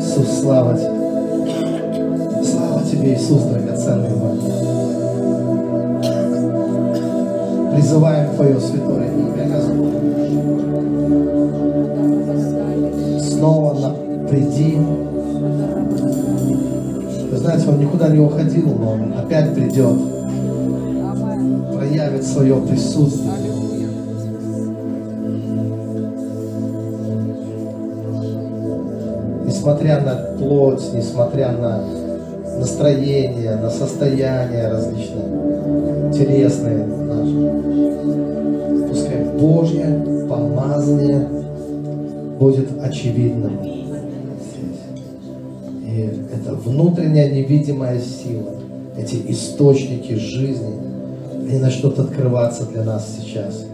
Иисус, слава Тебе. Слава Тебе, Иисус, драгоценный мой. Призываем Твое святое имя, Господь. Снова на, приди. Вы знаете, Он никуда не уходил, но Он опять придет. Проявит свое присутствие. Несмотря на плоть, несмотря на настроение, на состояние различные, телесные наши. Пускай Божье помазание будет очевидным. И это внутренняя невидимая сила, эти источники жизни, они начнут открываться для нас сейчас.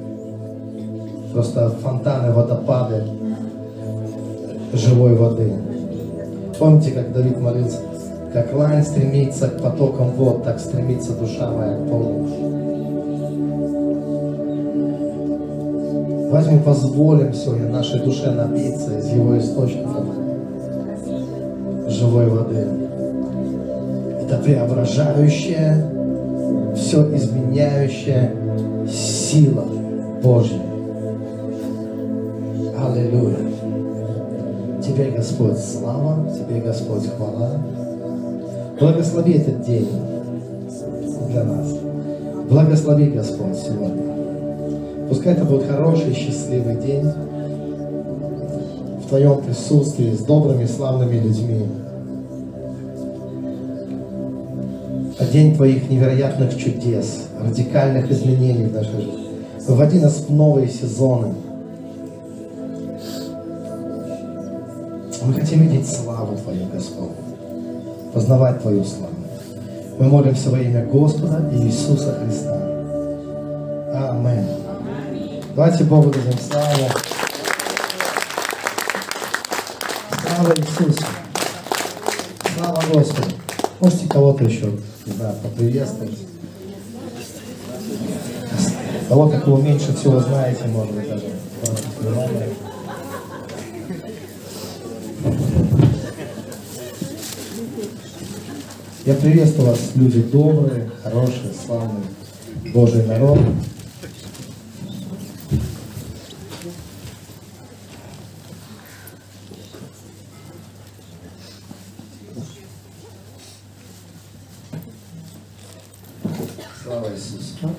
Просто фонтаны, водопады живой воды. Помните, как Давид молился? Как лань стремится к потокам вод, так стремится душа моя к. Давайте мы позволим сегодня нашей душе напиться из его источников живой воды. Это преображающая, все изменяющая сила Божья. Господь, слава, Тебе, Господь, хвала. Благослови этот день для нас. Благослови, Господь, сегодня. Пускай это будет хороший, счастливый день в Твоем присутствии с добрыми, славными людьми. А день Твоих невероятных чудес, радикальных изменений в нашей жизни. Вводи нас в новые сезоны. Мы хотим видеть славу Твою, Господь познавать Твою славу. Мы молимся во имя Господа Иисуса Христа. Аминь. Давайте Богу дадим славу. Слава Иисусу. Слава Господу. Можете кого-то еще, знаю, поприветствовать. Кого-то, кого меньше всего знаете, может быть, даже. Я приветствую вас, люди добрые, хорошие, славные, Божий народ. Слава Иисусу.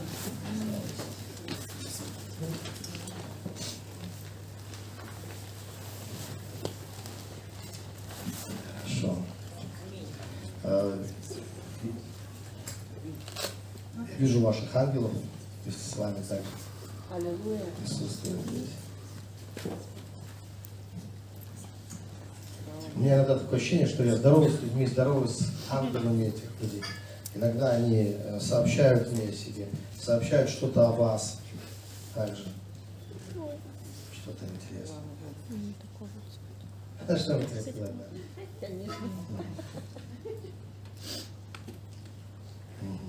Хорошо. Э, Я вижу ваших ангелов, и с вами также присутствуют здесь. У меня иногда такое ощущение, что я здороваюсь с людьми, здороваюсь с ангелами этих людей. Иногда они э, сообщают мне о себе, сообщают что-то о вас также. Что-то интересное. А что вы хотите сказать? Мгм.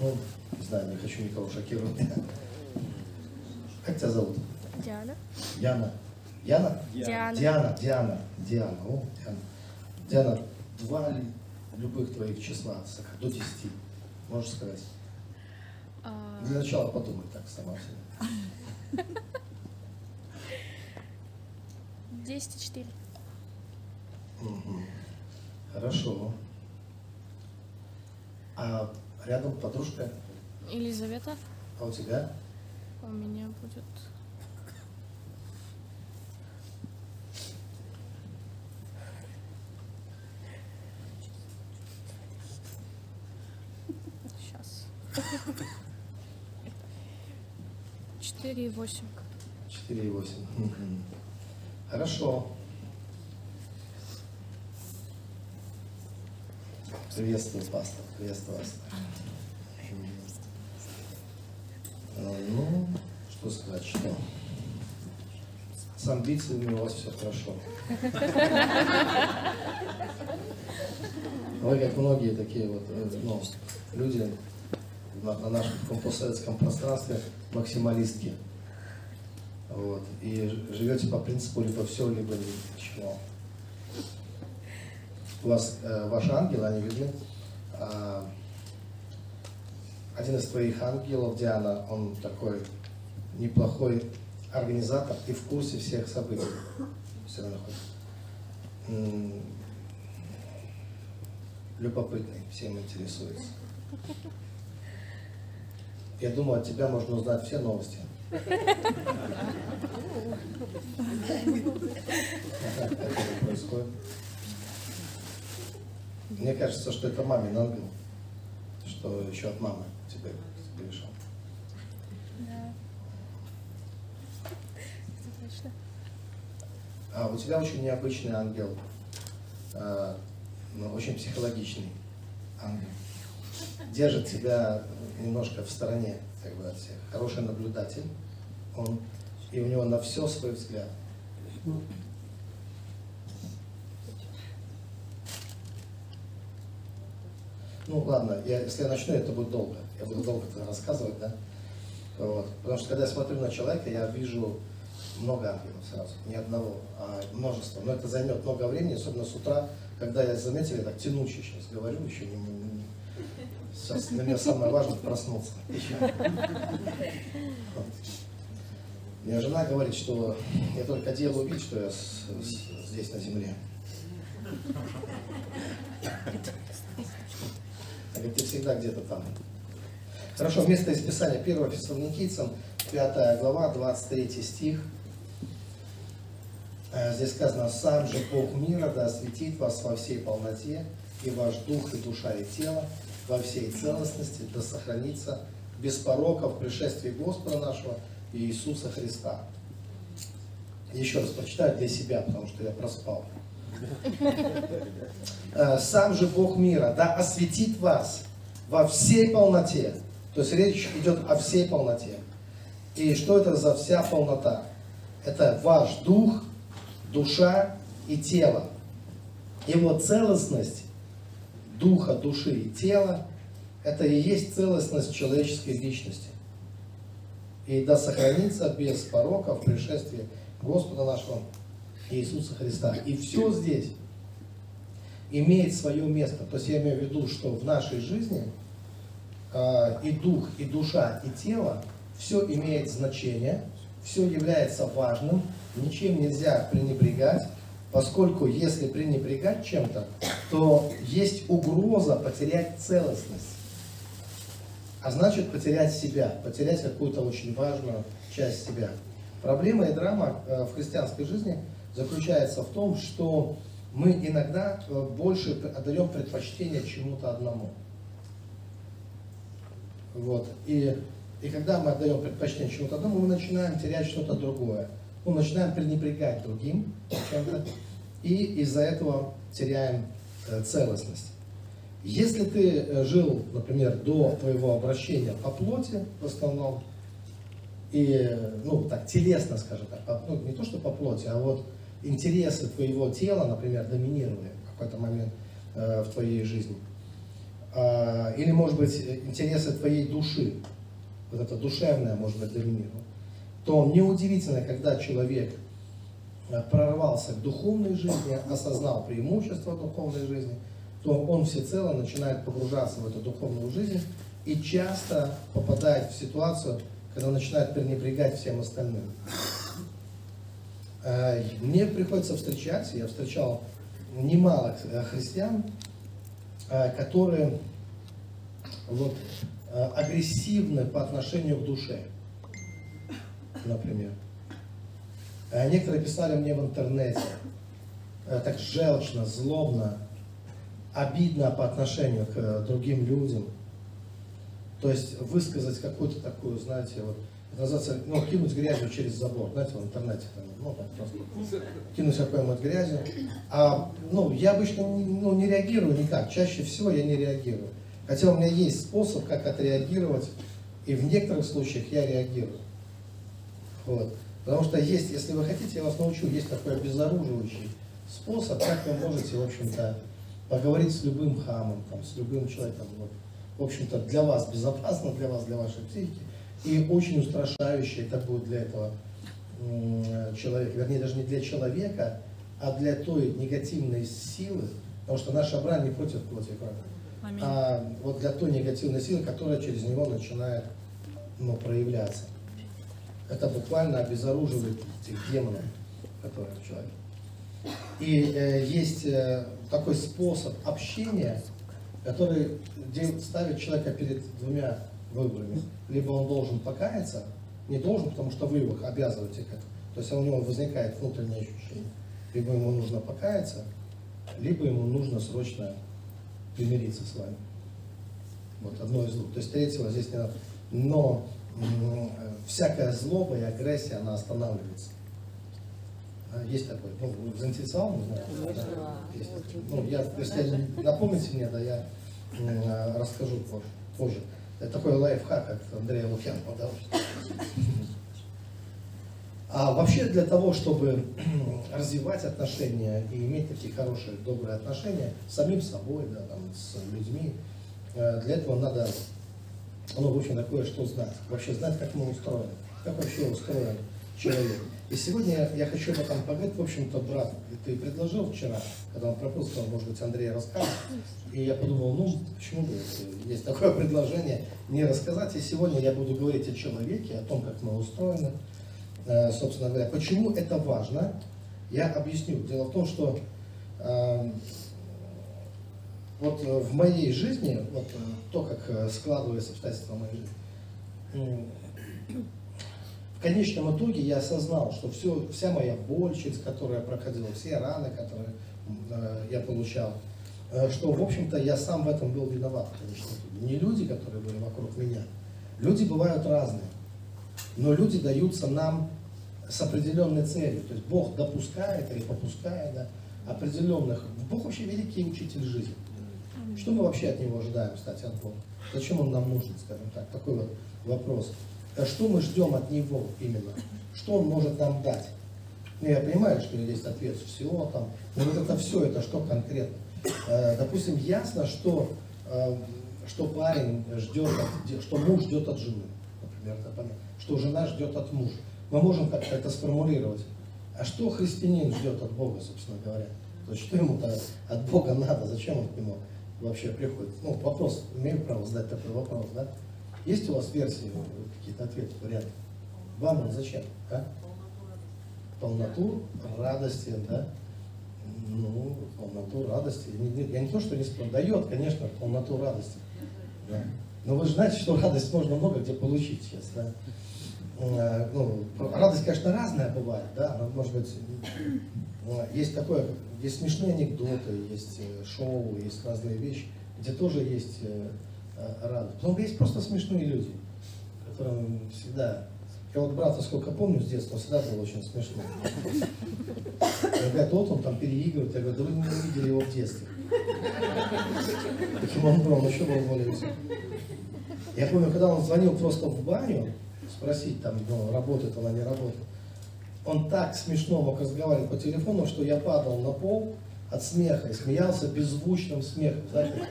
Ну, не знаю, не хочу никого шокировать. Как тебя зовут? Диана. Яна. Яна? Диана. Диана, Диана, Диана. О, Диана. Диана, два ли любых твоих числа до 10, можешь сказать? А, Для начала подумай так сама себе. 10 и 4. Мгм. Хорошо. А рядом подружка, Елизавета. а у тебя? У меня будет... Сейчас. 4 и 8. 4,8. Мгм. Хорошо. Приветствую, пастор. Приветствую вас. А, Ну, что сказать, что? С амбициями у вас все хорошо. Вы, как многие такие вот э, ну, люди на, на нашем постсоветском пространстве, максималистки. Вот. И живете по принципу либо все, либо ничего. У вас, э, ваши ангелы, они видны. А, один из твоих ангелов, Диана, он такой неплохой организатор и в курсе всех событий. Всегда находится. М, Любопытный, всем интересуется. Я думаю, от тебя можно узнать все новости. Мне кажется, что это мамин ангел, что еще от мамы тебе пришел. А у тебя очень необычный ангел, а, ну, очень психологичный ангел. Держит тебя немножко в стороне как бы, от всех. Хороший наблюдатель, он, и у него на все свой взгляд. Ну ладно, я, если я начну, это будет долго. Я буду долго это рассказывать, да? Вот. Потому что когда я смотрю на человека, я вижу много ангелов сразу, не одного, а множество. Но это займет много времени, особенно с утра, когда я заметил, я так тянучий сейчас говорю, еще не, Сейчас для меня самое важное проснуться. Мне жена говорит, что я только делаю вид, что я с- с- здесь на земле. Она говорит, ты всегда где-то там. Хорошо, место из Писания 1 Фессалоникийцам, 5 глава, 23 стих. Э, Здесь сказано, «Сам же Бог мира да осветит вас во всей полноте, и ваш дух, и душа, и тело во всей целостности, да сохранится без порока в пришествии Господа нашего Иисуса Христа». Еще раз прочитаю для себя, потому что я проспал. Э, сам же Бог мира, да осветит вас во всей полноте. То есть речь идет о всей полноте. И что это за вся полнота? Это ваш дух, душа и тело. Его целостность духа, души и тела, это и есть целостность человеческой личности. И да сохранится без порока в пришествии Господа нашего Иисуса Христа. И все здесь имеет свое место. То есть я имею в виду, что в нашей жизни э, и дух, и душа, и тело, все имеет значение, все является важным, ничем нельзя пренебрегать, поскольку если пренебрегать чем-то, то есть угроза потерять целостность. А значит потерять себя, потерять какую-то очень важную часть себя. Проблема и драма э, в христианской жизни заключается в том, что мы иногда э, больше отдаем предпочтение чему-то одному. Вот. И, и когда мы отдаем предпочтение чему-то одному, мы начинаем терять что-то другое. Мы начинаем пренебрегать другим чем-то, и из-за этого теряем э, целостность. Если ты э, жил, например, до твоего обращения по плоти в основном, и, э, ну, так, телесно, скажем так, по- ну, не то, что по плоти, а вот интересы твоего тела, например, доминировали в какой-то момент э, в твоей жизни. А, или, может быть, э, интересы твоей души, вот это душевное, может быть, доминировало, то неудивительно, когда человек э, прорвался к духовной жизни, осознал преимущества духовной жизни, то он всецело начинает погружаться в эту духовную жизнь и часто попадает в ситуацию, когда начинает пренебрегать всем остальным. Э, Мне приходится встречать, я встречал немало э, христиан, которые вот, агрессивны по отношению к душе, например. Э, Некоторые писали мне в интернете, э, так желчно, злобно, обидно по отношению к э, другим людям. То есть высказать какую-то такую, знаете, вот, называется, ну, кинуть грязью через забор, знаете, в интернете, там, ну, так просто кинуть какую-нибудь грязью. А, ну, я обычно ну, не реагирую никак, чаще всего я не реагирую. Хотя у меня есть способ, как отреагировать, и в некоторых случаях я реагирую. Вот. Потому что есть, если вы хотите, я вас научу, есть такой обезоруживающий способ, как вы можете, в общем-то, поговорить с любым хамом, там, с любым человеком. Вот. В общем-то, для вас безопасно, для вас, для вашей психики. И очень устрашающе это будет для этого человека. Вернее, даже не для человека, а для той негативной силы, потому что наша брань не против плоти и крови, Аминь. а вот для той негативной силы, которая через него начинает ну, проявляться. Это буквально обезоруживает этих демонов, которые в человеке. И э, есть э, такой способ общения, который ставит человека перед двумя выборами. Либо он должен покаяться, не должен, потому что вы его обязываете к этому. То есть у него возникает внутреннее ощущение. Либо ему нужно покаяться, либо ему нужно срочно примириться с вами. Вот одно из двух. То есть третьего здесь не надо. Но м, всякая злоба и агрессия, она останавливается. А, Есть такой, ну, вы заинтересовал, не знаю? Да, есть такой. Ну, я, если напомните мне, да, я а, расскажу позже. позже. Это такой лайфхак от Андрея Лукьянова, да? А вообще для того, чтобы развивать отношения и иметь такие хорошие, добрые отношения с самим собой, да, там, с людьми, э, для этого надо, ну, в общем, такое, что знать. Вообще знать, как мы устроены, как вообще устроен человек. И сегодня я хочу об этом поговорить, в общем-то, брат, ты предложил вчера, когда он пропустил, может быть, Андрей расскажет. И я подумал, ну, почему бы, если есть такое предложение, не рассказать. И сегодня я буду говорить о человеке, о том, как мы устроены, Э, собственно говоря. Почему это важно? Я объясню. Дело в том, что э, вот э, в моей жизни, вот э, то, как э, складываются обстоятельства моей жизни, в конечном итоге я осознал, что все, вся моя боль, через которую я проходил, все раны, которые я получал, что, в общем-то, я сам в этом был виноват, итоге. Не люди, которые были вокруг меня. Люди бывают разные. Но люди даются нам с определенной целью. То есть Бог допускает или попускает да, определенных. Бог вообще великий учитель жизни. Что мы вообще от Него ожидаем, кстати, от Бога? Зачем Он нам нужен, скажем так? Такой вот вопрос. А что мы ждем от Него именно? Что Он может нам дать? Ну, я понимаю, что есть ответ всего там, но вот это все, это что конкретно? Э, Допустим, ясно, что, э, что парень ждет, от что муж ждет от жены, например, это понятно, что жена ждет от мужа. Мы можем как-то это сформулировать. А что христианин ждет от Бога, собственно говоря? То есть что ему-то от Бога надо, зачем он к нему вообще приходит? Ну, вопрос, имею право задать такой вопрос, да? Есть у вас версии, какие-то ответы, варианты? Вам он зачем, а? полноту радости, да? Ну, полноту радости. Я не, то, что не спорю, дает, конечно, полноту радости. Да. Но вы же знаете, что радость можно много где получить сейчас, да? Э, Ну, радость, конечно, разная бывает, да, она может быть, есть такое, есть смешные анекдоты, есть э, шоу, есть разные вещи, где тоже есть э, э, радость. Потом есть просто смешные люди, которым всегда я вот брата сколько помню с детства, всегда было очень смешно. Я говорю, вот он там переигрывает, я говорю, да вы не видели его в детстве. Таким он был, еще был более. Я помню, когда он звонил просто в баню, спросить там, ну, работает она, не работает, он так смешно мог разговаривать по телефону, что я падал на пол от смеха и смеялся беззвучным смехом. Знаете,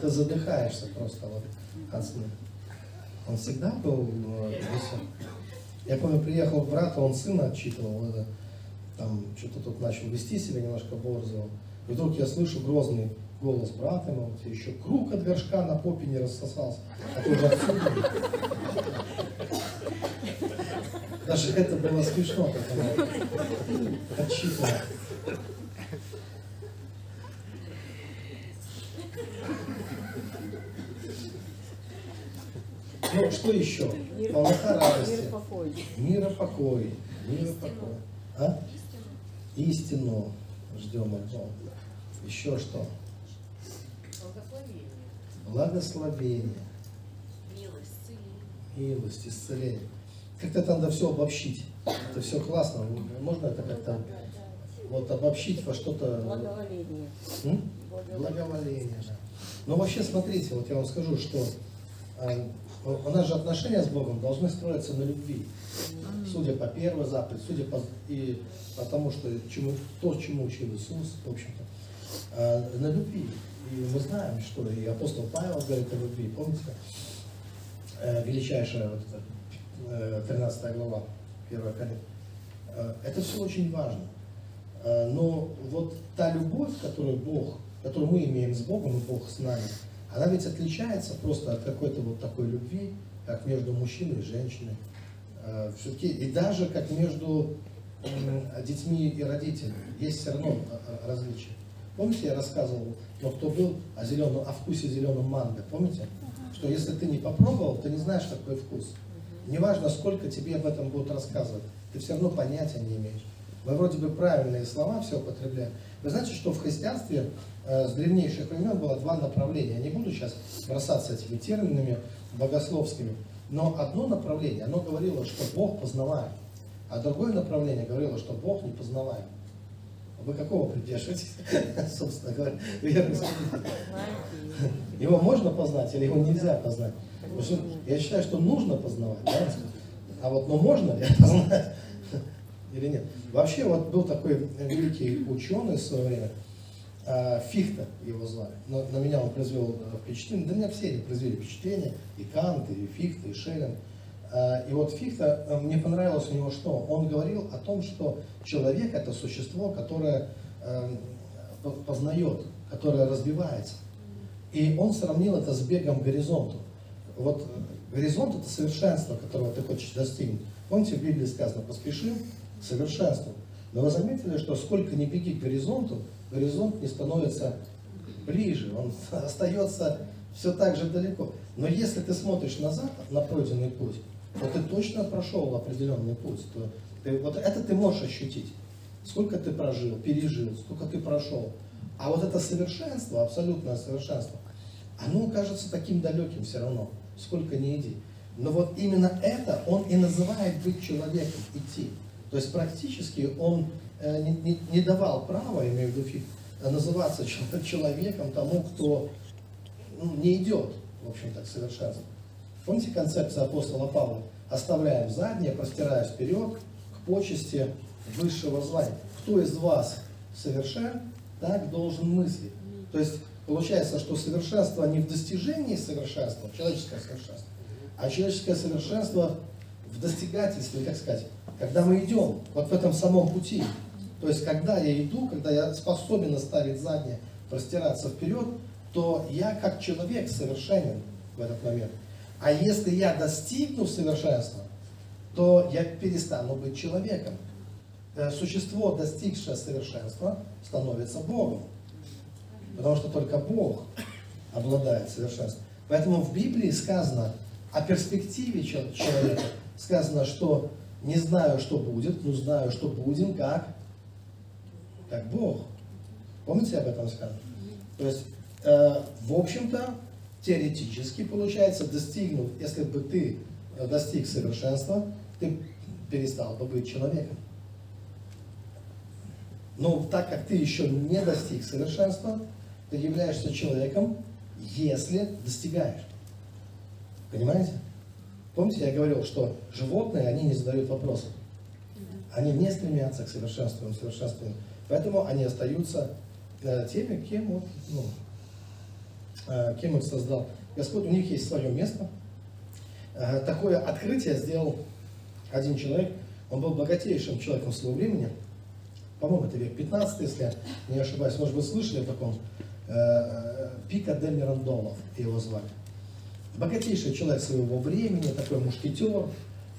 ты задыхаешься просто вот от смеха. Он всегда был э, весел. Я помню, приехал к брату, он сына отчитывал, это, там что-то тут начал вести себя немножко борзо. И вдруг я слышу грозный голос брата ему, вот еще круг от горшка на попе не рассосался. А же отсюда. Даже это было смешно, как она отчитывала. Ну, что еще? Полнота радости. Мир покой. Мира покой. Мира покой. А? Истину ждем Бога. Еще что? Благословение. Благословение, Милость. милость, исцеление. Как-то это надо все обобщить. Это все классно. Можно это как-то вот обобщить во что-то... Благоволение. М? Благоволение. Да. Но вообще, смотрите, вот я вам скажу, что э, у нас же отношения с Богом должны строиться на любви. Судя по первой заповеди, судя по, и по тому, что чему, то, чему учил Иисус, в общем-то, э, на любви. И мы знаем, что и апостол Павел говорит о любви. Помните, э, величайшая вот эта, 13 глава, 1 Коринф. Э, Это все очень важно. Э, Но вот та любовь, которую Бог, которую мы имеем с Богом и Бог с нами, она ведь отличается просто от какой-то вот такой любви, как между мужчиной и женщиной. Э, Все-таки и даже как между детьми и родителями. Есть все равно э, э, различия. Помните, я рассказывал, но кто был о зеленом, о вкусе зеленого манго, помните? Что если ты не попробовал, ты не знаешь такой вкус. Неважно, сколько тебе об этом будут рассказывать, ты все равно понятия не имеешь. Мы вроде бы правильные слова все употребляем. Вы знаете, что в христианстве э, с древнейших времен было два направления. Я не буду сейчас бросаться этими терминами богословскими, но одно направление, оно говорило, что Бог познаваем, а другое направление говорило, что Бог не познаваем. Вы какого придерживаетесь, собственно говоря, веры? Знаете, Его можно познать или его нельзя познать? Что я считаю, что нужно познавать, да? а вот но можно ли познать или нет? Вообще вот был такой великий ученый в свое время, а, Фихта его звали. На, на меня он произвел впечатление, да меня все они произвели впечатление, и Кант, и Фихта, и Шеллинг. А, И вот Фихта, э, мне понравилось у него что? Он говорил о том, что человек это существо, которое эм, по- познает, которое разбивается. И он сравнил это с бегом к горизонту. Вот э, горизонт это совершенство, которого ты хочешь достигнуть. Помните, в Библии сказано, поспешим к совершенству. Но вы заметили, что сколько ни беги к горизонту, горизонт не становится ближе, он остается все так же далеко. Но если ты смотришь назад на пройденный путь, то ты точно прошел определенный путь. То ты- вот это ты можешь ощутить. Сколько ты прожил, пережил, сколько ты прошел. А вот это совершенство, абсолютное совершенство, оно кажется таким далеким все равно, сколько ни иди. Но вот именно это он и называет быть человеком, идти. То есть практически он э, не, не- не давал права, имею в виду Фих, э, называться чел- человеком тому, кто ну, не идет, в общем-то, к совершенству. Помните концепцию апостола Павла? Оставляем заднее, простираясь вперед к почести высшего звания. Кто из вас совершен, так должен мыслить. То есть получается, что совершенство не в достижении совершенства, человеческое совершенство, а человеческое совершенство в достигательстве, как сказать, когда мы идем вот в этом самом пути. То есть, когда я иду, когда я способен оставить заднее, простираться вперед, то я как человек совершенен в этот момент. А если я достигну совершенства, то я перестану быть человеком. Э, Существо, достигшее совершенства, становится Богом. Потому что только Бог обладает совершенством. Поэтому в Библии сказано о перспективе чел- человека. Сказано, что не знаю, что будет, но знаю, что будем, как, как Бог. Помните об этом сказано? То есть, э, в общем-то, теоретически получается, достигнув, если бы ты э, достиг совершенства, ты перестал бы быть человеком. Но так как ты еще не достиг совершенства, ты являешься человеком, если достигаешь. Понимаете? Помните, я говорил, что животные, они не задают вопросов. Они не стремятся к совершенствованию, совершенствованию. Поэтому они остаются э, теми, кем, вот, ну, кем их создал Господь. У них есть свое место. Э, такое открытие сделал один человек. Он был богатейшим человеком своего времени. По-моему, это век 15, если я не ошибаюсь. Может быть, слышали о таком? Э, э, Пика де Мирандолов его звали. Богатейший человек своего времени, такой мушкетер.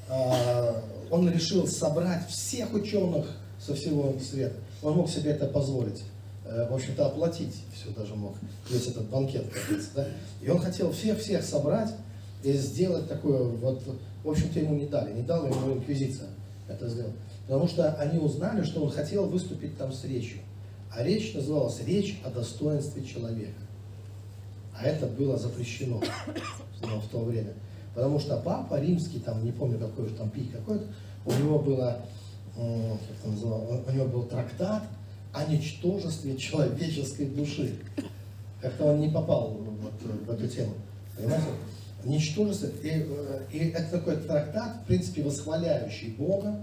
Э, Он решил собрать всех ученых со всего света. Он мог себе это позволить. Э, В общем-то, оплатить все даже мог. Весь этот банкет, да? И он хотел всех-всех собрать и сделать такое, вот, в общем-то, ему не дали. Не дала ему инквизиция это сделать. Потому что они узнали, что он хотел выступить там с речью. А речь называлась «Речь о достоинстве человека». А это было запрещено в то время. Потому что папа римский, там, не помню какой же там пик какой-то, у него было, как это называлось, у него был трактат о ничтожестве человеческой души. Как-то он не попал вот в эту тему. Понимаете? Ничтожество. И, э, и это такой трактат, в принципе, восхваляющий Бога,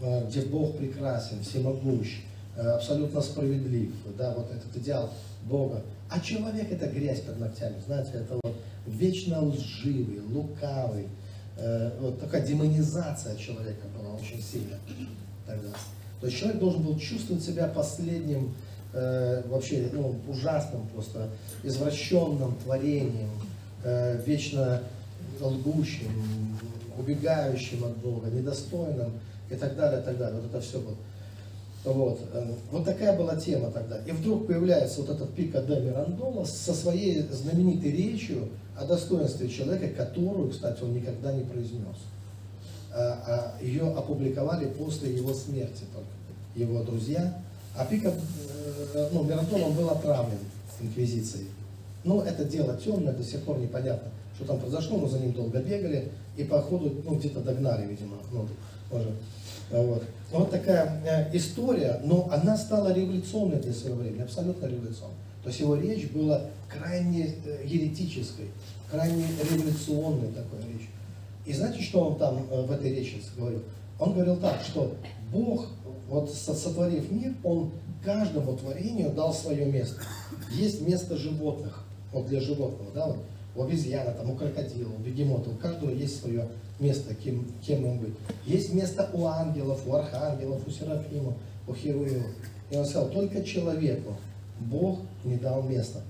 э, где Бог прекрасен, всемогущ, э, абсолютно справедлив, да, вот этот идеал Бога. А человек это грязь под ногтями, знаете, это вот вечно лживый, лукавый, э, вот такая демонизация человека была очень сильная тогда. То есть человек должен был чувствовать себя последним, э, вообще ну, ужасным просто, извращенным творением, э, вечно лгущим, убегающим от Бога, недостойным и так далее, и так далее. Вот это все было. Вот. э, вот такая была тема тогда. И вдруг появляется вот этот Пика де Мирандола со своей знаменитой речью о достоинстве человека, которую, кстати, он никогда не произнес. А, а ее опубликовали после его смерти только, его друзья. А Пика, э, ну, Мирандола, он был отравлен инквизицией. Ну, это дело темное, до сих пор непонятно, что там произошло, но за ним долго бегали, и по ходу, ну, где-то догнали, видимо, ну, уже. Вот. вот такая э, история, но она стала революционной для своего времени, абсолютно революционной. То есть его речь была крайне э, еретической, крайне революционной такой речь. И знаете, что он там в этой речи говорил? Он говорил так, что Бог, вот со- сотворив мир, Он каждому творению дал свое место. Есть место животных, вот для животного, да, вот, у обезьяны, там, у крокодила, у бегемота, у каждого есть свое место, кем, кем им быть. Есть место у ангелов, у архангелов, у серафимов, у херувимов. И он сказал, только человеку Бог не дал места,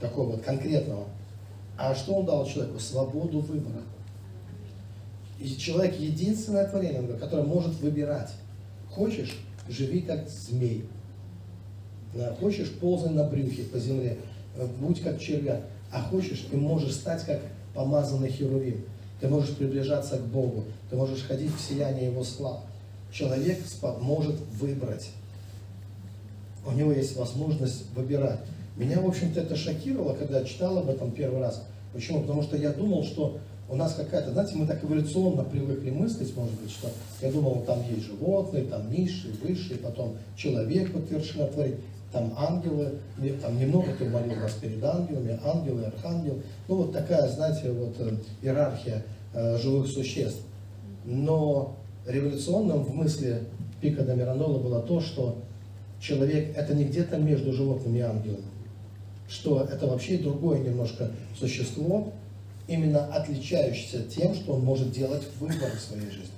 такого вот конкретного. А что он дал человеку? Свободу выбора. И человек единственное творение, которое может выбирать. Хочешь, живи как змей. Хочешь, ползай на брюхе по земле, э, будь как червяк. А хочешь, ты можешь стать как помазанный херувим. Ты можешь приближаться к Богу. Ты можешь ходить в сияние Его славы. Человек может выбрать. У него есть возможность выбирать. Меня, в общем-то, это шокировало, когда я читал об этом первый раз. Почему? Потому что я думал, что у нас какая-то, знаете, мы так эволюционно привыкли мыслить, может быть, что я думал, там есть животные, там низшие, высшие, потом человек вот вершина творит, там ангелы, там немного ты молил нас перед ангелами, ангелы, архангел. Ну вот такая, знаете, вот э, иерархия э, живых существ. Но революционным в мысли Пика де Мирандола было то, что человек это не где-то между животными и ангелами, что это вообще другое немножко существо, именно отличающееся тем, что он может делать выбор в своей жизни.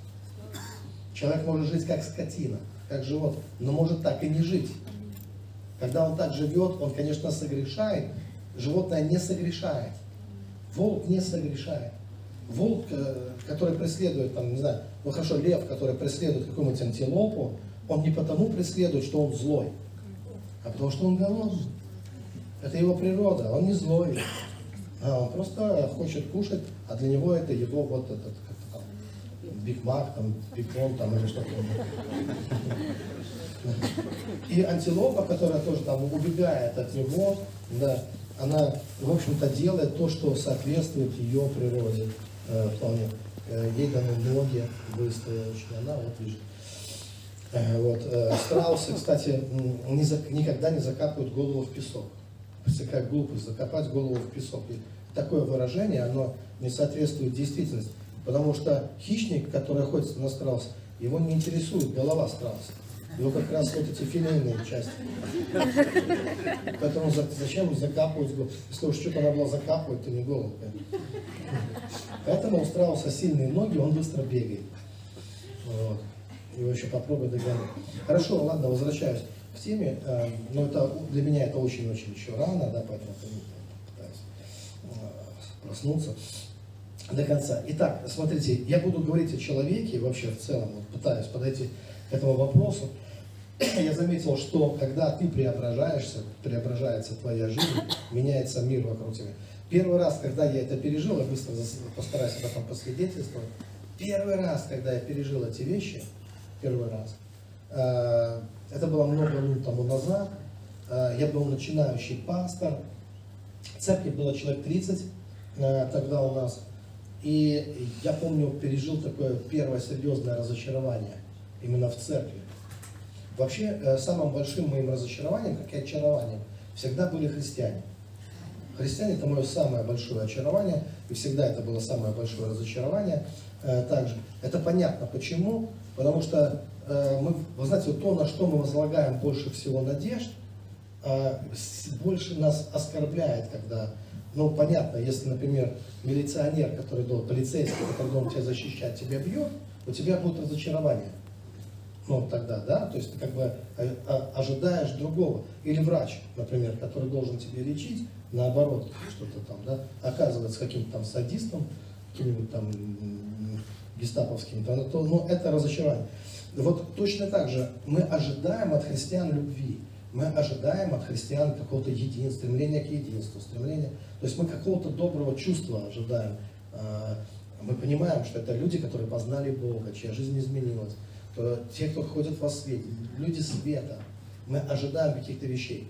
Человек может жить как скотина, как животное, но может так и не жить. Когда он так живет, он, конечно, согрешает, животное не согрешает. Волк не согрешает. Волк, э, который преследует, там, не знаю, ну хорошо, лев, который преследует какую-нибудь антилопу, он не потому преследует, что он злой, а потому что он голодный. Это его природа, он не злой. А он просто хочет кушать, а для него это его вот этот, как там, Биг Мак, там, Бикон, там, или что-то. И антилопа, которая тоже там убегает от него, да, она, в общем-то, делает то, что соответствует ее природе э, вполне. Э, ей даны ноги быстрые очень, она вот лежит. Э, вот, э, страусы, кстати, не за- никогда не закапывают голову в песок. Как глупость, закопать голову в песок. И такое выражение, оно не соответствует действительности. Потому что хищник, который охотится на страуса, его не интересует голова страуса. Его как раз вот эти филейные части. Поэтому за- зачем закапывать голову? Если уж что-то надо было закапывать, то не голову. Поэтому у страуса сильные ноги, он быстро бегает. Вот. Его еще попробуй догонять. Хорошо, ладно, возвращаюсь к теме. Э, Но это для меня это очень-очень еще рано, да, поэтому я пытаюсь э, проснуться до конца. Итак, смотрите, я буду говорить о человеке вообще в целом, вот пытаюсь подойти к этому вопросу. Я заметил, что когда ты преображаешься, преображается твоя жизнь, меняется мир вокруг тебя. Первый раз, когда я это пережил, я быстро постараюсь об этом посвидетельствовать. Первый раз, когда я пережил эти вещи, первый раз, э, это было много лет тому назад, э, я был начинающий пастор, церкви было человек 30 э, тогда у нас, и я помню, пережил такое первое серьезное разочарование именно в церкви. Вообще, э, самым большим моим разочарованием, как и очарованием, всегда были христиане. Христиане это мое самое большое очарование, и всегда это было самое большое разочарование. Также это понятно почему, потому что мы, вы знаете, то, на что мы возлагаем больше всего надежд, э, больше нас оскорбляет, когда, ну понятно, если, например, милиционер, который должен, полицейский, который должен тебя защищать, тебя бьет, у тебя будет разочарование. ну, тогда, да, то есть ты как бы э, а- ожидаешь другого. Или врач, например, который должен тебе лечить, наоборот, что-то там, да, оказывается каким-то там садистом, каким-нибудь там гестаповским, то, то, ну, это разочарование. Вот точно так же мы ожидаем от христиан любви, мы ожидаем от христиан какого-то единства, стремления к единству, стремления, то есть мы какого-то доброго чувства ожидаем. А, Мы понимаем, что это люди, которые познали Бога, чья жизнь изменилась, то те, кто ходит во свете, люди света. Мы ожидаем каких-то вещей.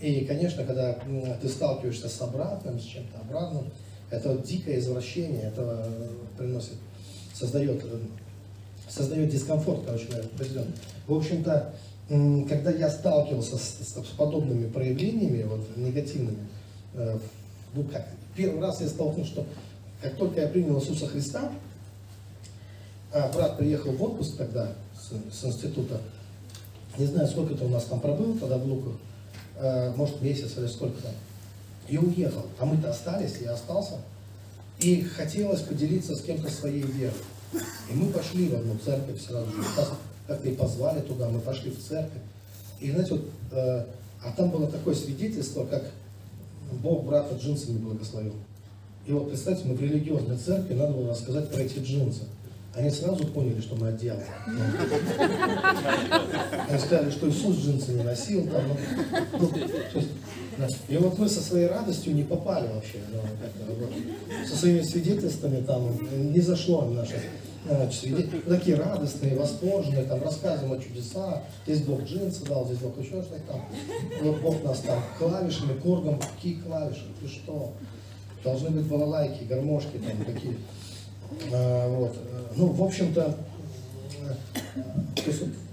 И, конечно, когда ты сталкиваешься с обратным, с чем-то обратным, это дикое извращение, это э, приносит, создает, э, создает дискомфорт, короче говоря, определенный. В общем-то, когда я сталкивался с, с- подобными проявлениями, вот, негативными, э, ну как, первый раз я столкнулся, что как только я принял Иисуса Христа, а брат приехал в отпуск тогда с, с института, не знаю, сколько ты у нас там пробыл тогда в Луках, э, может месяц или сколько там, и уехал. А мы-то остались, я остался. И хотелось поделиться с кем-то своей верой. И мы пошли в одну церковь сразу же. Нас как-то и позвали туда, мы пошли в церковь. И знаете, вот, э, а там было такое свидетельство, как Бог брата джинсами благословил. И вот представьте, мы в религиозной церкви, надо было рассказать про эти джинсы. Они сразу поняли, что мы от. Они сказали, что Иисус джинсы не носил. Там, ну, ну, то есть, да. И вот мы со своей радостью не попали вообще. как-то вот. Со своими свидетельствами там не зашло наше э, такие радостные, восторженные, там рассказываем о чудесах, здесь Бог джинсы дал, здесь Бог еще что-то там. Вот Бог нас там клавишами, коргом, какие клавиши, ты что? Должны быть балалайки, гармошки там какие. А, вот. Ну, в общем-то, э,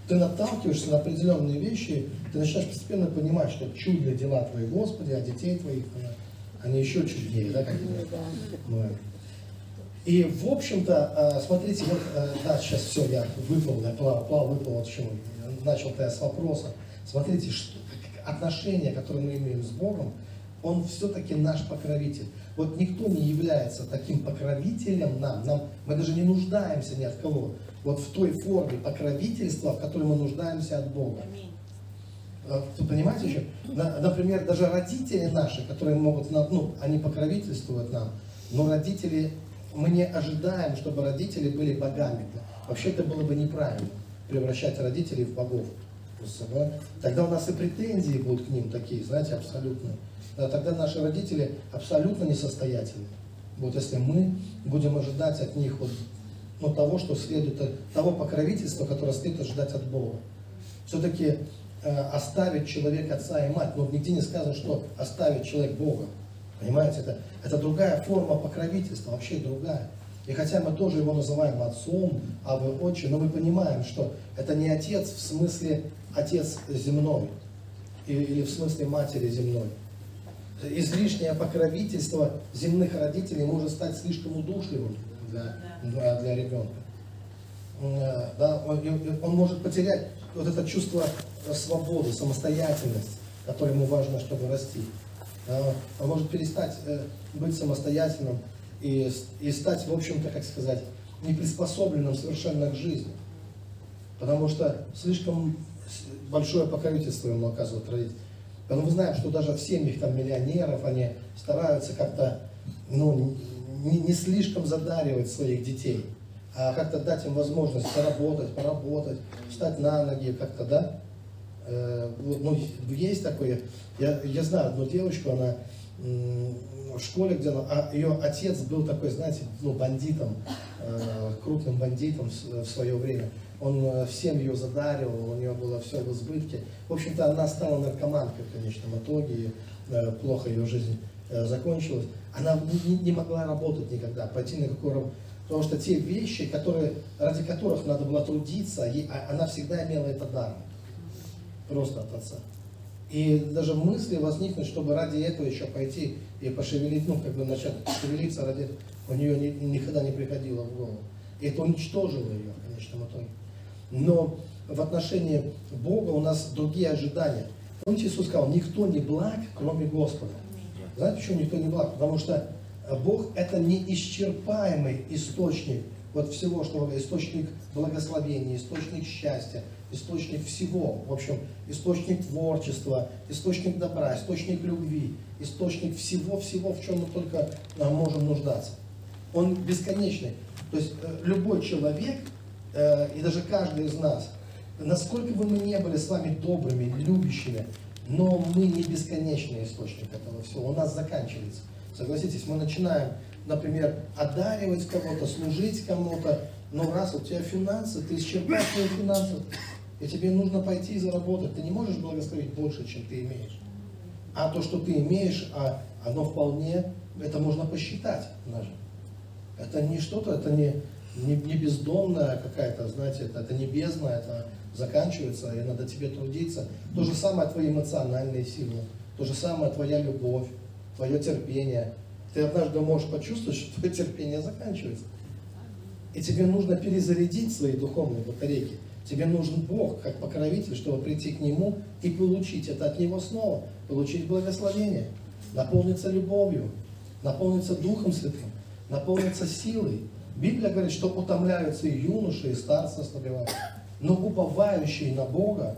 ты наталкиваешься на определенные вещи, ты начинаешь постепенно понимать, что чудные дела твои, Господи, а детей твоих, э, они еще чуднее, да, как говорят. Ну, И, в общем-то, э, смотрите, вот, э, да, сейчас все, я выплыл, я плавал, плавал, выплыл, от чего. Начал-то я с вопроса. Смотрите, что, отношения, которые мы имеем с Богом, Он все-таки наш покровитель. Вот никто не является таким покровителем нам, нам. Мы даже не нуждаемся ни от кого. Вот в той форме покровительства, в которой мы нуждаемся от Бога. Вы понимаете еще? На- Например, даже родители наши, которые могут, ну, они покровительствуют нам, но родители, мы не ожидаем, чтобы родители были богами. Вообще это было бы неправильно, превращать родителей в богов. Тогда у нас и претензии будут к ним такие, знаете, абсолютно. Да, тогда наши родители абсолютно несостоятельны. Вот если мы будем ожидать от них вот, ну, того, что следует, того покровительства, которое следует ожидать от Бога все-таки э, оставить человек отца и мать. Но нигде не сказано, что оставить человек Бога. Понимаете, это, это другая форма покровительства, вообще другая. И хотя мы тоже его называем отцом, а вы отче, но мы понимаем, что это не отец в смысле отец земной или, в смысле матери земной. Излишнее покровительство земных родителей может стать слишком удушливым для, для, для ребенка. Э, да, он, он может потерять вот это чувство э, свободы, самостоятельности, которое ему важно, чтобы расти. Он может перестать э, быть самостоятельным и, и стать, в общем-то, как сказать, неприспособленным совершенно к жизни. Потому что слишком большое покровительство ему оказывают родители. Поэтому мы знаем, что даже в семьях там, миллионеров они стараются как-то ну, не, не слишком задаривать своих детей, а как-то дать им возможность поработать, поработать, встать на ноги как-то, да? Э, ну, есть такое, я, я знаю одну девочку, она в школе, где она, а ее отец был такой, знаете, ну, бандитом, э, крупным бандитом в, свое время. Он э, всем ее задаривал, у нее было все в избытке. В общем-то, она стала наркоманкой в конечном итоге, и, плохо ее жизнь закончилась. Она не могла работать никогда, пойти на какую работу. Потому что те вещи, которые, ради которых надо было трудиться, а- она всегда имела это даром. Просто от отца. И даже мысли возникнуть, чтобы ради этого еще пойти и пошевелить, ну, как бы начать шевелиться ради у нее ни- никогда не приходило в голову. И это уничтожило ее в конечном итоге. Но в отношении Бога у нас другие ожидания. Помните, Иисус сказал, никто не благ, кроме Господа. Знаете, почему никто не благ? Потому что Бог это неисчерпаемый источник вот всего, что источник благословения, источник счастья, источник всего. В общем, источник творчества, источник добра, источник любви, источник всего-всего, в чем мы только а, можем нуждаться. Он бесконечный. То есть э, любой человек, э, и даже каждый из нас, насколько бы мы не были с вами добрыми, любящими, но мы не бесконечный источник этого всего. У нас заканчивается. Согласитесь, мы начинаем, например, одаривать кого-то, служить кому-то, но раз у тебя финансы, ты исчерпал свои финансы, и тебе нужно пойти и заработать. Ты не можешь благословить больше, чем ты имеешь. А то, что ты имеешь, а оно вполне, это можно посчитать даже. Это не что-то, это не, не, не бездомная какая-то, знаете, это, это не бездна, это заканчивается, и надо тебе трудиться. То же самое твои эмоциональные силы, то же самое твоя любовь, твое терпение. Ты однажды можешь почувствовать, что твое терпение заканчивается. И тебе нужно перезарядить свои духовные батарейки. Тебе нужен Бог, как покровитель, чтобы прийти к Нему и получить это от Него снова, получить благословение, наполниться любовью, наполниться Духом Святым, наполниться силой. Библия говорит, что утомляются и юноши, и старцы ослабевают. Но уповающие на Бога,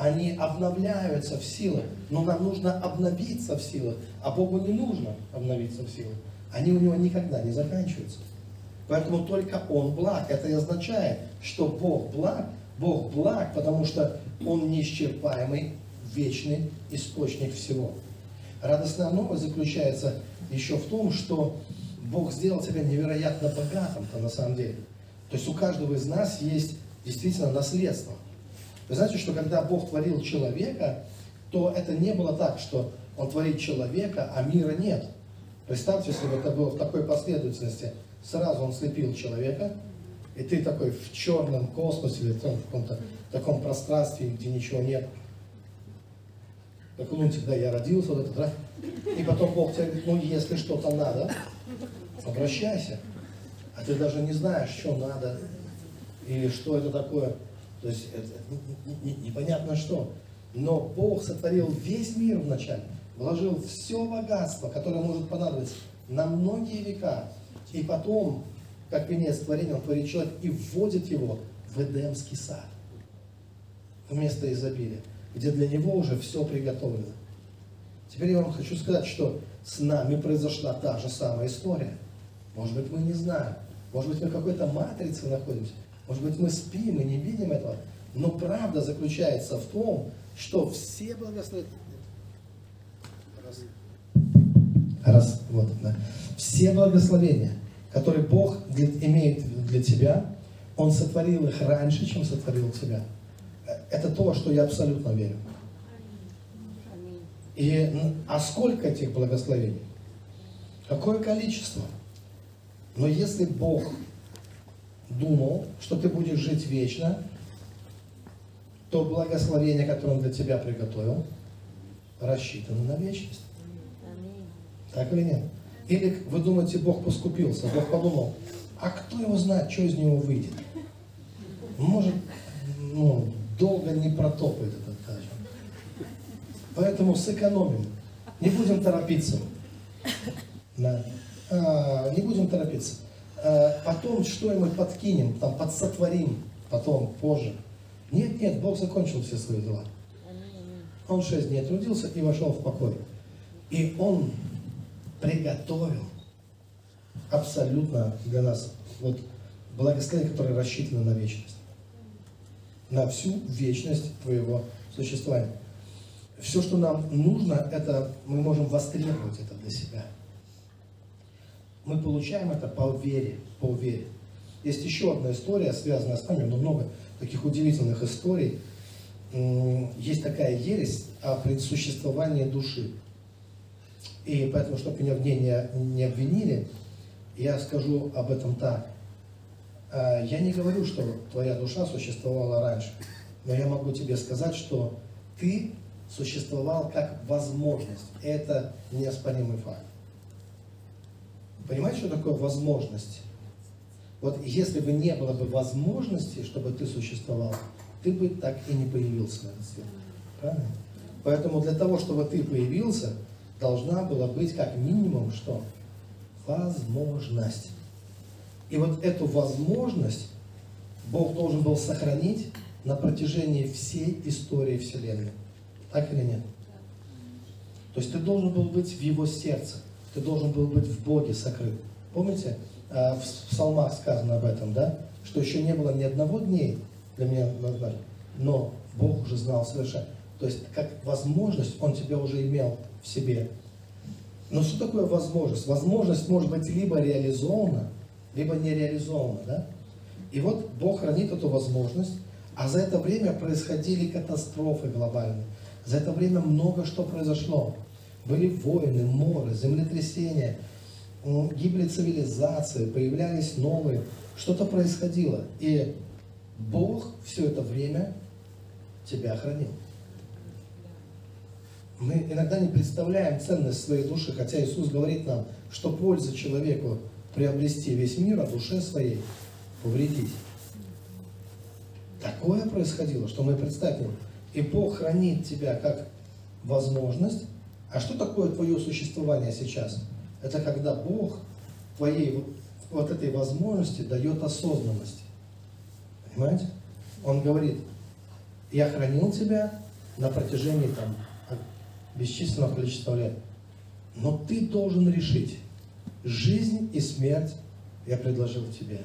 они обновляются в силах. Но нам нужно обновиться в силах, а Богу не нужно обновиться в силах. Они у него никогда не заканчиваются. Поэтому только Он благ. Это и означает, что Бог благ. Бог благ, потому что Он неисчерпаемый, вечный источник всего. Радостная новость заключается еще в том, что Бог сделал тебя невероятно богатым-то на самом деле. То есть у каждого из нас есть действительно наследство. Вы знаете, что когда Бог творил человека, то это не было так, что Он творит человека, а мира нет. Представьте, если бы это было в такой последовательности. Сразу Он слепил человека, и ты такой в черном космосе или в каком-то таком пространстве, где ничего нет. Как лунтик, да, я родился, вот этот, да? И потом Бог тебе говорит, ну если что-то надо, обращайся. А ты даже не знаешь, что надо, или что это такое. То есть это непонятно что. Но Бог сотворил весь мир вначале, вложил все богатство, которое может понадобиться на многие века. И потом, как венец творения, он творит человек и вводит его в Эдемский сад. Вместо изобилия, где для него уже все приготовлено. Теперь я вам хочу сказать, что с нами произошла та же самая история. Может быть, мы не знаем. Может быть, мы в какой-то матрице находимся. Может быть, мы спим и не видим этого. Но правда заключается в том, что все благословения... Раз. Раз, вот, да. Все благословения, которые Бог имеет для тебя, Он сотворил их раньше, чем сотворил тебя. Это то, что я абсолютно верю. И, а сколько этих благословений? Какое количество? Но если Бог думал, что ты будешь жить вечно, то благословение, которое Он для тебя приготовил, рассчитано на вечность. Так или нет? Или вы думаете, Бог поскупился, Бог подумал, а кто его знает, что из него выйдет? Может, ну, долго не протопает этот даже. Поэтому сэкономим. Не будем торопиться. Да. А, не будем торопиться. А, потом что-нибудь подкинем, там, подсотворим, потом, позже. Нет, нет, Бог закончил все свои дела. Он шесть дней трудился и вошел в покой. И Он приготовил абсолютно для нас вот благословение, которое рассчитано на вечность. На всю вечность твоего существования. Все, что нам нужно, это мы можем востребовать это для себя. Мы получаем это по вере, по вере. Есть еще одна история, связанная с нами, но много таких удивительных историй. Есть такая ересь о предсуществовании души. И поэтому, чтобы меня в ней не, не обвинили, я скажу об этом так. А, я не говорю, что твоя душа существовала раньше, но я могу тебе сказать, что ты существовал как возможность. Это неоспоримый факт. Понимаете, что такое возможность? Вот если бы не было бы возможности, чтобы ты существовал, ты бы так и не появился на этот свет. Правильно? Поэтому для того, чтобы ты появился, должна была быть как минимум что? Возможность. И вот эту возможность Бог должен был сохранить на протяжении всей истории Вселенной. Так или нет? То есть ты должен был быть в его сердце, ты должен был быть в Боге сокрыт. Помните, а, в псалмах сказано об этом, да? Что еще не было ни одного дней для меня но Бог уже знал совершенно. То есть как возможность Он тебя уже имел в себе. Но что такое возможность? Возможность может быть либо реализована, либо не реализована, да? И вот Бог хранит эту возможность, а за это время происходили катастрофы глобальные. За это время много что произошло. Были войны, моры, землетрясения, гибли цивилизации, появлялись новые. Что-то происходило. И Бог все это время тебя хранил. Мы иногда не представляем ценность своей души, хотя Иисус говорит нам, что польза человеку приобрести весь мир, а душе своей повредить. Такое происходило, что мы можем. И Бог хранит тебя как возможность. А что такое твое существование сейчас? Это когда Бог твоей вот- этой возможности дает осознанность. Понимаете? Он говорит, я хранил тебя на протяжении там, бесчисленного количества лет. Но ты должен решить, жизнь и смерть я предложил тебе.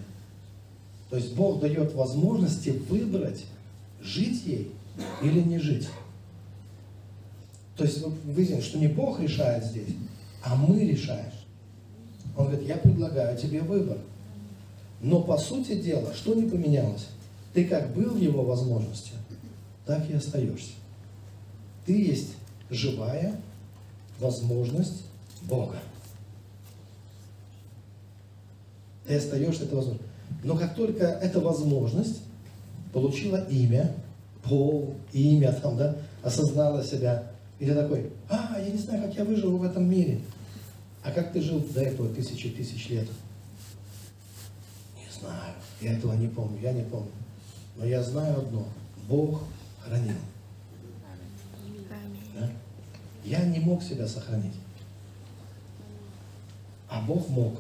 То есть Бог дает возможности выбрать, жить ей или не жить. То есть вы видите, что не Бог решает здесь, а мы решаем. Он говорит, я предлагаю тебе выбор. Но по сути дела, что не поменялось? Ты как был в его возможности, так и остаешься. Ты есть живая возможность Бога. Ты остаешься этой возможностью. Но как только эта возможность получила имя, пол, имя там, да, осознала себя, и ты такой, а, я не знаю, как я выжил в этом мире. А как ты жил до этого тысячи тысяч лет? Не знаю, я этого не помню, я не помню. Но я знаю одно, Бог хранил. Да? Я не мог себя сохранить. А Бог мог.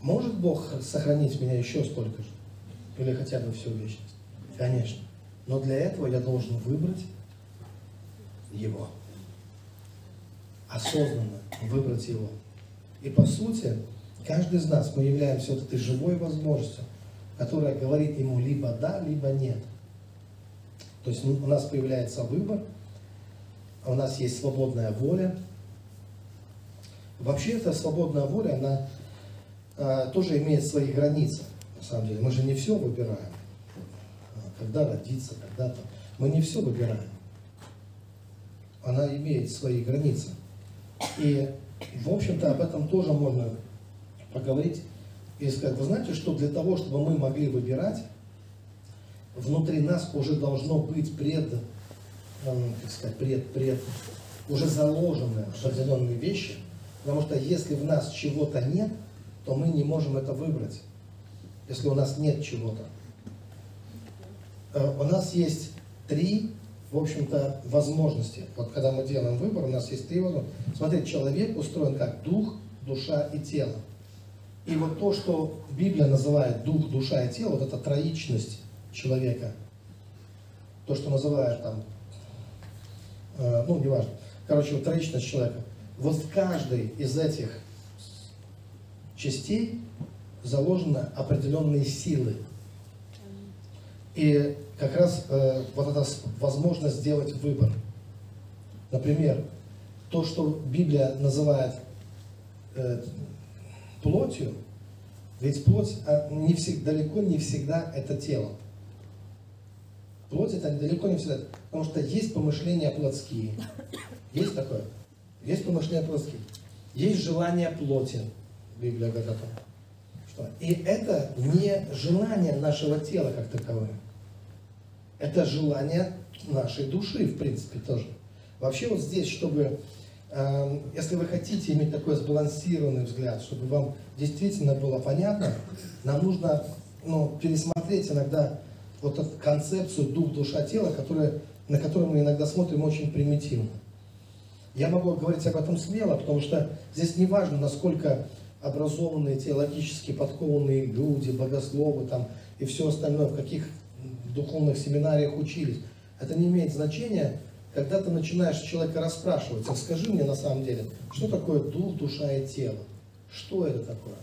Может Бог сохранить меня еще столько же? Или хотя бы всю вечность? Конечно. Но для этого я должен выбрать Его. Осознанно выбрать Его. И по сути, каждый из нас, мы являемся вот этой живой возможностью, которая говорит Ему либо да, либо нет. То есть у нас появляется выбор, у нас есть свободная воля. Вообще эта свободная воля, она а, тоже имеет свои границы, на самом деле. Мы же не все выбираем. А, Когда родиться, когда там. Мы не все выбираем. Она имеет свои границы. И, в общем-то, об этом тоже можно поговорить и сказать, вы знаете, что для того, чтобы мы могли выбирать, внутри нас уже должно быть пред, эм, как сказать, пред, пред, уже заложены определенные вещи, потому что если в нас чего-то нет, то мы не можем это выбрать, если у нас нет чего-то. Э, У нас есть три, в общем-то, возможности. Вот когда мы делаем выбор, у нас есть три возможности. Смотрите, человек устроен как дух, душа и тело. И вот то, что Библия называет дух, душа и тело, вот эта троичность человека, то, что называют там, э, ну, неважно, короче, вот троичность человека, вот в каждой из этих частей заложены определенные силы. И как раз э, вот эта возможность сделать выбор. Например, то, что Библия называет э, плотью, ведь плоть а, не всегда, далеко не всегда это тело. Плоть это далеко не всегда, потому что есть помышления плотские. Есть такое? Есть помышления плотские. Есть желание плоти. Библия говорит о том. Что? И это не желание нашего тела как таковое. Это желание нашей души, в принципе, тоже. Вообще вот здесь, чтобы, э, если вы хотите иметь такой сбалансированный взгляд, чтобы вам действительно было понятно, нам нужно ну, пересмотреть иногда вот эту концепцию дух, душа, тело, которая, на которую мы иногда смотрим очень примитивно. Я могу говорить об этом смело, потому что здесь не важно, насколько образованные, теологически подкованные люди, богословы там и все остальное, в каких в духовных семинариях учились. Это не имеет значения, когда ты начинаешь человека расспрашивать, а скажи мне на самом деле, что такое дух, душа и тело? Что это такое?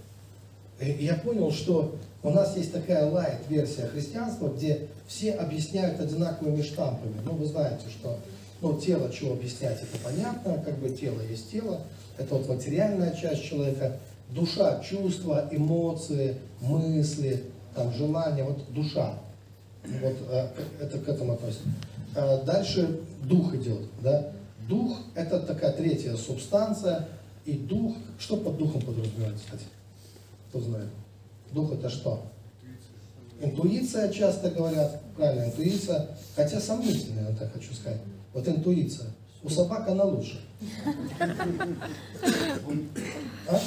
И я понял, что у нас есть такая лайт-версия христианства, где все объясняют одинаковыми штампами. Ну, вы знаете, что ну, тело, чего объяснять, это понятно, как бы тело есть тело, это вот материальная часть человека, душа, чувства, эмоции, мысли, там, желания, вот душа. Вот э, это к этому относится. Э, дальше дух идет, да. Дух – это такая третья субстанция, и дух, что под духом подразумевается, кстати? Кто знает? Дух это что? Интуиция часто говорят, правильно, интуиция, хотя сомнительная, я так хочу сказать. Вот интуиция. У собак она лучше. А?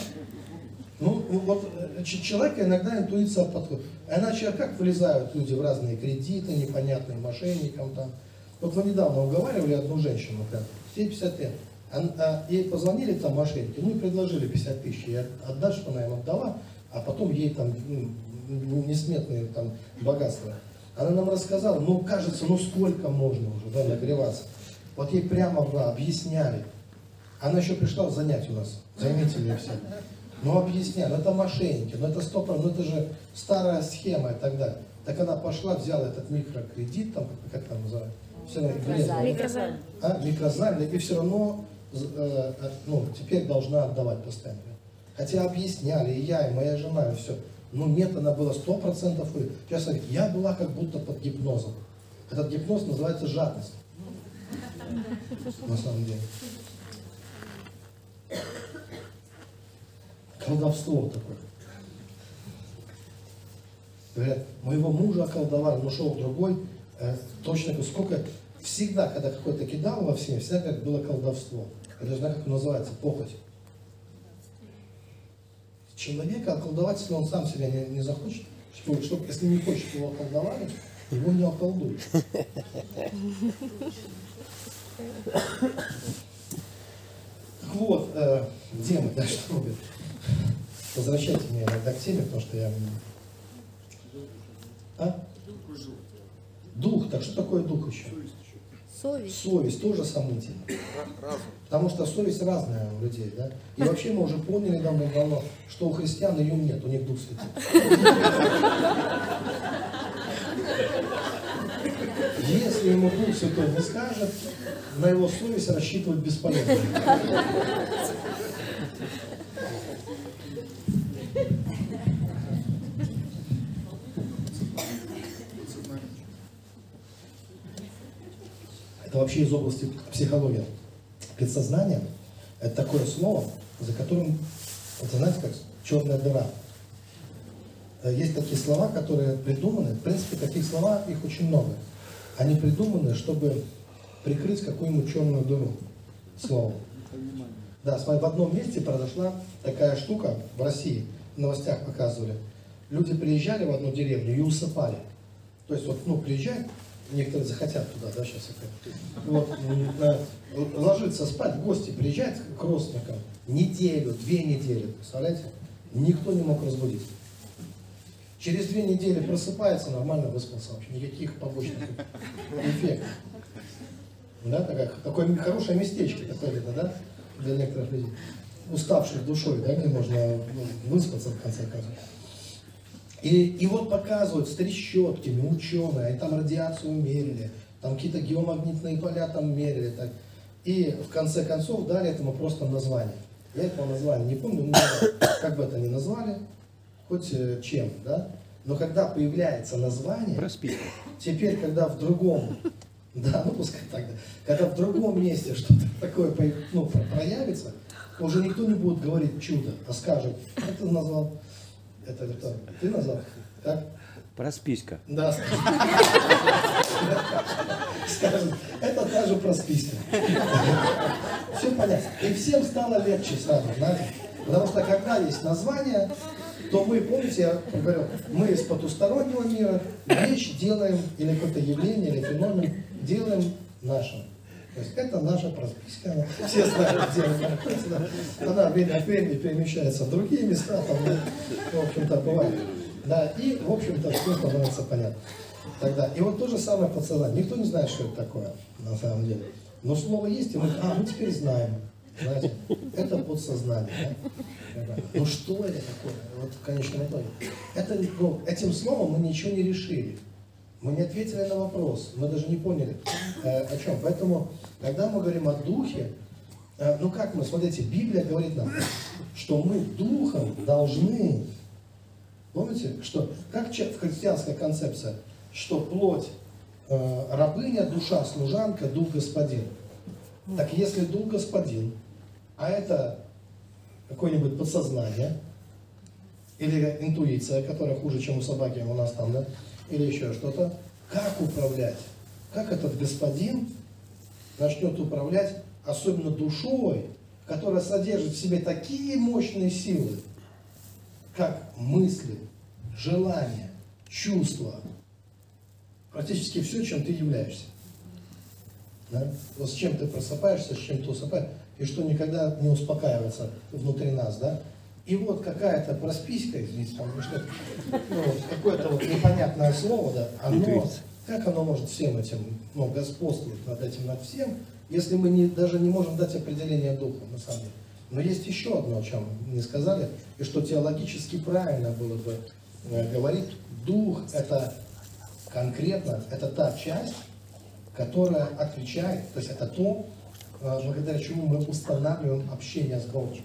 Ну, ну вот э, человека иногда интуиция подходит. Иначе как вылезают люди в разные кредиты, непонятные мошенникам там. Вот мы недавно уговаривали одну женщину, прям, ей 50 лет. А, ей позвонили там мошенники, ну и предложили 50 тысяч. И отдать, что она им отдала, а потом ей там ну, несметные там богатства. Она нам рассказала, ну кажется, ну сколько можно уже, да, нагреваться. Вот ей прямо объясняли. Она еще пришла занять у нас, займите меня все. Ну объясняли, ну это мошенники, ну это стопор, ну это же старая схема и так далее. Так она пошла, взяла этот микрокредит, там, как там называют? Все, Микрозайм. А, микрозайм, и все равно э, э, ну, теперь должна отдавать постоянно. Хотя объясняли, и я, и моя жена, и все. Ну нет, она была сто процентов. Честно говоря, я была как будто под гипнозом. Этот гипноз называется жадность. На самом деле. Колдовство такое. Говорят, моего мужа околдовали, но шел другой, э, точно сколько, всегда, когда какой-то кидал во всем, всегда как было колдовство. Я даже знаю, как называется, похоть человека околдовать, если он сам себя не, не захочет, что, что, если не хочет его околдовать, его не околдуют. Так вот, э, где да, что мы? Возвращайте меня иногда к теме, потому что я... А? Дух, так что такое дух еще? Совесть. Совесть тоже сомнительно. Потому что совесть разная у людей, да? И вообще мы уже поняли давно-давно, что у христиан ее нет, у них Дух Святый. Если ему Дух Святой не скажет, на его совесть рассчитывать бесполезно. Это вообще из области психологии. Предсознание – это такое слово, за которым, это знаете, как черная дыра. Э, есть такие слова, которые придуманы, в принципе, таких слова, их очень много. Они придуманы, чтобы прикрыть какую-нибудь черную дыру словом. Да, в одном месте произошла такая штука в России, в новостях показывали. Люди приезжали в одну деревню и усыпали. То есть вот, ну, приезжают, некоторые захотят туда, да, сейчас это. Вот, ложиться спать, в гости приезжать к родственникам неделю, две недели, представляете? Никто не мог разбудить. Через две недели просыпается, нормально выспался вообще, никаких побочных эффектов. Да, такая, такое хорошее местечко такое то да, для некоторых людей, уставших душой, да, где можно ну, выспаться в конце концов. И, и вот показывают с трещотками ученые, и там радиацию мерили, там какие-то геомагнитные поля там мерили. Так. И в конце концов дали этому просто название. Я этого названия не помню, но как бы это ни назвали, хоть э, чем, да? Но когда появляется название, Проспи. теперь, когда в другом, да, ну пускай так, да, когда в другом месте что-то такое ну, проявится, уже никто не будет говорить чудо, а скажет, как ты назвал, это кто? Ты назвал? Как? Просписька. Да, скажем, это та же просписка. Все понятно. И всем стало легче сразу, знаете. Потому что когда есть название, то мы, помните, я говорил, мы из потустороннего мира вещь делаем, или какое-то явление, или феномен делаем нашим. То есть это наша просписка, она, все знают, где она находится. Она время от времени перемещается в другие места, там, в общем-то, бывает. Да, и, в общем-то, все становится понятно. Тогда. И вот то же самое подсознание. Никто не знает, что это такое на самом деле. Но слово есть, и мы, а, мы теперь знаем. Знаете, это подсознание. Да? Ну что это такое? Вот итоге. Это, ну, этим словом мы ничего не решили. Мы не ответили на вопрос, мы даже не поняли, э, о чем. Поэтому, когда мы говорим о духе, э, ну как мы, смотрите, Библия говорит нам, что мы духом должны, помните, что как в христианская концепция, что плоть э, рабыня, душа служанка, дух господин. Так если дух господин, а это какое-нибудь подсознание, или интуиция, которая хуже, чем у собаки у нас там, да, или еще что-то, как управлять? Как этот господин начнет управлять, особенно душой, которая содержит в себе такие мощные силы, как мысли, желания, чувства, практически все, чем ты являешься. Да? Вот с чем ты просыпаешься, с чем ты усыпаешь, и что никогда не успокаивается внутри нас, да? И вот какая-то просписька, извините, там, ну, что, ну, вот, какое-то вот непонятное слово, да, оно, как оно может всем этим, ну, господствовать над этим, над всем, если мы не, даже не можем дать определение духу, на самом деле. Но есть еще одно, о чем не сказали, и что теологически правильно было бы э, говорить. Дух – это конкретно, это та часть, которая отвечает, то есть это то, э, благодаря чему мы устанавливаем общение с Богом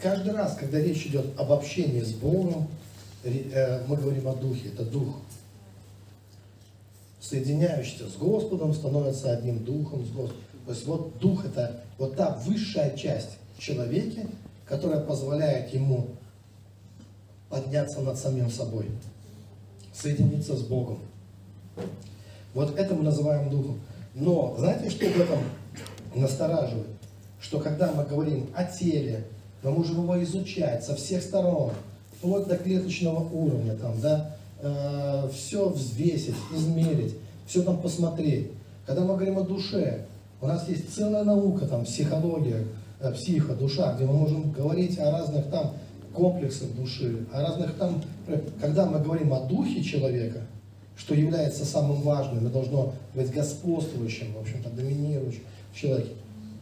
каждый раз, когда речь идет об общении с Богом, э, мы говорим о Духе. Это Дух, соединяющийся с Господом, становится одним Духом с Господом. То есть вот Дух это вот та высшая часть в человеке, которая позволяет ему подняться над самим собой, соединиться с Богом. Вот это мы называем Духом. Но знаете, что в этом настораживает? Что когда мы говорим о теле, мы можем его изучать со всех сторон, вплоть до клеточного уровня, там, да, э, все взвесить, измерить, все там посмотреть. Когда мы говорим о душе, у нас есть целая наука, там, психология, э, психо, душа, где мы можем говорить о разных там комплексах души, о разных там, когда мы говорим о духе человека, что является самым важным и должно быть господствующим, в общем-то, доминирующим в человеке,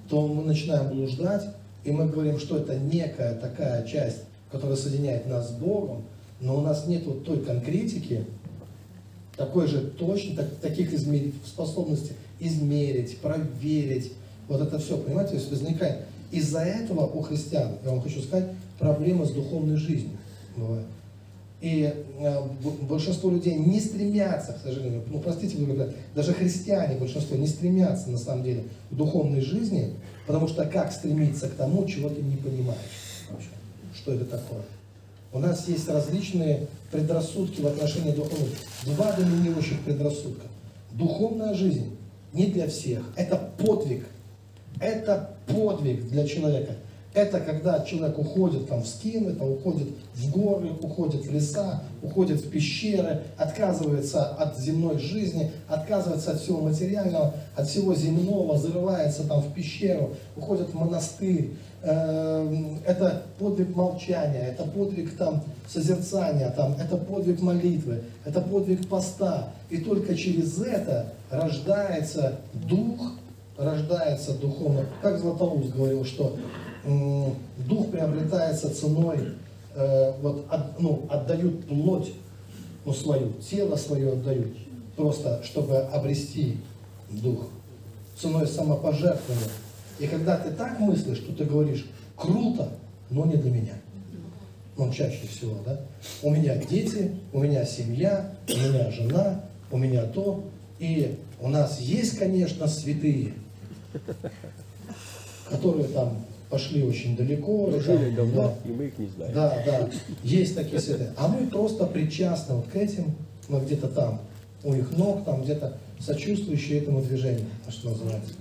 то мы начинаем блуждать, и мы говорим, что это некая такая часть, которая соединяет нас с Богом, но у нас нет вот той конкретики, такой же точно, так, таких измер... способностей измерить, проверить, вот это все, понимаете, то есть возникает. Из-за этого у христиан, я вам хочу сказать, проблема с духовной жизнью бывает. И э, большинство людей не стремятся, к сожалению, ну простите, даже христиане, большинство не стремятся на самом деле к духовной жизни, потому что как стремиться к тому, чего ты не понимаешь вообще, что это такое. У нас есть различные предрассудки в отношении духовности. Два доминирующих предрассудка. Духовная жизнь не для всех. Это подвиг. Это подвиг для человека. Это когда человек уходит там в скин, это уходит в горы, уходит в леса, уходит в пещеры, отказывается от земной жизни, отказывается от всего материального, от всего земного, зарывается там в пещеру, уходит в монастырь. Эм, это подвиг молчания, это подвиг там созерцания, там, это подвиг молитвы, это подвиг поста. И только через это рождается дух, рождается духовно. Как Златоуст говорил, что дух приобретается ценой, э, вот, от, ну, отдают плоть ну, свою, тело свое отдают, просто чтобы обрести дух, ценой самопожертвования. И когда ты так мыслишь, что ты говоришь, круто, но не для меня. Ну, чаще всего, да? У меня дети, у меня семья, у меня жена, у меня то. И у нас есть, конечно, святые, которые там пошли очень далеко. Жили там, давно, да, и мы их не знаем. Да, да, есть такие святые. А мы просто причастны вот к этим, мы где-то там, у их ног, там где-то сочувствующие этому движению, что называется,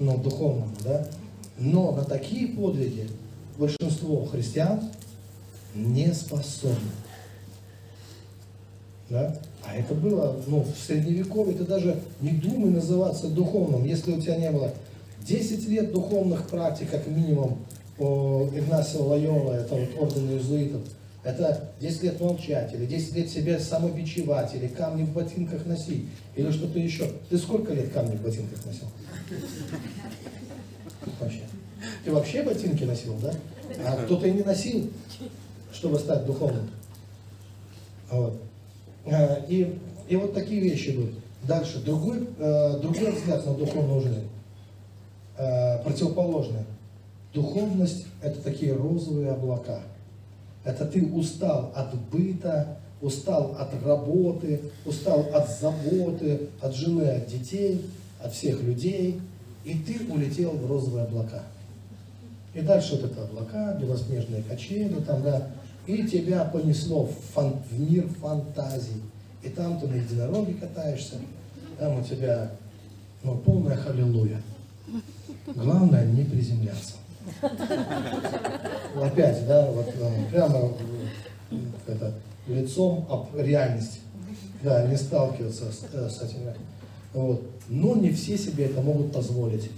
ну, духовному, да. Но на такие подвиги большинство христиан не способны. Да? А это было, ну, в средневековье ты даже не думай называться духовным, если у тебя не было 10 лет духовных практик, как минимум, по Игнасио Лайола, это вот орден иезуитов, Это 10 лет молчать, или 10 лет себя самобичевать, или камни в ботинках носить, или что-то еще. Ты сколько лет камни в ботинках носил? Вообще. Ты вообще ботинки носил, да? А кто-то и не носил, чтобы стать духовным. Вот. А, И, и вот такие вещи будут. Дальше, другой, э, другой взгляд на духовную жизнь. Э, Противоположный. Духовность – это такие розовые облака. Это ты устал от быта, устал от работы, устал от заботы, от жены, от детей, от всех людей, и ты улетел в розовые облака. И дальше вот это облака, белоснежные качели, там, да, и тебя понесло в, фан- в мир фантазий. И там ты на единороге катаешься, там у тебя ну, полная халилуя. Главное не приземляться. Опять, да, вот э, прямо э, это, лицом об реальность. Да, не сталкиваться с, э, с этим. Вот. Но не все себе это могут позволить.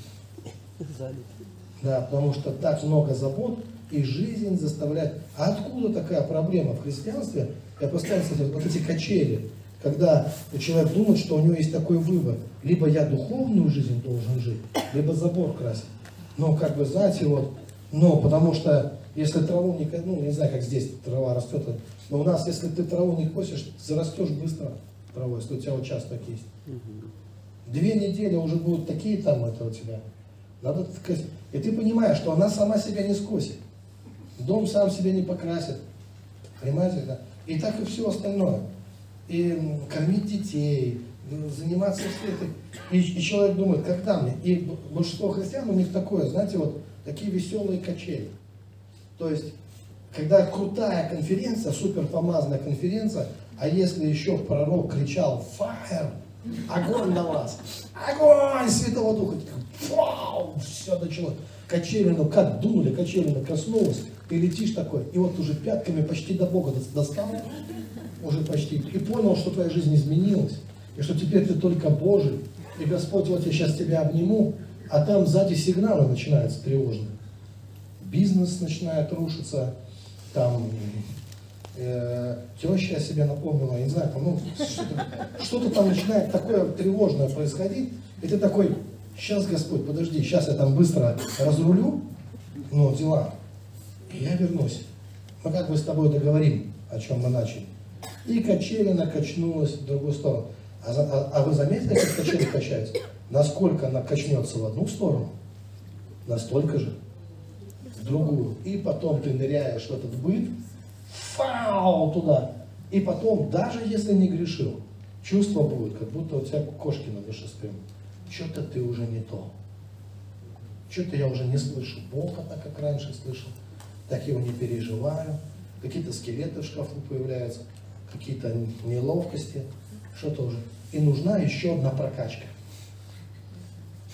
Да, потому что так много забот, и жизнь заставляет. А откуда такая проблема в христианстве? Я поставил, кстати, вот эти качели, когда человек думает, что у него есть такой выбор. Либо я духовную жизнь должен жить, либо забор красить. Но, как бы, знаете, вот, но потому что если траву не, ну, не знаю, как здесь трава растет, но у нас, если ты траву не косишь, зарастешь быстро травой, если у тебя участок есть. Две недели уже будут такие там это у тебя. Надо сказать. И ты понимаешь, что она сама себя не скосит. Дом сам себя не покрасит. Понимаете, да? И так и все остальное. И кормить детей, м, заниматься этой. И, и человек думает, когда мне? И большинство христиан у них такое, знаете, вот такие веселые качели. То есть, когда крутая конференция, супер помазанная конференция, а если еще пророк кричал «Fire!», огонь на вас, огонь Святого Духа, вау, все началось. Качели, ну как дунули, качели коснулась, ты летишь такой, и вот уже пятками почти до Бога дос- достал, уже почти, и понял, что твоя жизнь изменилась, и что теперь ты только Божий, и Господь, вот я сейчас тебя обниму, а там сзади сигналы начинаются тревожные бизнес начинает рушиться, там э, теща себе напомнила, я не знаю, ну, что-то, что-то там начинает такое тревожное происходить, и ты такой, сейчас, Господь, подожди, сейчас я там быстро разрулю, ну, дела, и я вернусь. Мы как бы с тобой договорим, о чем мы начали. И качелина качнулась в другую сторону. А, а- а вы заметили, как качели качаются? Насколько она качнется в одну сторону, настолько же в другую. И потом ты ныряешь в этот быт, фау, туда. И потом, даже если не грешил, чувство будет, как будто у тебя кошки на душе спрям. Что-то ты уже не то. Что-то я уже не слышу Бога так, как раньше слышал. Так его не переживаю. Какие-то скелеты в шкафу появляются, какие-то неловкости, что-то уже. И нужна еще одна прокачка.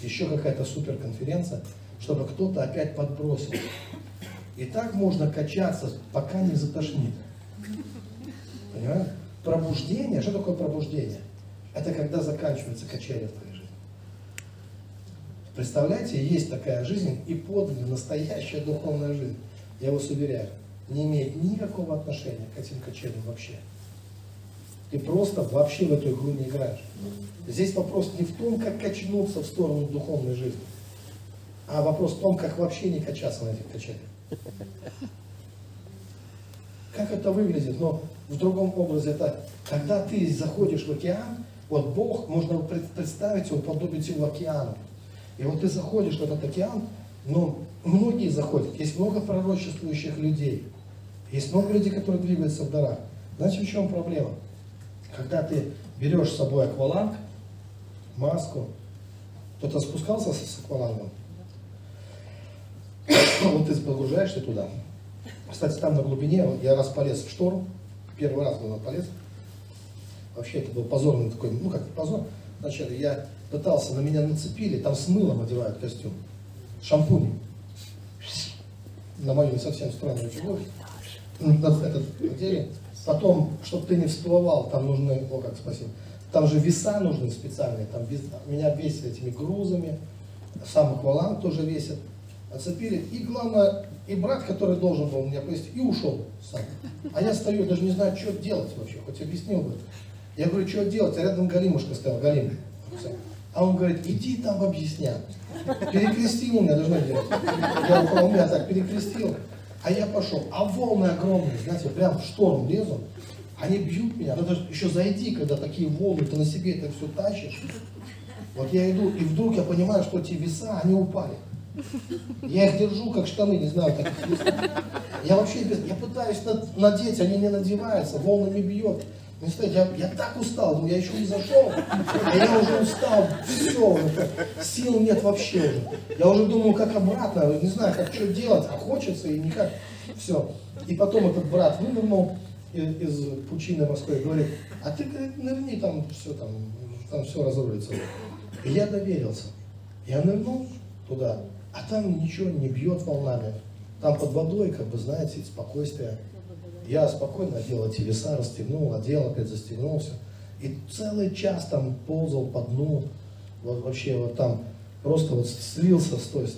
Еще какая-то суперконференция, чтобы кто-то опять подбросил. И так можно качаться, пока не затошнит. Понимаешь? Пробуждение, что такое пробуждение? Это когда заканчивается качели в твоей жизни. Представляете, есть такая жизнь и подлинная, настоящая духовная жизнь. Я вас уверяю, не имеет никакого отношения к этим качелям вообще. Ты просто вообще в эту игру не играешь. Здесь вопрос не в том, как качнуться в сторону духовной жизни, а вопрос в том, как вообще не качаться на этих качелях. Как это выглядит? Но в другом образе это, когда ты заходишь в океан, вот Бог, можно пред- представить его, подобить его океану. И вот ты заходишь в этот океан, но многие заходят, есть много пророчествующих людей, есть много людей, которые двигаются в дарах. Знаете, в чем проблема? Когда ты берешь с собой акваланг, маску, кто-то спускался с, с аквалангом, вот ты погружаешься туда. Кстати, там на глубине, я раз полез в шторм, первый раз был полез. Вообще это был позорный такой, ну как позор. Вначале я пытался, на меня нацепили, там с мылом одевают костюм, шампунь. На мою не совсем стройную фигуру. Ну, этот одели. Потом, чтобы ты не всплывал, там нужны, о как, спасибо, там же веса нужны специальные, там вес- меня весят этими грузами, сам акваланг тоже весит. Оцепили. И главное, и брат, который должен был меня повезти, и ушел сам. А я стою, даже не знаю, что делать вообще, хоть объяснил бы. Я говорю, что делать? А рядом Галимушка стоял, Галим. А он говорит, иди там объясняй. Перекрестил меня, должно делать. Я около меня так перекрестил. А я пошел. А волны огромные, знаете, прям в шторм лезу. Они бьют меня. Надо же еще зайти, когда такие волны, ты на себе это все тащишь. Вот я иду, и вдруг я понимаю, что эти веса, они упали. Я их держу, как штаны, не знаю, таких весов. Я вообще. Я пытаюсь над- надеть, они не надеваются, волнами бьет. Не стоит, я, я так устал, думаю, я еще не зашел, а я уже устал, все, сил нет вообще уже. Я уже думаю, как обратно, не знаю, как что делать, а хочется и никак, все. И потом этот брат вынырнул из, из пучины Москвы и говорит, а ты, говорит, нырни, там все, там, там все разрулится. И я доверился. Я нырнул туда, а там ничего не бьет волнами. Там под водой, как бы, знаете, спокойствие. Я спокойно одел эти веса, расстегнул, одел, опять застегнулся. И целый час там ползал по дну, вот вообще вот там просто вот слился с той.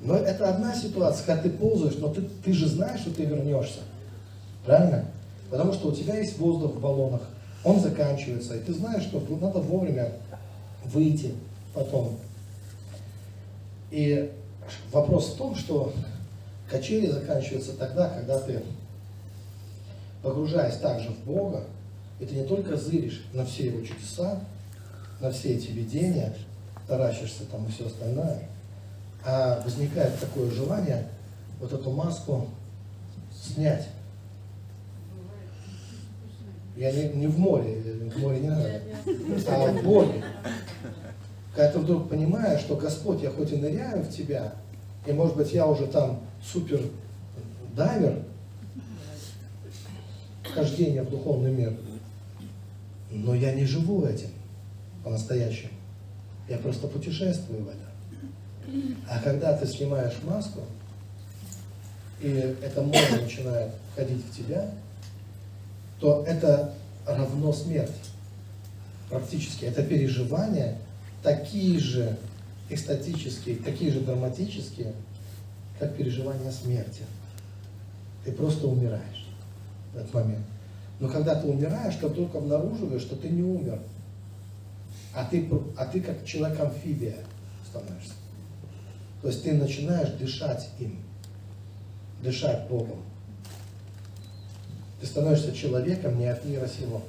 Но это одна ситуация, когда ты ползаешь, но ты, ты же знаешь, что ты вернешься. Правильно? Потому что у тебя есть воздух в баллонах, он заканчивается, и ты знаешь, что надо вовремя выйти потом. И вопрос в том, что качели заканчиваются тогда, когда ты, погружаясь также в Бога, и ты не только зыришь на все его чудеса, на все эти видения, таращишься там и все остальное, а возникает такое желание вот эту маску снять. Я не, не в море, в море не надо, а в Боге. Когда ты вдруг понимаешь, что Господь, я хоть и ныряю в тебя, и может быть я уже там супер дайвер, вхождения в духовный мир, но я не живу этим по-настоящему. Я просто путешествую в этом. А когда ты снимаешь маску, и это море начинает входить в тебя, то это равно смерти. Практически. Это переживания такие же экстатические, такие же драматические, как переживания смерти. Ты просто умираешь в этот момент. Но когда ты умираешь, ты вдруг обнаруживаешь, что ты не умер. А ты, а ты как человек-амфибия становишься. То есть ты начинаешь дышать им, дышать Богом. Ты становишься человеком не от мира сего.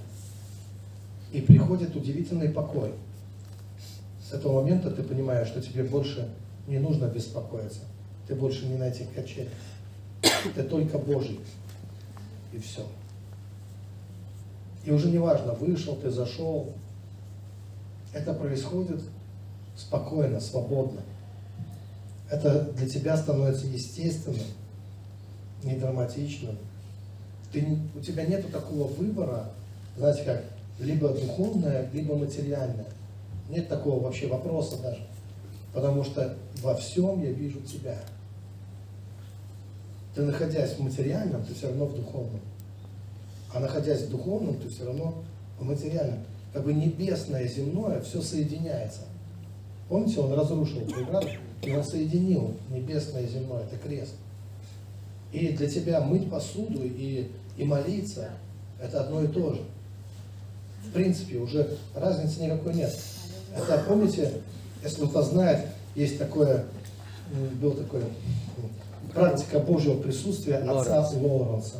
И приходит удивительный покой. С этого момента ты понимаешь, что тебе больше не нужно беспокоиться. Ты больше не на этих качелях. Ты только Божий. И все. И уже не важно, вышел ты, зашел. Это происходит спокойно, свободно. Это для тебя становится естественным, не драматичным. Ты, у тебя нет такого выбора, знаете как, либо духовное, либо материальное. Нет такого вообще вопроса даже. Потому что во всем я вижу тебя. Ты находясь в материальном, ты все равно в духовном. А находясь в духовном, ты все равно в материальном. Как бы небесное, земное, все соединяется. Помните, он разрушил преграду, и он соединил небесное и земное, это крест. И для тебя мыть посуду и, и молиться, это одно и то же. В принципе, уже разницы никакой нет. Это, помните, если кто-то знает, есть такое, был такой практика Божьего присутствия отца Лоуренса.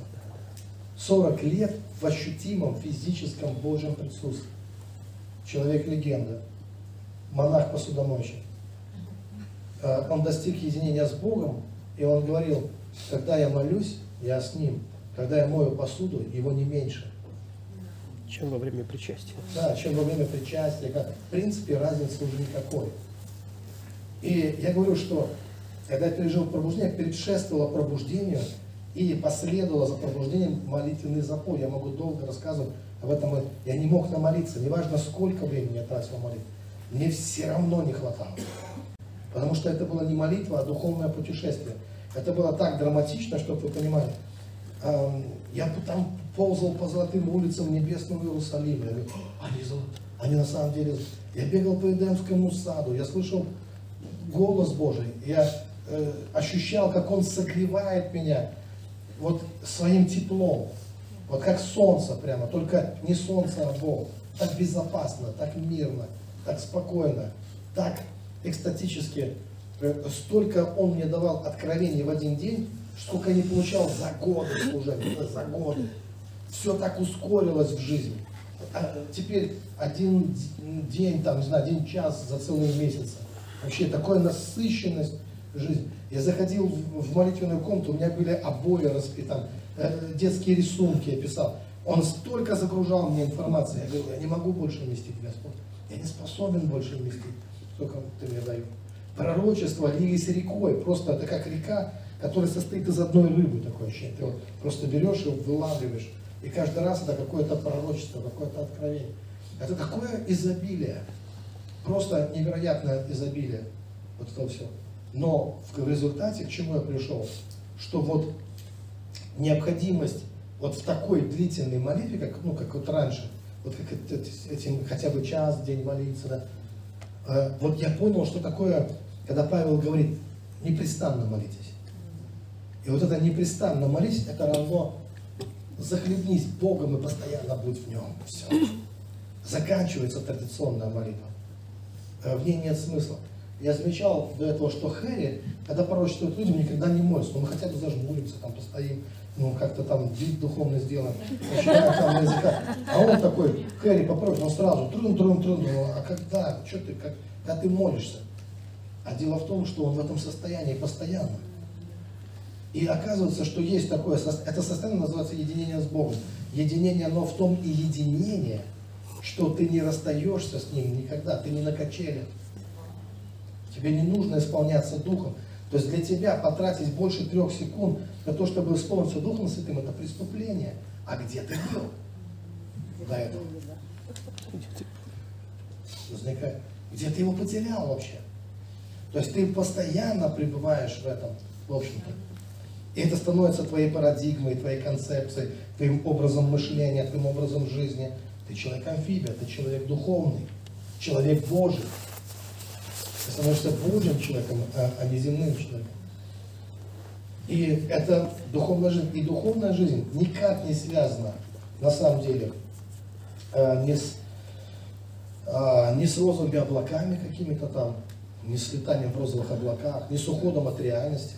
40 лет в ощутимом физическом Божьем присутствии. Человек-легенда, монах-посудомойщик. Э, Он достиг единения с Богом, и он говорил, когда я молюсь, я с Ним. Когда я мою посуду, его не меньше. чем во время причастия. Да, чем во время причастия. Как, в принципе, разницы уже никакой. И я говорю, что когда я пережил пробуждение, предшествовало пробуждению и последовало за пробуждением молитвенный запой. Я могу долго рассказывать об этом. Я не мог намолиться, неважно сколько времени я тратил на молитву. Мне все равно не хватало. Потому что это была не молитва, а духовное путешествие. Это было так драматично, чтобы вы понимали. Я там ползал по золотым улицам небесного Иерусалима. Я говорю, «О, они, они на самом деле... золотые». Я бегал по Эдемскому саду, я слышал голос Божий. Я э, ощущал, как Он согревает меня вот своим теплом. Вот как солнце прямо, только не солнце, а Бог. Так безопасно, так мирно, так спокойно, так экстатически. Э, Столько Он мне давал откровений в один день, сколько я не получал за годы служения, за годы. Все так ускорилось в жизни. А теперь один день, там, не знаю, один час за целый месяц. Вообще такая насыщенность жизни. Я заходил в молитвенную комнату, у меня были обои распитаны, э, детские рисунки я писал. Он столько загружал мне информации. Я говорю, я не могу больше вместить, Господь. Я не способен больше вместить, сколько ты мне даешь. Пророчества лились рекой. Просто это как река, которая состоит из одной рыбы, такое ощущение. Ты вот просто берешь и вылавливаешь. И каждый раз это какое-то пророчество, какое-то откровение. Это такое изобилие. Просто невероятное изобилие. Вот это все. Но в результате к чему я пришел? Что вот необходимость вот в такой длительной молитве, как, ну, как вот раньше, вот как этим хотя бы час в день молиться, да, э, вот я понял, что такое, когда Павел говорит, непрестанно молитесь. И вот это непрестанно молись, это равно захлебнись Богом и постоянно будь в нем. Все. Заканчивается традиционная молитва. Э, В ней нет смысла. Я замечал до этого, что Хэри, когда пророчествуют людям, никогда не молятся. Ну, мы хотя бы зажмуримся, там постоим, ну, как-то там вид духовно сделаем, на языках. А он такой, Хэри попросит, он сразу трун трун трун Ну, а когда? Что ты, как, когда ты молишься? А дело в том, что он в этом состоянии постоянно. И оказывается, что есть такое, это состояние называется единение с Богом. Единение, но в том и единение, что ты не расстаешься с Ним никогда, ты не на качелях. Тебе не нужно исполняться Духом. То есть для тебя потратить больше трех секунд на то, чтобы исполниться Духом Святым, это преступление. А где ты был до этого? Возникает. Где ты его потерял вообще? То есть ты постоянно пребываешь в этом, в общем-то. И это становится твоей парадигмой, твоей концепцией, твоим образом мышления, твоим образом жизни. Ты человек-амфибия, ты человек духовный, человек Божий. Ты становишься Божьим человеком, а, а не земным человеком. И это духовная жизнь. И духовная жизнь никак не связана, на самом деле, э, не с, а, не с розовыми облаками какими-то там, не с летанием в розовых облаках, не с уходом от реальности.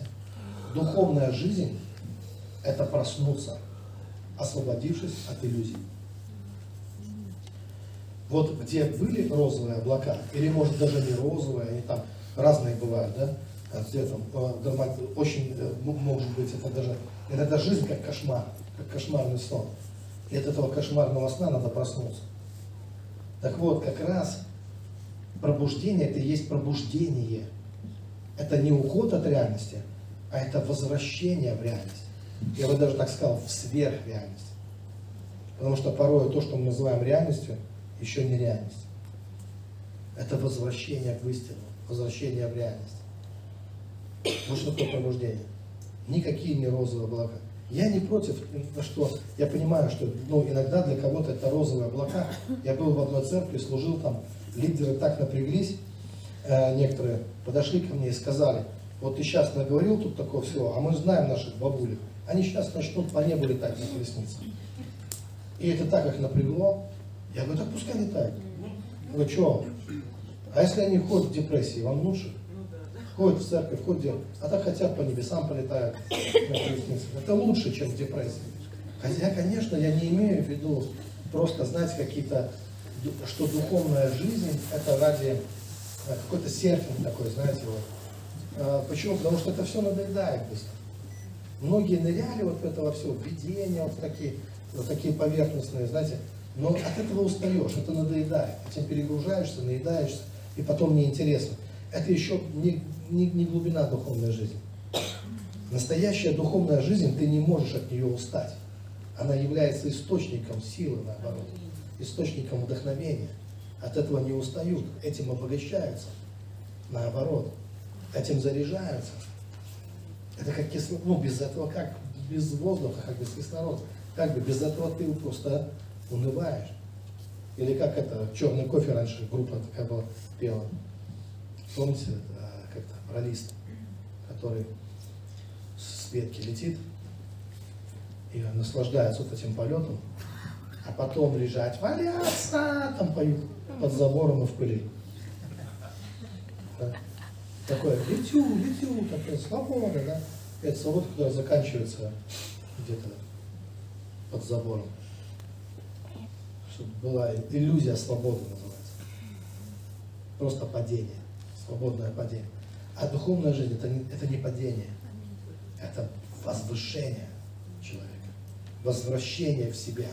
Духовная жизнь – это проснуться, освободившись от иллюзий. Вот где были розовые облака, или может даже не розовые, они там разные бывают, да, А где там, э, очень, э, может быть, это даже, иногда жизнь как кошмар, как кошмарный сон. И от этого кошмарного сна надо проснуться. Так вот, как раз пробуждение это и есть пробуждение. Это не уход от реальности, а это возвращение в реальность. Я бы даже так сказал, в сверхреальность. Потому что порой то, что мы называем реальностью, еще не реальность. Это возвращение в истину, возвращение в реальность. Вот что такое пробуждение. Никакие не розовые облака. Я не против, что я понимаю, что ну, иногда для кого-то это розовые облака. Я был в одной церкви, служил там, лидеры так напряглись, э, некоторые подошли ко мне и сказали, вот ты сейчас наговорил тут такое всего, а мы знаем наших бабулек. Они сейчас начнут по небу летать на колеснице. И это так их напрягло. Я говорю, так пускай летают. Говорю, что? А если они ходят в депрессии, вам лучше? Ходят в церковь, ходят, где- а так хотят по небесам полетают. Это лучше, чем в депрессии. Хотя, конечно, я не имею в виду просто знать какие-то, что духовная жизнь это ради э, какой-то серфинг такой, знаете, вот. А, Почему? Потому что это все надоедает быстро. Многие ныряли вот в это во все, видения вот такие, вот такие поверхностные, знаете, но от этого устаешь, это надоедает, этим перегружаешься, наедаешься, и потом неинтересно. Это еще не, не, не глубина духовной жизни. Настоящая духовная жизнь, ты не можешь от нее устать. Она является источником силы, наоборот, источником вдохновения. От этого не устают, этим обогащаются, наоборот, этим заряжаются. Это как кислород, ну без этого как, без воздуха, как без кислорода. Как бы без этого ты просто унываешь. Или как это, черный кофе раньше группа такая была, пела. Помните, это, как-то, про который с ветки летит и наслаждается вот этим полетом, а потом лежать, валяться, там поют под забором и в пыли. Да? Такое, летю, летю, такая свобода, да? Это свобода, которая заканчивается где-то под забором. Чтобы была иллюзия свободы называется. Просто падение, свободное падение. А духовная жизнь это не, это не падение, это возвышение человека, возвращение в себя,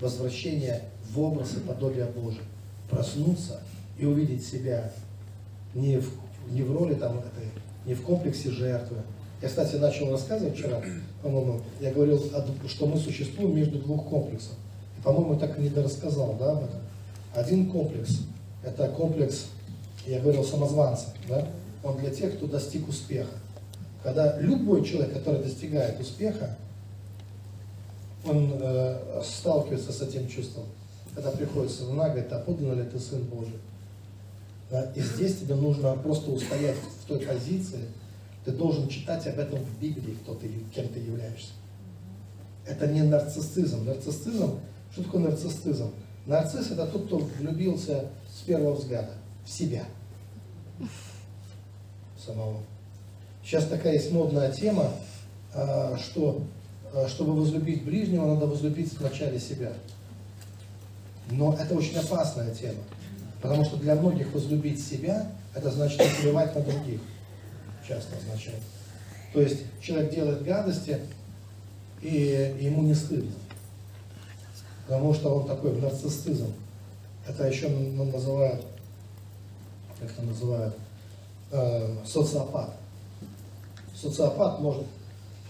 возвращение в образ и подобие Божие. Проснуться и увидеть себя не в, не в роли там этой, не в комплексе жертвы. Я, кстати, начал рассказывать вчера, по-моему, я говорил, что мы существуем между двух комплексов. По-моему, так не дорассказал, да, об этом. Один комплекс – это комплекс, я говорил, самозванца, да? Он для тех, кто достиг успеха. Когда любой человек, который достигает успеха, он э, сталкивается с этим чувством. Когда приходит сатана, говорит, а подлинно ли ты Сын Божий? Да? И здесь тебе нужно просто устоять в той позиции, ты должен читать об этом в Библии, кто ты, кем ты являешься. Это не нарциссизм. Нарциссизм, что такое нарциссизм? Нарцисс это тот, кто влюбился с первого взгляда в себя самого. Сейчас такая есть модная тема, а, что а, чтобы возлюбить ближнего, надо возлюбить вначале себя. Но это очень опасная тема, потому что для многих возлюбить себя, это значит не плевать на других, часто означает. То есть человек делает гадости, и ему не стыдно, потому что он такой нарциссизм. Это еще ну, называют, как это называют, э, социопат. Социопат может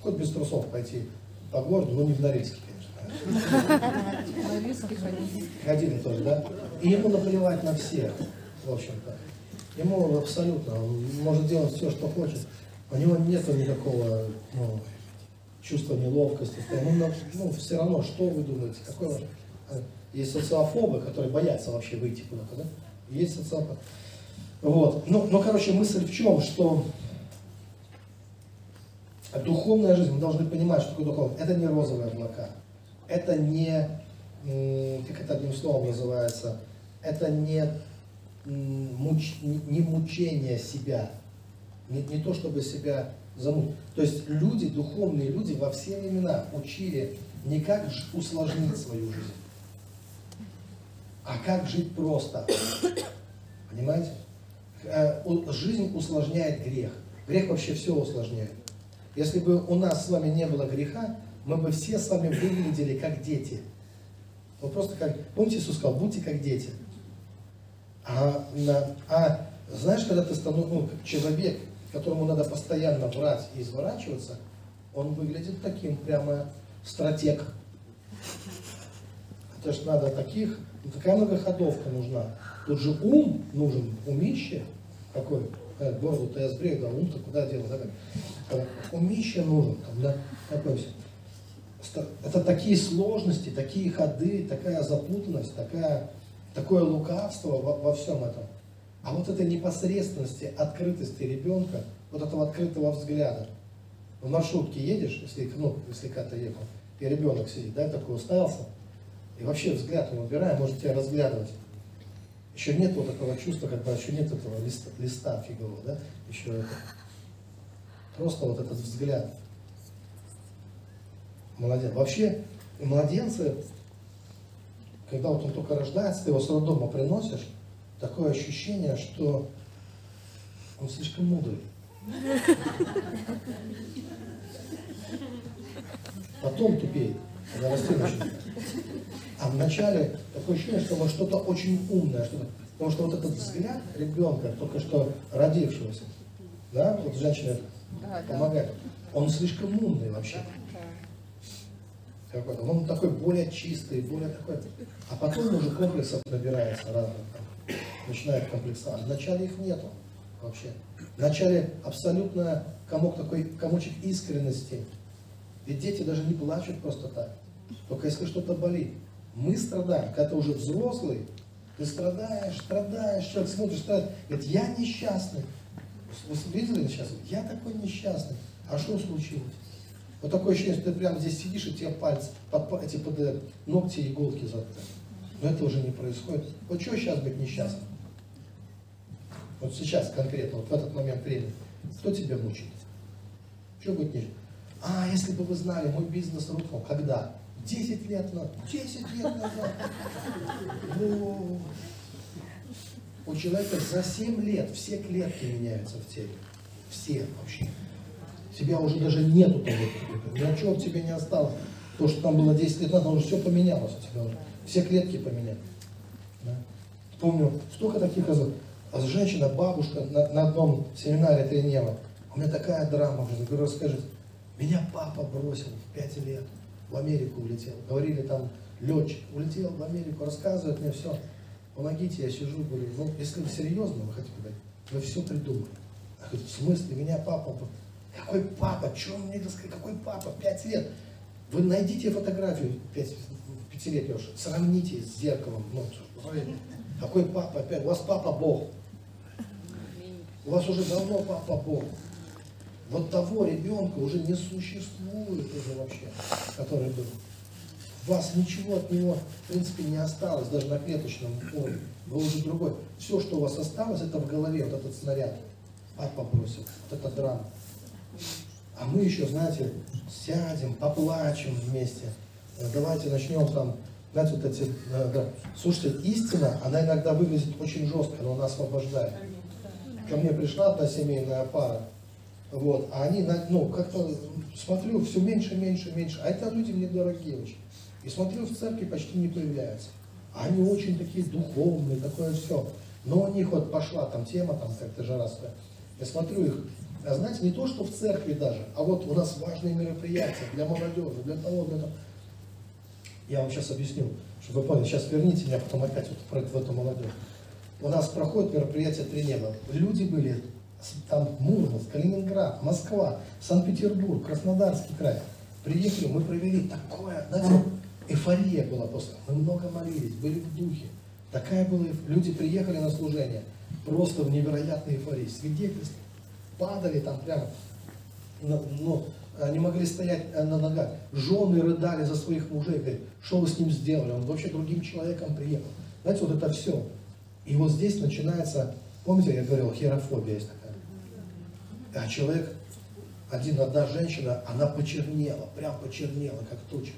хоть без трусов пойти по городу, но не в Норильске, конечно. Ходили тоже, да? И ему наплевать на всех, в общем-то. Ему абсолютно, он может делать все, что хочет. У него нет никакого ну, чувства неловкости. На- ну, все равно, что вы думаете, какой ваш... э, Есть социофобы, которые боятся вообще выйти куда-то, да? Есть социопат. Вот. Ну, ну, короче, мысль в чем, что духовная жизнь, мы должны понимать, что такое духовное. Это не розовые облака. Это не, как это одним словом называется, это не, муч- не мучение себя. Не, не то, чтобы себя замучить. То есть люди, духовные люди во все времена учили не как усложнить свою жизнь, а как жить просто. Понимаете? Э, Жизнь усложняет грех. Грех вообще все усложняет. Если бы у нас с вами не было греха, мы бы все с вами выглядели как дети. Вот просто как, помните, Иисус сказал, будьте как дети. А, а знаешь, когда ты становишься, ну, человек, которому надо постоянно врать и изворачиваться, он выглядит таким прямо стратег. Это ж надо таких, ну, такая многоходовка нужна. Тут же ум нужен, умище какой. Э, Бороду-то я сбрею, да ум-то куда делать, да? Э, Умище нужен, там, да, такой. Ста- Это такие сложности, такие ходы, такая запутанность, такая, такое лукавство во, во всем этом. А вот этой непосредственности, открытости ребенка, вот этого открытого взгляда. В маршрутке едешь, если, ну, если когда-то ехал, и ребенок сидит, да, такой уставился, и вообще взгляд он убираем, может тебя разглядывать. Еще нет вот такого чувства, как бы еще нет этого листа, листа фигового, да, еще это. Просто вот этот взгляд. Молодец. Вообще, младенцы, когда вот он только рождается, ты его с роддома приносишь, такое ощущение, что он слишком мудрый. Потом тупеет, когда растет начинает. А вначале такое ощущение, что он что-то очень умное, что-то. Потому что вот этот взгляд ребенка, только что родившегося, да, вот женщина помогает, он слишком умный вообще. Какой-то. Он такой более чистый, более такой. А потом уже комплексов набирается разных. Начинает комплексовать. Вначале их нету вообще. Вначале абсолютно комок такой, комочек искренности. Ведь дети даже не плачут просто так. Только если что-то болит. Мы страдаем. Когда ты уже взрослый, ты страдаешь, страдаешь, человек смотришь, страдает, говорит, я несчастный. Вы видели сейчас? Я такой несчастный. А что случилось? Вот такое ощущение, что ты прямо здесь сидишь, и тебе пальцы, под, эти под э, ногти иголки заткнули. Но это уже не происходит. Вот что сейчас быть несчастным? Вот сейчас конкретно, вот в этот момент времени. Кто тебя мучает? Что быть несчастным? А, если бы вы знали, мой бизнес рухнул. Когда? 10 лет назад. 10 лет назад. Во. У человека за 7 лет все клетки меняются в теле. Все вообще. Тебя уже даже нету того. Ничего в тебе не осталось. То, что там было 10 лет назад, уже все поменялось у тебя уже. Все клетки поменялись. Да? Помню, столько таких раз. А женщина, бабушка на, на одном семинаре тренера. У меня такая драма жизни. Говорю, расскажи. Меня папа бросил в 5 лет. В Америку улетел. Говорили там, летчик улетел в Америку, рассказывает мне все. Помогите, я сижу, говорю, ну, если вы серьезно, вы хотите говорить, вы все придумали. Я говорю, в смысле, меня папа... Какой папа? Он мне рассказал? Какой папа? Пять лет. Вы найдите фотографию пятилетнего, сравните с зеркалом. Ну, какой папа опять? У вас папа Бог. У вас уже давно папа Бог. Вот того ребенка уже не существует уже вообще, который был. У вас ничего от него, в принципе, не осталось, даже на клеточном уровне. Вы уже другой. Все, что у вас осталось, это в голове, вот этот снаряд. Папа бросил, вот эта драма. А мы еще, знаете, сядем, поплачем вместе. Э, Давайте начнем там, знаете, вот эти, э, да. Слушайте, истина, она иногда выглядит очень жестко, но она освобождает. Ко мне пришла одна семейная пара, вот, а они, ну, как-то смотрю, все меньше, меньше, меньше, а это люди мне дорогие очень. И смотрю, в церкви почти не появляются. А они очень такие духовные, такое все. Но у них вот пошла там тема, там как-то жараская. Я смотрю их, а знаете, не то, что в церкви даже, а вот у нас важные мероприятия для молодежи, для того, для того. Я вам сейчас объясню, чтобы вы поняли. Сейчас верните меня потом опять вот в эту молодежь. У нас проходит мероприятие три неба. Люди были там Мурманск, Калининград, Москва, Санкт-Петербург, Краснодарский край. Приехали, мы провели такое, знаете, эйфория была после. Мы много молились, были в духе. Такая была, люди приехали на служение, просто в невероятной эйфории. Свидетельства падали там прямо, ну, не могли стоять э, на ногах. Жены рыдали за своих мужей, говорят, что вы с ним сделали, он вообще другим человеком приехал. Знаете, вот это все. И вот здесь начинается, помните, я говорил, херофобия есть такая. А человек, один, одна женщина, она почернела, прям почернела, как туча.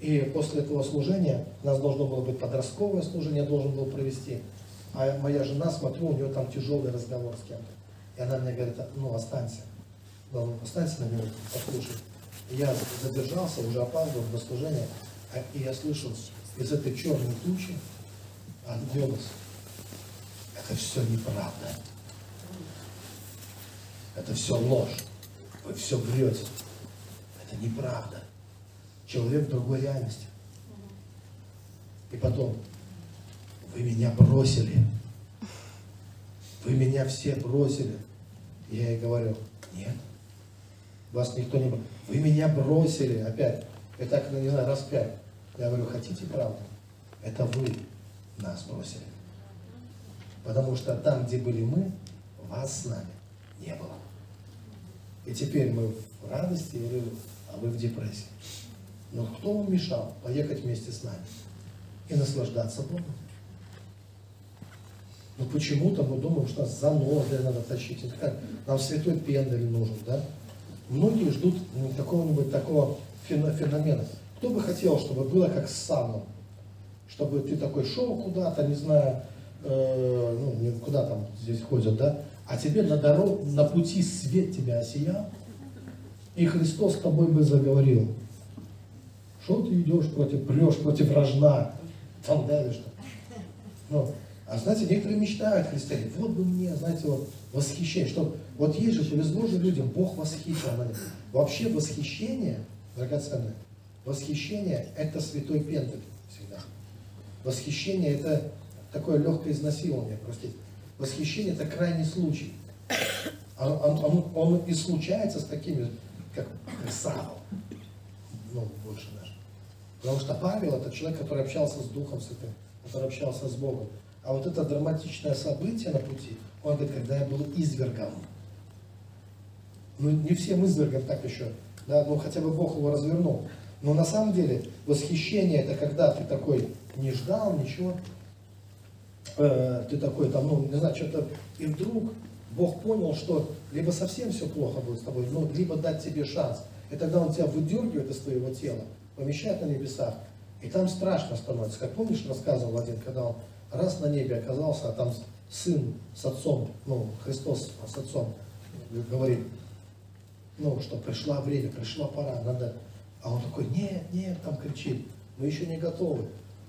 И после этого служения, у нас должно было быть подростковое служение, я должен был провести. А моя жена, смотрю, у нее там тяжелый разговор с кем-то. И она мне говорит, ну останься. Ну, останься на минуту, послушай. Я задержался, уже опаздывал на служение, а- и я слышу из этой черной тучи от голос. Это все неправда. Это все ложь. Вы все врете. Это неправда. Человек в другой реальности. И потом, вы меня бросили. Вы меня все бросили. Я ей говорю, нет, вас никто не бросил. Вы меня бросили опять. И так, ну, не знаю, раз пять. Я говорю, хотите правду? Это вы нас бросили. Потому что там, где были мы, вас с нами не было. И теперь мы в радости, а вы в депрессии. Но кто вам мешал поехать вместе с нами и наслаждаться Богом? Но почему-то мы думаем, что нас за ноги надо тащить. Это как нам святой пендель нужен, да? Многие ждут м, какого-нибудь такого фено- феномена. Кто бы хотел, чтобы было как с самым? Чтобы ты такой шел куда-то, не знаю, э, ну, не- куда там здесь ходят, да? А тебе на дорогу, на пути свет тебя осиял, и Христос с тобой бы заговорил. Что ты идешь против, прешь против рожна? Там давишь? Ну, а знаете, некоторые мечтают христиане, вот бы мне, знаете, вот восхищение, что вот есть же, повезло же людям, Бог восхитил. Вообще восхищение, драгоценное, восхищение это святой пентель всегда. Восхищение это такое легкое изнасилование, простите. Восхищение это крайний случай. Он, он- он- он и случается с такими, как, как Савол, ну, больше даже. Потому что Павел это человек, который общался с Духом Святым, который общался с Богом. А вот это драматичное событие на пути, он говорит, когда я был извергом. Ну, не всем извергом так еще, да, ну хотя бы Бог его развернул. Но на самом деле восхищение это когда ты такой не ждал ничего, э, ты такой там, ну, не знаю, что-то, и вдруг Бог понял, что либо совсем все плохо будет с тобой, ну, либо дать тебе шанс. И тогда Он тебя выдергивает из твоего тела, помещает на небесах, и там страшно становится. Как помнишь, рассказывал один, когда он раз на небе оказался, а там сын с отцом, ну, Христос с отцом говорит, ну, что пришло время, пришла пора, надо. А он такой, нет, нет, там кричит, мы еще не готовы.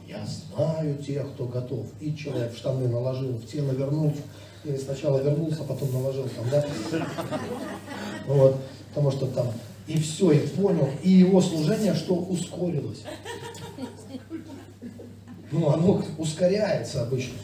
Я знаю тех, кто готов. И человек в штаны наложил, в тело вернулся. Или сначала вернулся, потом наложил там, да? Вот, потому что там и все, и понял, и его служение, что ускорилось. Ну, оно ускоряется обычно.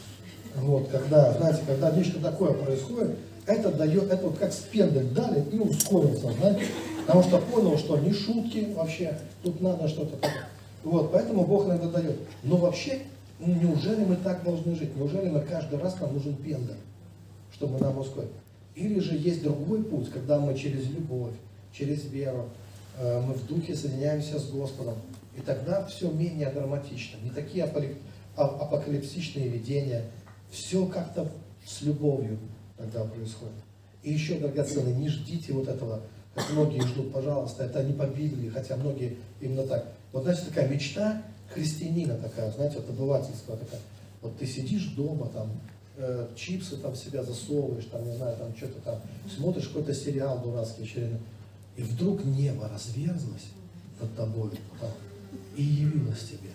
Вот, когда, знаете, когда нечто такое происходит, это дает, это вот как спендель дали и ускорился, знаете, потому что понял, что не шутки вообще, тут надо что-то такое. Вот, поэтому Бог иногда дает. Но вообще, неужели мы так должны жить? Неужели мы каждый раз нам нужен пендель, чтобы нам ускорить? Или же есть другой путь, когда мы через любовь, через веру, э, мы в духе соединяемся с Господом, и тогда все менее драматично, не такие апокалипсичные видения, все как-то с любовью тогда происходит. И еще, драгоценные, не ждите вот этого, как многие ждут, пожалуйста, это не по Библии, хотя многие именно так. Вот, знаете, такая мечта христианина такая, знаете, вот обывательская такая. Вот ты сидишь дома, там, э, чипсы там себя засовываешь, там, не знаю, там что-то там, смотришь какой-то сериал дурацкий очередной, и вдруг небо разверзлось над тобой, там, и явилось тебе.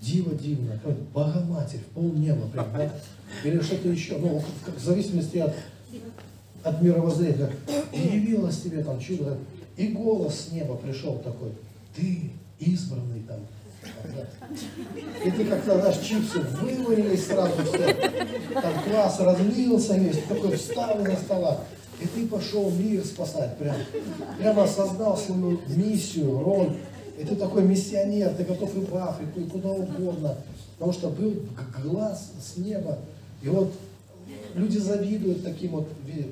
Диво дивно, как Богоматерь, в полнеба прям, да? Или что-то еще, ну, в зависимости от, от мировоззрения. И явилось тебе там чудо, и голос с неба пришел такой, ты избранный там. И ты как-то, знаешь, чипсы вывалились сразу все. Там класс разлился весь, такой встал на стола. И ты пошел мир спасать прям. Прямо создал свою миссию, роль. И ты такой миссионер, ты готов и в Африку, и куда угодно. Потому что был глаз с неба. И вот люди завидуют таким вот,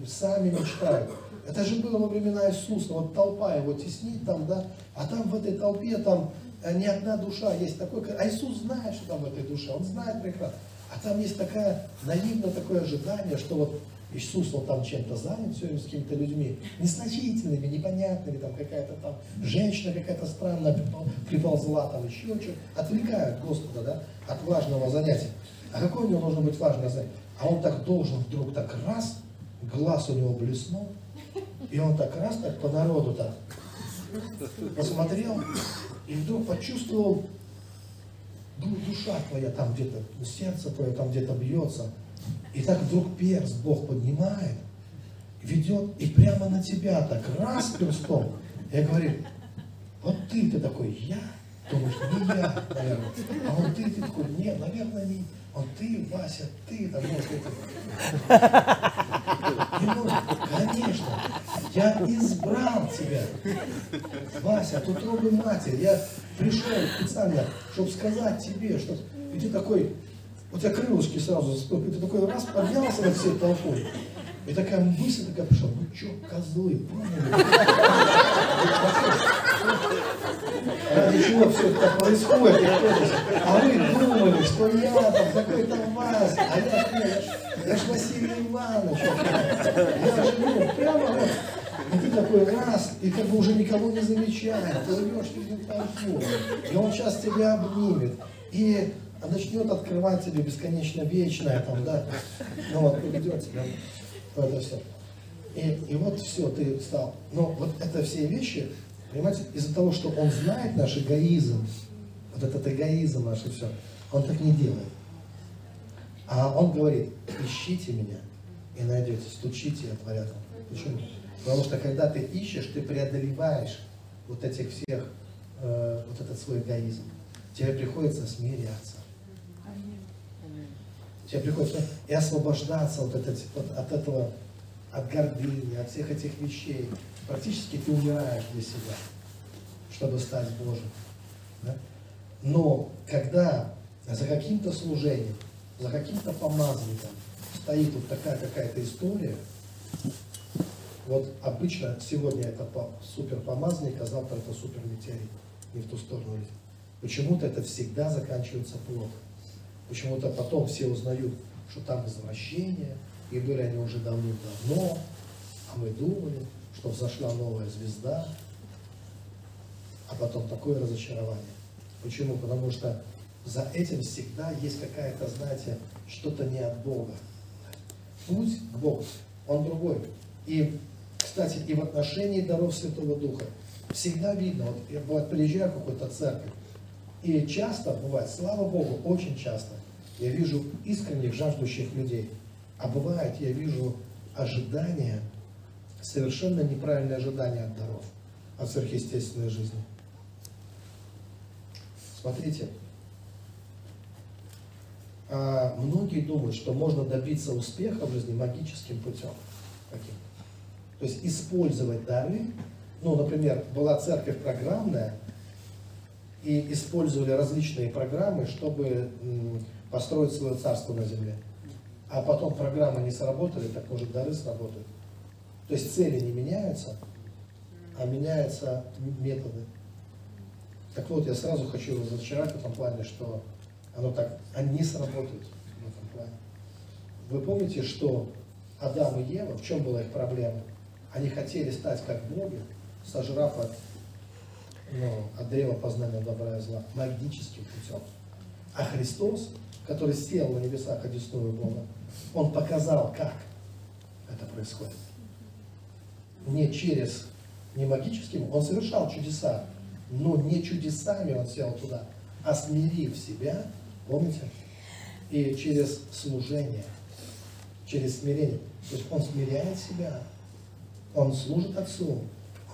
сами мечтают. Это же было во времена Иисуса, вот толпа его теснит там, да, а там в этой толпе там э, не одна душа есть такой, а Иисус знает, что там в этой душе, он знает прекрасно. А там есть такая наивное такое ожидание, что вот Иисус он там чем-то занят все с какими-то людьми, незначительными, непонятными, там какая-то там женщина какая-то странная приползла, там еще что-то, отвлекают Господа, да, от важного занятия. А какое у него должно быть важное занятие? А он так должен вдруг так раз, глаз у него блеснул, и он так раз так по народу так посмотрел, и вдруг почувствовал, душа твоя там где-то, сердце твое там где-то бьется, и так вдруг перст Бог поднимает, ведет, и прямо на тебя так раз перстом, и говорит, вот ты, ты такой, я? Думаешь, не я, наверное. А он ты, ты такой, нет, наверное, не. Он ты, Вася, ты, там, может, это. Конечно, я избрал тебя. Вася, тут робы матерь. Я пришел специально, чтобы сказать тебе, что и ты такой, у тебя крылышки сразу заступили, ты такой раз поднялся над всей толпой. И такая мысль такая пришла, ну что, козлы, поняли? Чего все это происходит? А вы думали, что я там какой-то вас, а я, я, я ж Василий Иванович. Я же, ну, прямо вот. И ты такой раз, и как бы уже никого не замечаешь, ты идешь через толпу, и он сейчас тебя обнимет. И начнет открывать тебе бесконечно вечное, там, да, ну вот, приведет тебя в это все. И, и вот все, ты стал. Но вот это все вещи, понимаете, из-за того, что он знает наш эгоизм, вот этот эгоизм наш и все, он так не делает. А он говорит, ищите меня и найдете, стучите и отворят. Почему? Потому что когда ты ищешь, ты преодолеваешь вот этих всех, э, вот этот свой эгоизм. Тебе приходится смиряться. Тебе приходится и освобождаться вот, вот от этого от гордыни, от всех этих вещей. Практически ты умираешь для себя, чтобы стать Божьим. Да? Но когда за каким-то служением за каким-то помазанником стоит вот такая какая-то история, вот обычно сегодня это супер помазанник, а завтра это супер метеорит. Не в ту сторону идет. Почему-то это всегда заканчивается плохо. Почему-то потом все узнают, что там извращение, и были они уже давным-давно, а мы думали, что взошла новая звезда, а потом такое разочарование. Почему? Потому что за этим всегда есть какая-то, знаете, что-то не от Бога. Путь к Богу, он другой. И, кстати, и в отношении даров Святого Духа всегда видно, вот я приезжаю в какую-то церковь, и часто бывает, слава Богу, очень часто, я вижу искренних, жаждущих людей. А бывает, я вижу ожидания, совершенно неправильные ожидания от даров, от сверхъестественной жизни. Смотрите, а, многие думают, что можно добиться успеха в жизни магическим путем. Каким? То есть использовать дары. Ну, например, была церковь программная, и использовали различные программы, чтобы построить свое царство на земле. А потом программы не сработали, так может дары сработают. То есть цели не меняются, а меняются методы. Так вот, я сразу хочу разочаровать в этом плане, что оно так, они сработают в этом плане. Вы помните, что Адам и Ева, в чем была их проблема? Они хотели стать как боги, сожрав от, ну, от древа познания добра и зла, магическим путем. А Христос, который сел на небесах одесную Бога, Он показал, как это происходит. Не через, не магическим, Он совершал чудеса, но не чудесами Он сел туда, а смирив себя, помните? И через служение, через смирение. То есть Он смиряет себя, Он служит Отцу,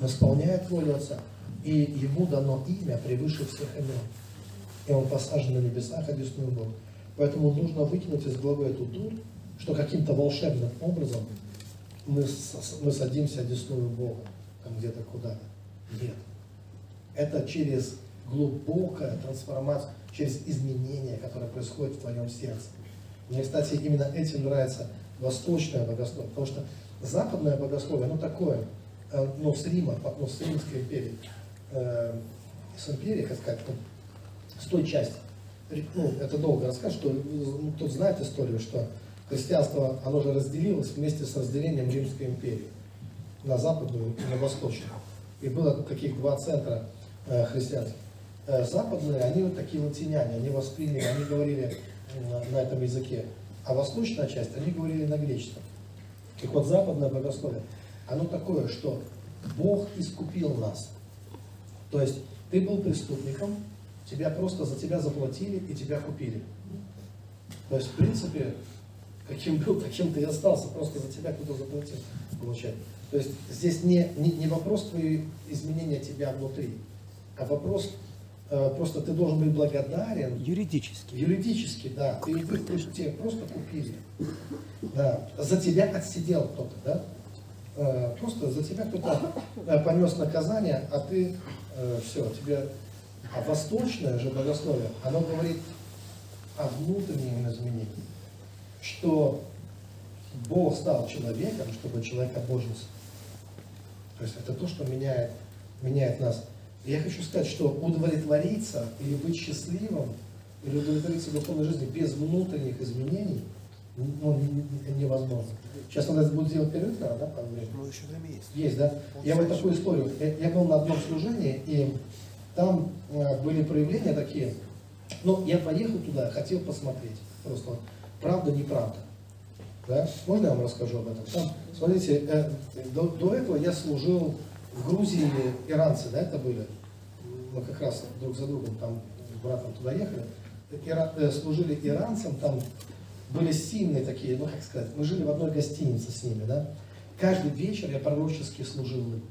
Он исполняет волю Отца, и Ему дано имя превыше всех имен. И Он посажен на небесах, одесную Бога. Поэтому нужно выкинуть из головы эту дурь, что каким-то волшебным образом мы, мы садимся одесную Бога, там где-то куда-то. Нет. Это через глубокая трансформация, через изменение, которое происходит в твоем сердце. Мне, кстати, именно этим нравится восточное богословие, потому что западное богословие, оно такое, э, ну, с Рима, ну, с Римской империи, э, с империи, как сказать, ну, с той части. Ну, это долго расскажу, что ну, кто знает историю, что христианство, оно же разделилось вместе с разделением Римской империи на западную и на восточную. И было таких два центра э, христианских. Э, западные, они вот такие латиняне, они восприняли, они говорили э, на этом языке. А восточная часть, они говорили на греческом. Так вот, западное богословие, оно такое, что Бог искупил нас. То есть ты был преступником, тебя просто за тебя заплатили и тебя купили. То есть, в принципе, каким был, таким ты и остался, просто за тебя кто-то заплатил, получается. То есть здесь не, не, не вопрос твоего изменения тебя внутри, а вопрос, э, просто ты должен быть благодарен Юридически. Юридически, да. Ты, ты, ты же тебя просто купили. Да. За тебя отсидел кто-то, да? Э, Просто за тебя кто-то э, понес наказание, а ты все, тебе. А восточное же богословие, оно говорит о внутреннем изменении, что Бог стал человеком, чтобы человек обожился. То есть это то, что меняет, меняет нас. И я хочу сказать, что удовлетвориться или быть счастливым, или удовлетвориться в духовной жизни без внутренних изменений ну, не- не- невозможно. Сейчас надо будет сделать перерыв, да, по времени? Ну, еще время есть. Есть, да? Я вот такую историю. Я, я был на одном служении, и там э, были проявления такие. Ну, я поехал туда, хотел посмотреть. Просто правда, неправда. Да? Можно я вам расскажу об этом? Там, смотрите, э, до, до этого я служил в Грузии, иранцы, да, это были? Мы как раз друг за другом там с братом туда ехали. Ира- э, служили иранцам, там были сильные такие, ну как сказать, мы жили в одной гостинице с ними, да. Каждый вечер я пророчески служил им.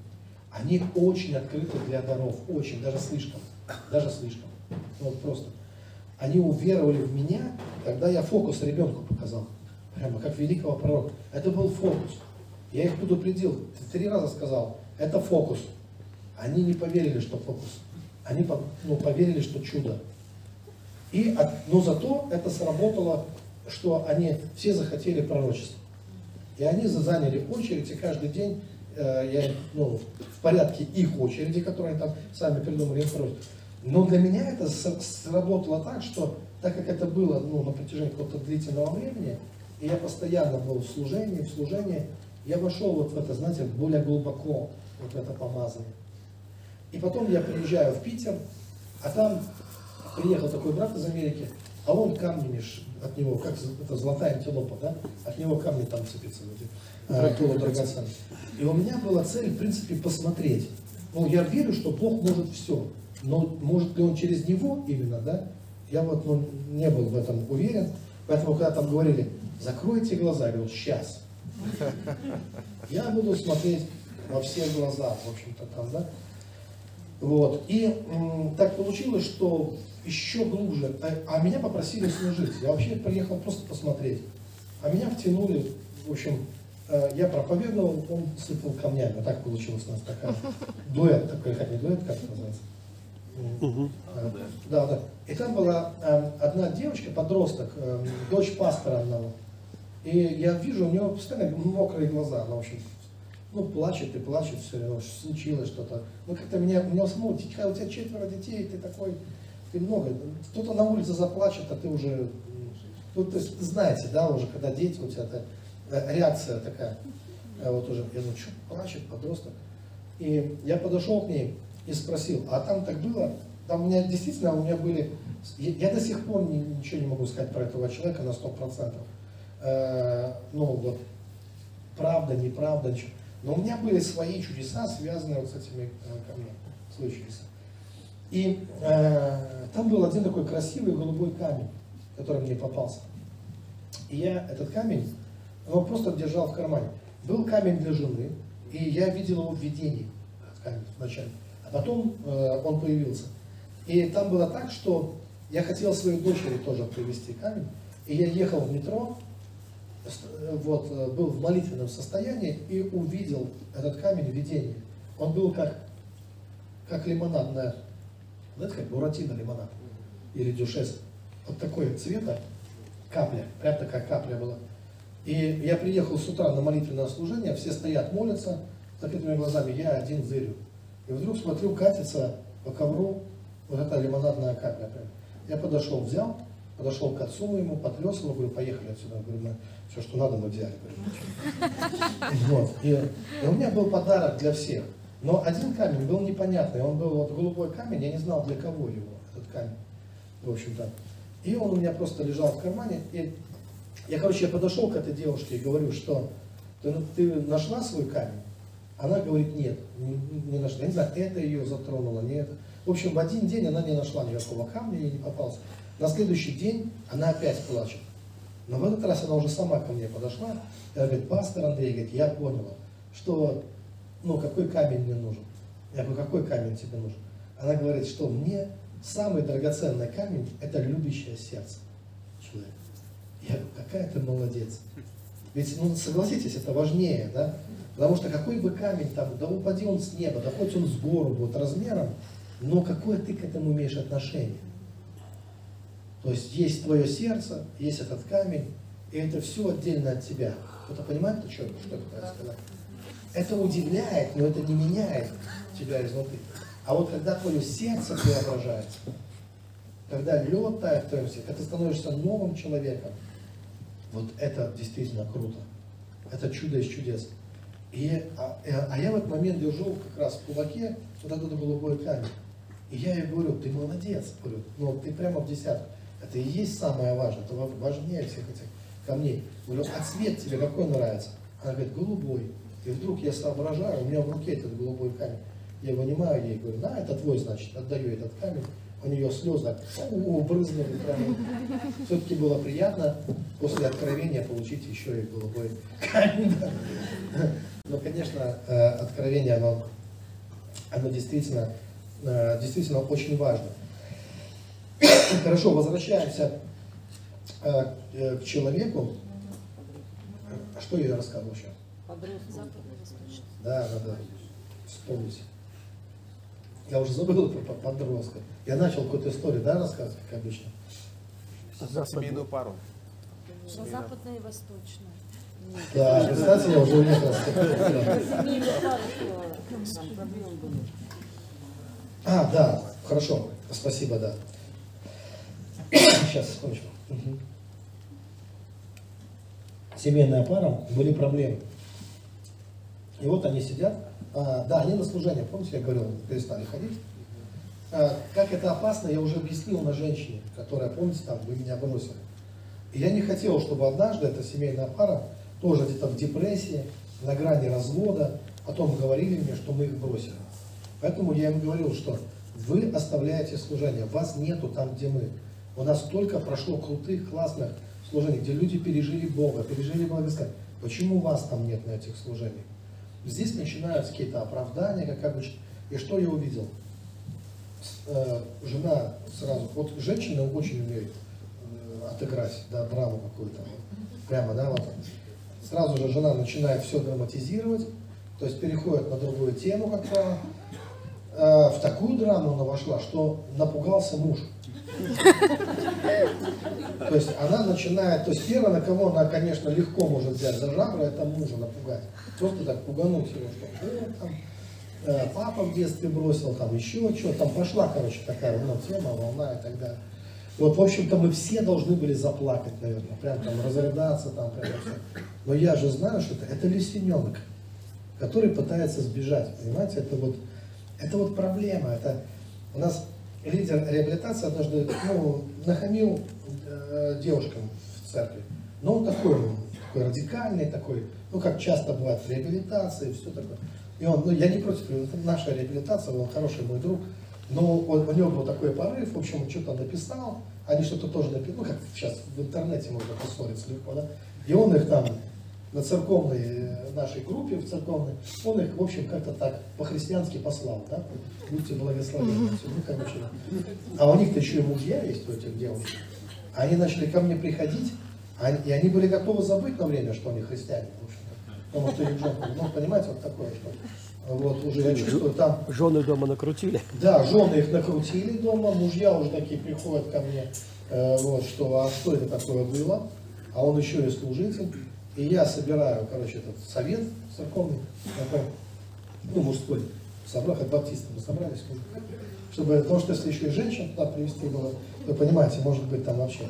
Они очень открыты для даров, очень, даже слишком, даже слишком. Ну, Вот просто. Они уверовали в меня, когда я фокус ребенку показал. Прямо как великого пророка. Это был фокус. Я их предупредил, три раза сказал, это фокус. Они не поверили, что фокус. Они ну, поверили, что чудо. И, но зато это сработало что они все захотели пророчества. И они за- заняли очередь, и каждый день э, я ну, в порядке их очереди, которые они там сами придумали, им просят. Но для меня это сработало так, что так как это было ну, на протяжении какого-то длительного времени, и я постоянно был в служении, в служении, я вошел вот в это, знаете, более глубоко, вот в это помазание. И потом я приезжаю в Питер, а там приехал такой брат из Америки, а он камнями от него, как это золотая антилопа, да, от него камни там цепятся, вот э, полудрагоценные. И у меня была цель, в принципе, посмотреть. Ну, я верю, что Бог может все, но может ли он через него именно, да, я вот ну, не был в этом уверен, поэтому когда там говорили, закройте глаза, я говорю, сейчас. Я буду смотреть во все глаза, в общем-то, там, да. Вот. И так получилось, что еще глубже. А, а меня попросили служить. Я вообще приехал просто посмотреть. А меня втянули, в общем, э, я проповедовал, он сыпал камнями. Вот так получилось у нас такая дуэт, такой, как не дуэт, как называется? Э, Да, да. И там была э, одна девочка, подросток, э, дочь пастора одного. И я вижу, у нее постоянно мокрые глаза, она, в общем, ну, плачет и плачет все время, случилось что-то. Ну, как-то меня, меня «Тихо, у тебя четверо детей, ты такой, ты много. Кто-то на улице заплачет, а ты уже, ну, то есть, знаете, да, уже, когда дети, у тебя это, э, реакция такая, Э, вот уже, я думаю, что плачет подросток. И я подошел к ней и спросил, а там так было? Там у меня действительно, у меня были, я, я до сих пор ни- ничего не могу сказать про этого человека на сто процентов. Э, ну, вот, правда, неправда, ничего. Но у меня были свои чудеса, связанные вот с этими э, камнями, случились. И э, там был один такой красивый голубой камень, который мне попался. И я этот камень, его просто держал в кармане. Был камень для жены, и я видел его в видении, этот камень вначале. А потом э, он появился. И там было так, что я хотел своей дочери тоже привезти камень, и я ехал в метро, с- вот, э, был в молитвенном состоянии и увидел этот камень в видении. Он был как, как лимонадная, знаете, как буратино лимонад или дюшес. Вот такой цвета капля, прям такая капля была. И я приехал с утра на молитвенное служение, все стоят, молятся, с закрытыми глазами, я один зырю. И вдруг смотрю, катится по ковру вот эта лимонадная капля. прям. Я подошел, взял, подошел к отцу моему, потряс его, говорю, поехали отсюда. Говорю, мы все, что надо, мы взяли. Говорю. Вот. И, и у меня был подарок для всех. Но один камень был непонятный. Он был вот голубой камень, я не знал для кого его, этот камень. В общем-то. И он у меня просто лежал в кармане. И я, короче, я подошел к этой девушке и говорю, что ты, ты нашла свой камень? Она говорит, нет, не, не нашла. Я не знаю, это ее затронуло, не это. В общем, в один день она не нашла никакого камня, ей не попался. На следующий день она опять плачет. Но в этот раз она уже сама ко мне подошла. Она говорит, пастор Андрей, говорит, я поняла, что, ну, какой камень мне нужен. Я говорю, какой камень тебе нужен? Она говорит, что мне самый драгоценный камень – это любящее сердце человека. Я говорю, какая ты молодец. Ведь, ну, согласитесь, это важнее, да? Потому что какой бы камень там, да упади он с неба, да хоть он с гору вот размером, но какое ты к этому имеешь отношение? То есть есть твое сердце, есть этот камень, и это все отдельно от тебя. Кто-то понимает, что, что я пытаюсь сказать? Это удивляет, но это не меняет тебя изнутри. А вот когда твое сердце преображается, когда лед тает в твоем сердце, когда ты становишься новым человеком, вот это действительно круто. Это чудо из чудес. И, а, э, а я в этот момент держу как раз в кулаке вот этот голубой камень. И я ей говорю, ты молодец, говорю, ну ты прямо в десятку. Это и есть самое важное, это ва- важнее всех этих камней. Говорю, а цвет тебе какой нравится? Она говорит, голубой. И вдруг я соображаю, у меня в руке этот голубой камень. Я вынимаю ей, говорю, на, это твой, значит, отдаю этот камень. У нее слезы брызнули прямо. Все-таки было приятно после откровения получить еще и голубой камень. Но, конечно, э, откровение, оно, оно действительно, э, действительно очень важно. Хорошо, возвращаемся э, к человеку. А что я рассказывал сейчас? Подросток. Да, да, да. Вспомните. Я уже забыл про подростка. Я начал какую-то историю, да, рассказывать, как обычно? Про семейную пару. Что западная и восточная. Да, представьте, я уже уехал. А, да, хорошо, спасибо, да. Сейчас, секундочку. Семейная пара, были проблемы. И вот они сидят, а, да, они на служение, помните, я говорил, перестали ходить. А, как это опасно, я уже объяснил на женщине, которая, помните, там, вы меня бросили. И я не хотел, чтобы однажды эта семейная пара, тоже где-то в депрессии, на грани развода, потом говорили мне, что мы их бросили. Поэтому я им говорил, что вы оставляете служение, вас нету там, где мы. У нас столько прошло крутых, классных служений, где люди пережили Бога, пережили благословение. Почему вас там нет на этих служениях? Здесь начинаются какие-то оправдания, как обычно. И что я увидел? Э, жена сразу, вот женщины очень умеют э, отыграть, да, драму какую-то. Прямо, да, вот. Сразу же жена начинает все драматизировать, то есть переходит на другую тему, как правило. Э, в такую драму она вошла, что напугался муж. То есть она начинает, то есть первое, на кого она, конечно, легко может взять за жабры, это мужа напугать. Просто так пугануть его, что «Э, там, папа в детстве бросил, там еще что, там пошла, короче, такая ну, тема, волна и так далее. Вот, в общем-то, мы все должны были заплакать, наверное, прям там разрыдаться, там прям все. Но я же знаю, что это, это лисененок, который пытается сбежать, понимаете, это вот, это вот проблема, это у нас лидер реабилитации однажды, ну, нахамил э, девушкам в церкви, но он такой, он такой радикальный, такой, ну, как часто бывает в реабилитации, все такое. И он, ну, я не против, это наша реабилитация, он хороший мой друг, но он- у него был такой порыв, в общем, он что-то написал, они что-то тоже написали, ну, как сейчас в интернете можно поссориться легко, да, и он их там на церковной э, нашей группе, в церковной, он их, в общем, как-то так по-христиански послал, да, будьте благословенны, ну, короче, а у них-то еще и мужья есть у этих девушек, они начали ко мне приходить, они- и они были готовы забыть на время, что они христиане, в общем-то, потому что их жен- ну, понимаете, вот такое, что вот уже я чувствую, там Жены дома накрутили. да, жены их накрутили дома, мужья уже такие приходят ко мне, э, вот, что, а что это такое было, а он еще и служитель. И я собираю, короче, этот совет церковный, такой, ну, мужской, собрал, как баптисты мы собрались, чтобы, потому что если еще и женщин туда привести было, вы понимаете, может быть там вообще.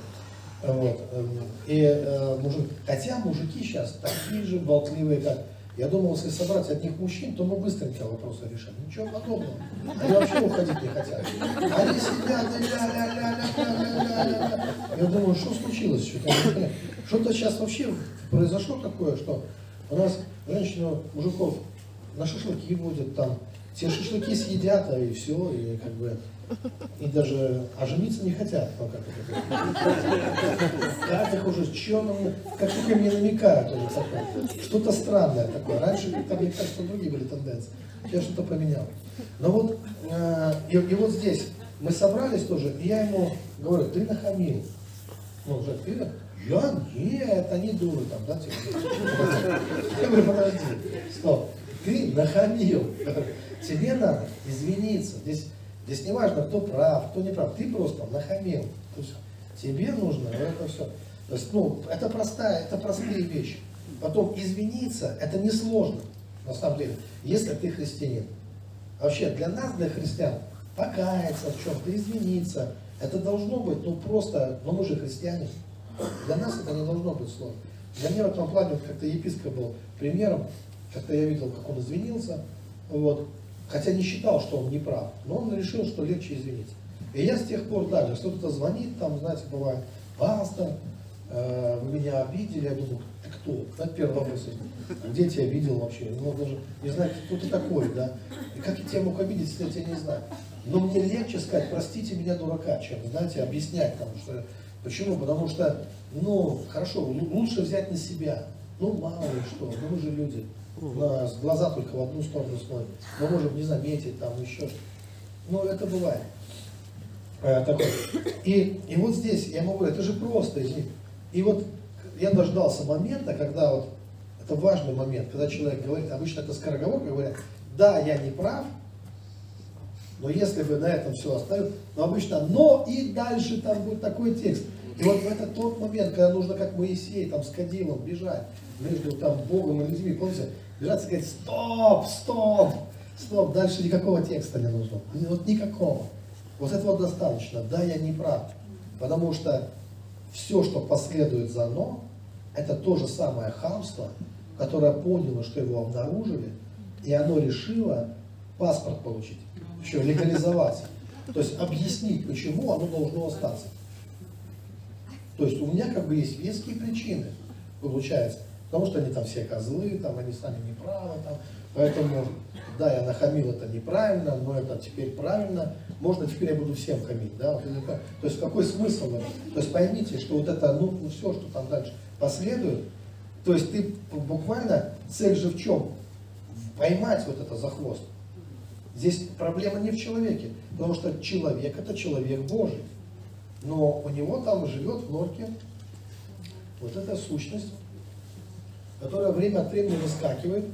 э, Вот. эм, И э, мужик, хотя мужики сейчас такие же болтливые, как я думал, если собрать от них мужчин, то мы быстренько вопросы решим. Ничего подобного. Они вообще уходить не хотят. Они сидят и ля-ля-ля-ля-ля-ля-ля-ля. Я думаю, что случилось? Что-то. Что-то сейчас вообще произошло такое, что у нас женщины мужиков на шашлыки водят там, те шашлыки съедят, а и все, и как бы и даже а жениться не хотят, ну как их уже, что как только мне намекают уже. Что-то странное такое. Раньше как-то, мне кажется, другие были тенденции. Сейчас что-то поменял. Но вот, э, и, и вот здесь мы собрались тоже, и я ему говорю, ты нахамил. Ну, уже ты я нет, они дуры там, да, типа. Я говорю, подожди, стоп, ты нахамил. Тебе надо извиниться. Здесь, здесь не важно, кто прав, кто не прав. Ты просто нахамил. То есть тебе нужно это все. То есть, ну, это простая, это простые вещи. Потом извиниться, это несложно, на самом деле, если ты христианин. Вообще, для нас, для христиан, покаяться в чем-то, извиниться, это должно быть, ну, просто, ну, мы же христиане. Для нас это не должно быть сложно. Для меня в этом плане, как-то епископ был примером, как-то я видел, как он извинился, вот, хотя не считал, что он не прав, но он решил, что легче извиниться. И я с тех пор даже, если кто-то звонит, там, знаете, бывает, пастор, э, вы меня обидели, я думаю, ты кто? Это первый вопрос. Где тебя видел вообще? Ну, даже не знаю, кто ты такой, да? И как я тебя мог обидеть, если я тебя не знаю? Но мне легче сказать, простите меня, дурака, чем, знаете, объяснять, потому что, почему? Потому что, ну, хорошо, лу- лучше взять на себя. Ну, мало ли что, ну мы же люди. У нас глаза только в одну сторону смотрят. Мы можем не заметить, там еще что-то. Ну, это бывает. Э. И, и вот здесь я ему говорю, это же просто, извини. И вот я дождался момента, когда вот, это важный момент, когда человек говорит, обычно это скороговорка, говорят, да, я не прав, но если бы на этом все оставил, но обычно, но и дальше там будет такой текст. И вот в этот тот момент, когда нужно, как Моисей, там, с кадилом бежать между там, Богом и людьми, помните, бежать и сказать, стоп, стоп, стоп, дальше никакого текста не нужно. Вот никакого. Вот этого достаточно. Да, я не прав. Потому что все, что последует за «но», это то же самое хамство, которое поняло, что его обнаружили, и оно решило паспорт получить, еще легализовать. То есть объяснить, почему оно должно остаться. То есть у меня как бы есть веские причины, получается. Потому что они там все козлы, там они сами неправы, там. Поэтому, да, я нахамил это неправильно, но это теперь правильно. Можно теперь я буду всем хамить, да? То есть какой смысл? То есть поймите, что вот это, ну, ну все, что там дальше последует, то есть ты буквально, цель же в чем? Поймать вот это за хвост. Здесь проблема не в человеке, потому что человек это человек Божий. Но у него там живет в норке вот эта сущность, которая время от времени выскакивает.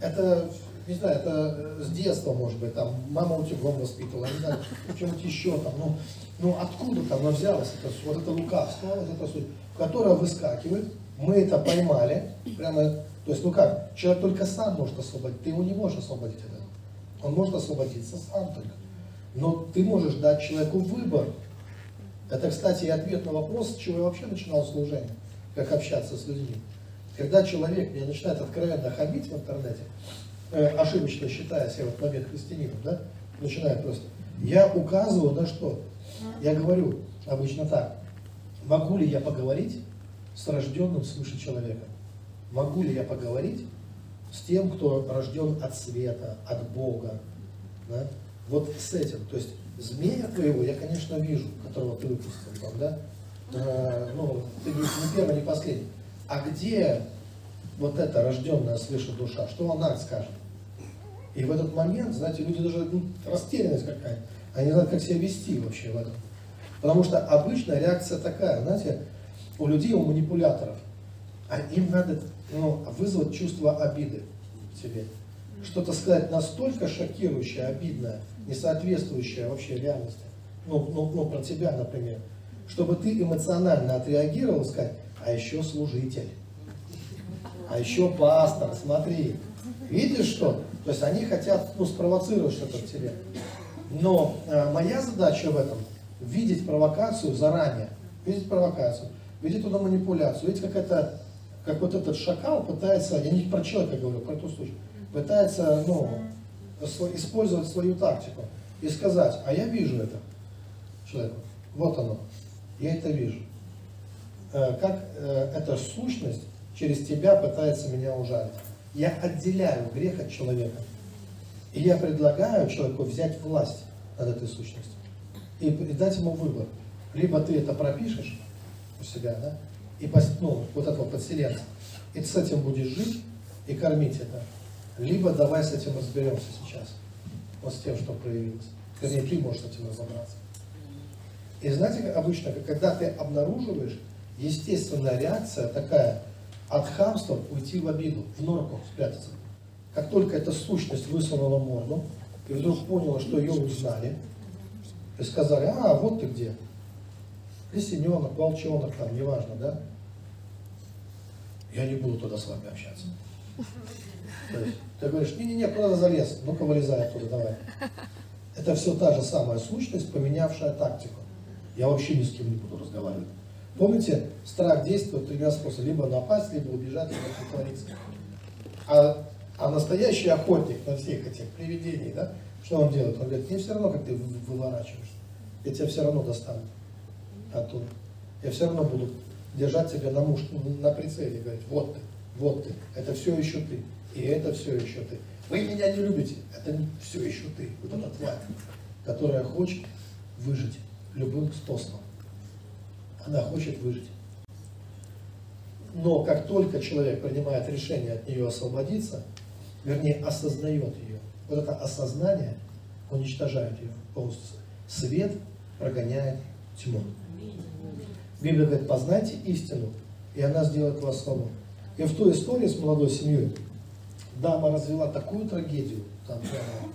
Это, не знаю, это с детства, может быть, там, мама утюгом воспитывала, не знаю, чем-нибудь еще там, ну, ну откуда там она взялась, это, вот это лукавство, вот это суть, которая выскакивает, мы это поймали, прямо, то есть, ну как, человек только сам может освободить, ты его не можешь освободить от этого. Он может освободиться сам только. Но ты можешь дать человеку выбор. Это, кстати, и ответ на вопрос, с чего я вообще начинал служение, как общаться с людьми. Когда человек мне начинает откровенно хамить в интернете, э, ошибочно считая себя в этот момент христианином, да, начинает просто, я указываю на что? Я говорю обычно так, могу ли я поговорить с рожденным свыше человеком? Могу ли я поговорить с тем, кто рожден от света, от Бога? Да? Вот с этим. То есть змея твоего я, конечно, вижу, которого ты выпустил там, да? А, ну, ты не, не первый, не последний. А где вот эта рожденная свыше душа? Что она скажет? И в этот момент, знаете, люди даже ну, растерянность какая-то. Они знают, как себя вести вообще в этом. Потому что обычная реакция такая, знаете, у людей, у манипуляторов, а им надо ну, вызвать чувство обиды в себе. Что-то сказать настолько шокирующее, обидное, не соответствующее вообще реальности. Ну, ну, ну, про тебя, например. Чтобы ты эмоционально отреагировал сказать, а еще служитель, а еще пастор, смотри. Видишь что? То есть они хотят ну, спровоцировать что-то в тебе. Но э, моя задача в этом видеть провокацию заранее, видеть провокацию, видеть туда манипуляцию, видеть как это, как вот этот шакал пытается, я не про человека говорю, про эту случай, пытается, ну, использовать свою тактику и сказать, а я вижу это человеку, вот оно, я это вижу. Э, как э, эта сущность через тебя пытается меня ужалить. Я отделяю грех от человека. И я предлагаю человеку взять власть над этой сущностью. И, дать ему выбор. Либо ты это пропишешь у себя, да, и ну, вот этого подселенца, и ты с этим будешь жить и кормить это. Либо давай с этим разберемся сейчас. Вот с тем, что проявилось. Вернее, ты можешь с этим разобраться. И знаете, обычно, когда ты обнаруживаешь, естественная реакция такая, от хамства уйти в обиду, в норку спрятаться. Как только эта сущность высунула морду, и вдруг поняла, что ее узнали, и сказали, а, вот ты где. Лисененок, волчонок, там, неважно, да? Я не буду туда с вами общаться. То есть, ты говоришь, не-не-не, куда залез? Ну-ка вылезай оттуда, давай. Это все та же самая сущность, поменявшая тактику. Я вообще ни с кем не буду разговаривать. Помните, страх действует тремя способами. Либо напасть, либо убежать, либо притвориться. А, а настоящий охотник на всех этих привидений, да, что он делает? Он говорит, мне все равно, как ты выворачиваешь. Я тебя все равно достану оттуда. Я все равно буду держать тебя на, муж, на прицеле, говорить, вот ты, вот ты, это все еще ты, и это все еще ты. Вы меня не любите, это все еще ты. Вот эта тварь, которая хочет выжить любым способом. Она хочет выжить. Но как только человек принимает решение от нее освободиться, вернее, осознает ее, вот это осознание уничтожает ее полностью. Свет прогоняет тьму. Библия говорит, познайте истину, и она сделает вас свободным. И в той истории с молодой семьей дама развела такую трагедию, там прямо,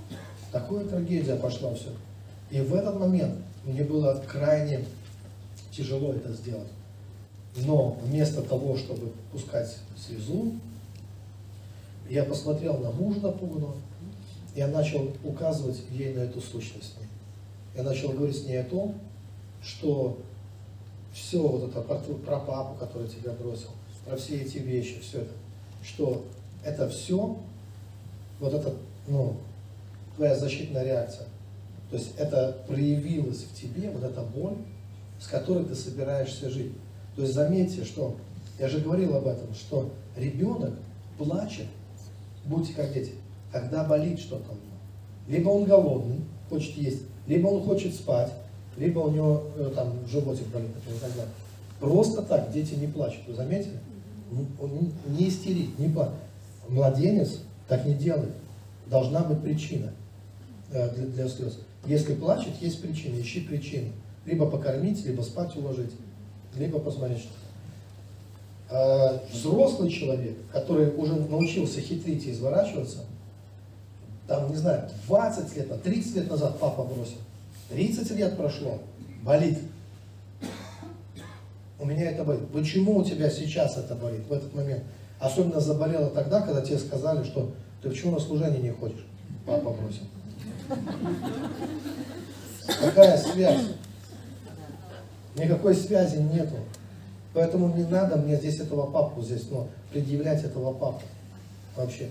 такая трагедия пошла все. И в этот момент мне было крайне тяжело это сделать. Но вместо того, чтобы пускать слезу, я посмотрел на мужа напуганного, я начал указывать ей на эту сущность. Я начал говорить с ней о том, что все вот это про, про папу, который тебя бросил, про все эти вещи, все это, что это все, вот это, ну, твоя защитная реакция. То есть это проявилось в тебе, вот эта боль, с которой ты собираешься жить. То есть заметьте, что, я же говорил об этом, что ребенок плачет, будьте как дети, когда болит что-то у него. Либо он голодный, хочет есть, либо он хочет спать, либо у него э, там животик болит, например, и так далее. Просто так дети не плачут, вы заметили? Он Не, не истерит, не плачет. Младенец так не делает. Должна быть причина э, для, для слез. Если плачет, есть причина, ищи причину. Либо покормить, либо спать уложить, либо посмотреть что Э, Взрослый человек, который уже научился хитрить и изворачиваться, там, не знаю, 20 лет, а 30 лет назад папа бросил. 30 лет прошло, болит. У меня это болит. Почему у тебя сейчас это болит, в этот момент? Особенно заболело тогда, когда тебе сказали, что ты почему на служение не ходишь? Папа бросил. Какая связь? Никакой связи нету. Поэтому не надо мне здесь этого папу здесь, ну, предъявлять этого папу вообще.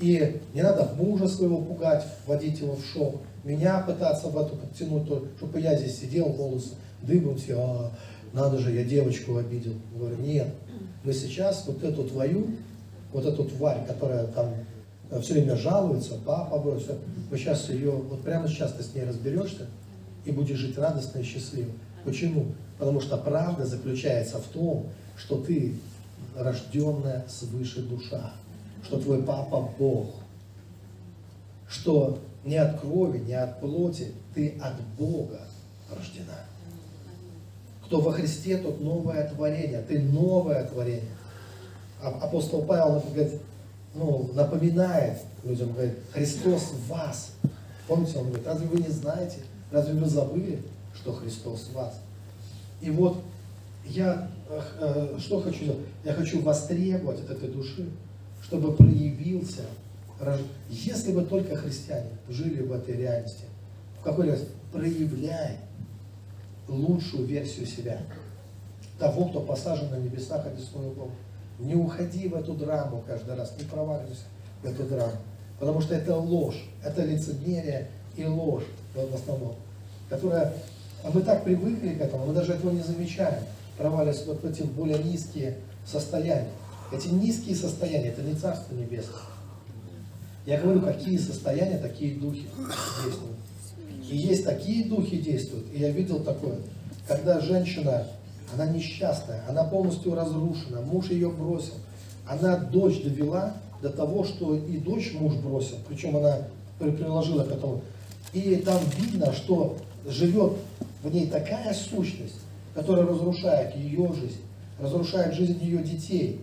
И не надо мужа своего пугать, вводить его в шок. Меня пытаться в эту подтянуть, то, чтобы я здесь сидел, волосы дыбом все, а, надо же, я девочку обидел. Говорю, нет, мы сейчас вот эту твою, вот эту тварь, которая там все время жалуется, папа бросил, вы сейчас ее, вот прямо сейчас ты с ней разберешься и будешь жить радостно и счастливо. Почему? Потому что правда заключается в том, что ты рожденная свыше душа, что твой папа Бог, что не от крови, не от плоти, ты от Бога рождена. Кто во Христе, тот новое творение, ты новое творение. А- Апостол Павел говорит, ну, напоминает людям, говорит, Христос в вас. Помните, он говорит, разве вы не знаете, разве вы забыли, что Христос в вас? И вот я э, что хочу сделать? Я хочу востребовать от этой души, чтобы проявился, если бы только христиане жили в этой реальности, в какой реальности? Проявляй лучшую версию себя, того, кто посажен на небесах, одесную Бога. Не уходи в эту драму каждый раз, не проваливайся в эту драму. Потому что это ложь, это лицемерие и ложь в основном, которая, а мы так привыкли к этому, мы даже этого не замечаем, проваливаясь вот в эти более низкие состояния. Эти низкие состояния, это не Царство Небесное. Я говорю, какие состояния, такие духи действуют. И есть такие духи действуют, и я видел такое, когда женщина, она несчастная, она полностью разрушена, муж ее бросил, она дочь довела до того, что и дочь муж бросил, причем она при- приложила к этому. И там видно, что живет в ней такая сущность, которая разрушает ее жизнь, разрушает жизнь ее детей.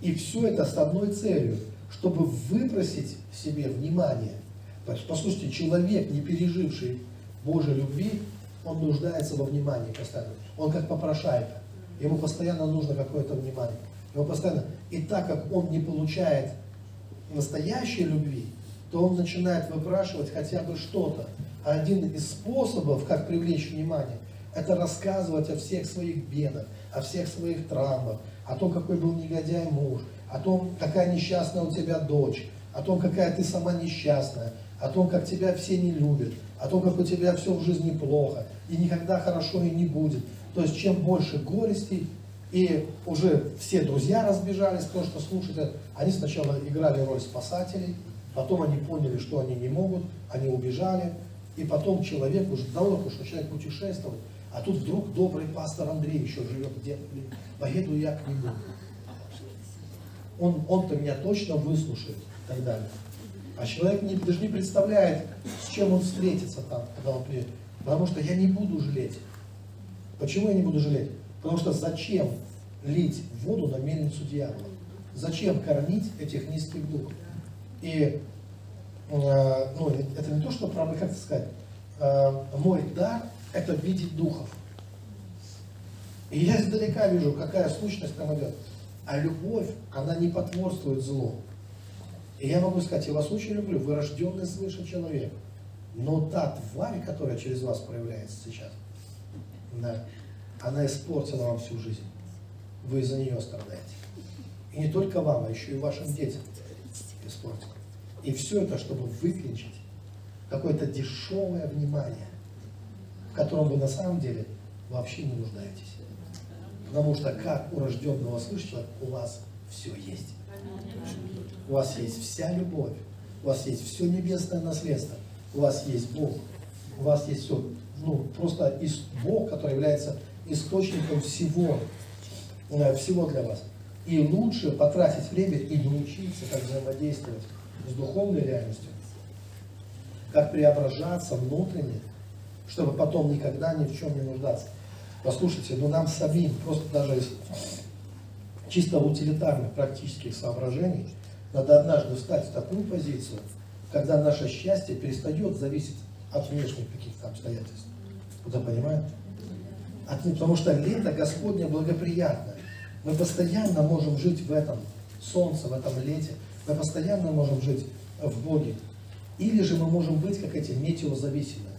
И все это с одной целью, чтобы выпросить себе внимание. Послушайте, человек, не переживший Божьей любви, он нуждается во внимании постоянно. Он как попрошайка. Ему постоянно нужно какое-то внимание. Ему постоянно. И так как он не получает настоящей любви, то он начинает выпрашивать хотя бы что-то. Один из способов, как привлечь внимание, это рассказывать о всех своих бедах, о всех своих травмах, о том, какой был негодяй муж, о том, какая несчастная у тебя дочь, о том, какая ты сама несчастная, о том, как тебя все не любят, о том, как у тебя все в жизни плохо, и никогда хорошо и не будет. То есть, чем больше горестей, и уже все друзья разбежались, то, что слушают, это. они сначала играли роль спасателей, потом они поняли, что они не могут, они убежали, и потом человек уже далеко, что человек путешествовал, а тут вдруг добрый пастор Андрей еще живет где-то, блин, поеду я к нему. Он, он-то меня точно выслушает и так далее. А человек не, даже не представляет, с чем он встретится там, когда он приедет. Потому что я не буду жалеть. Почему я не буду жалеть? Потому что зачем лить воду на мельницу дьявола? Зачем кормить этих низких духов? И ну, это не то, что правда, как сказать, э, мой дар это видеть духов. И я издалека вижу, какая сущность там идет. А любовь, она не потворствует злу. И я могу сказать, я вас очень люблю, вы рожденный свыше человек. Но та тварь, которая через вас проявляется сейчас, да, она испортила вам всю жизнь. Вы из-за нее страдаете. И не только вам, а еще и вашим детям испортила. И все это, чтобы выключить какое-то дешевое внимание, в котором вы на самом деле вообще не нуждаетесь. Потому что как у рожденного человека у вас все есть. У вас есть вся любовь, у вас есть все небесное наследство, у вас есть Бог, у вас есть все, ну, просто из, Бог, который является источником всего, э, всего для вас. И лучше потратить время и научиться, как взаимодействовать с духовной реальностью, как преображаться внутренне, чтобы потом никогда ни в чем не нуждаться. Послушайте, ну нам самим, просто даже из чисто утилитарных практических соображений, надо однажды встать в такую позицию, когда наше счастье перестает зависеть от внешних каких-то обстоятельств. Кто-то понимает? От, потому что лето Господне благоприятно. Мы постоянно можем жить в этом солнце, в этом лете. Мы постоянно можем жить в Боге. Или же мы можем быть, как эти метеозависимые.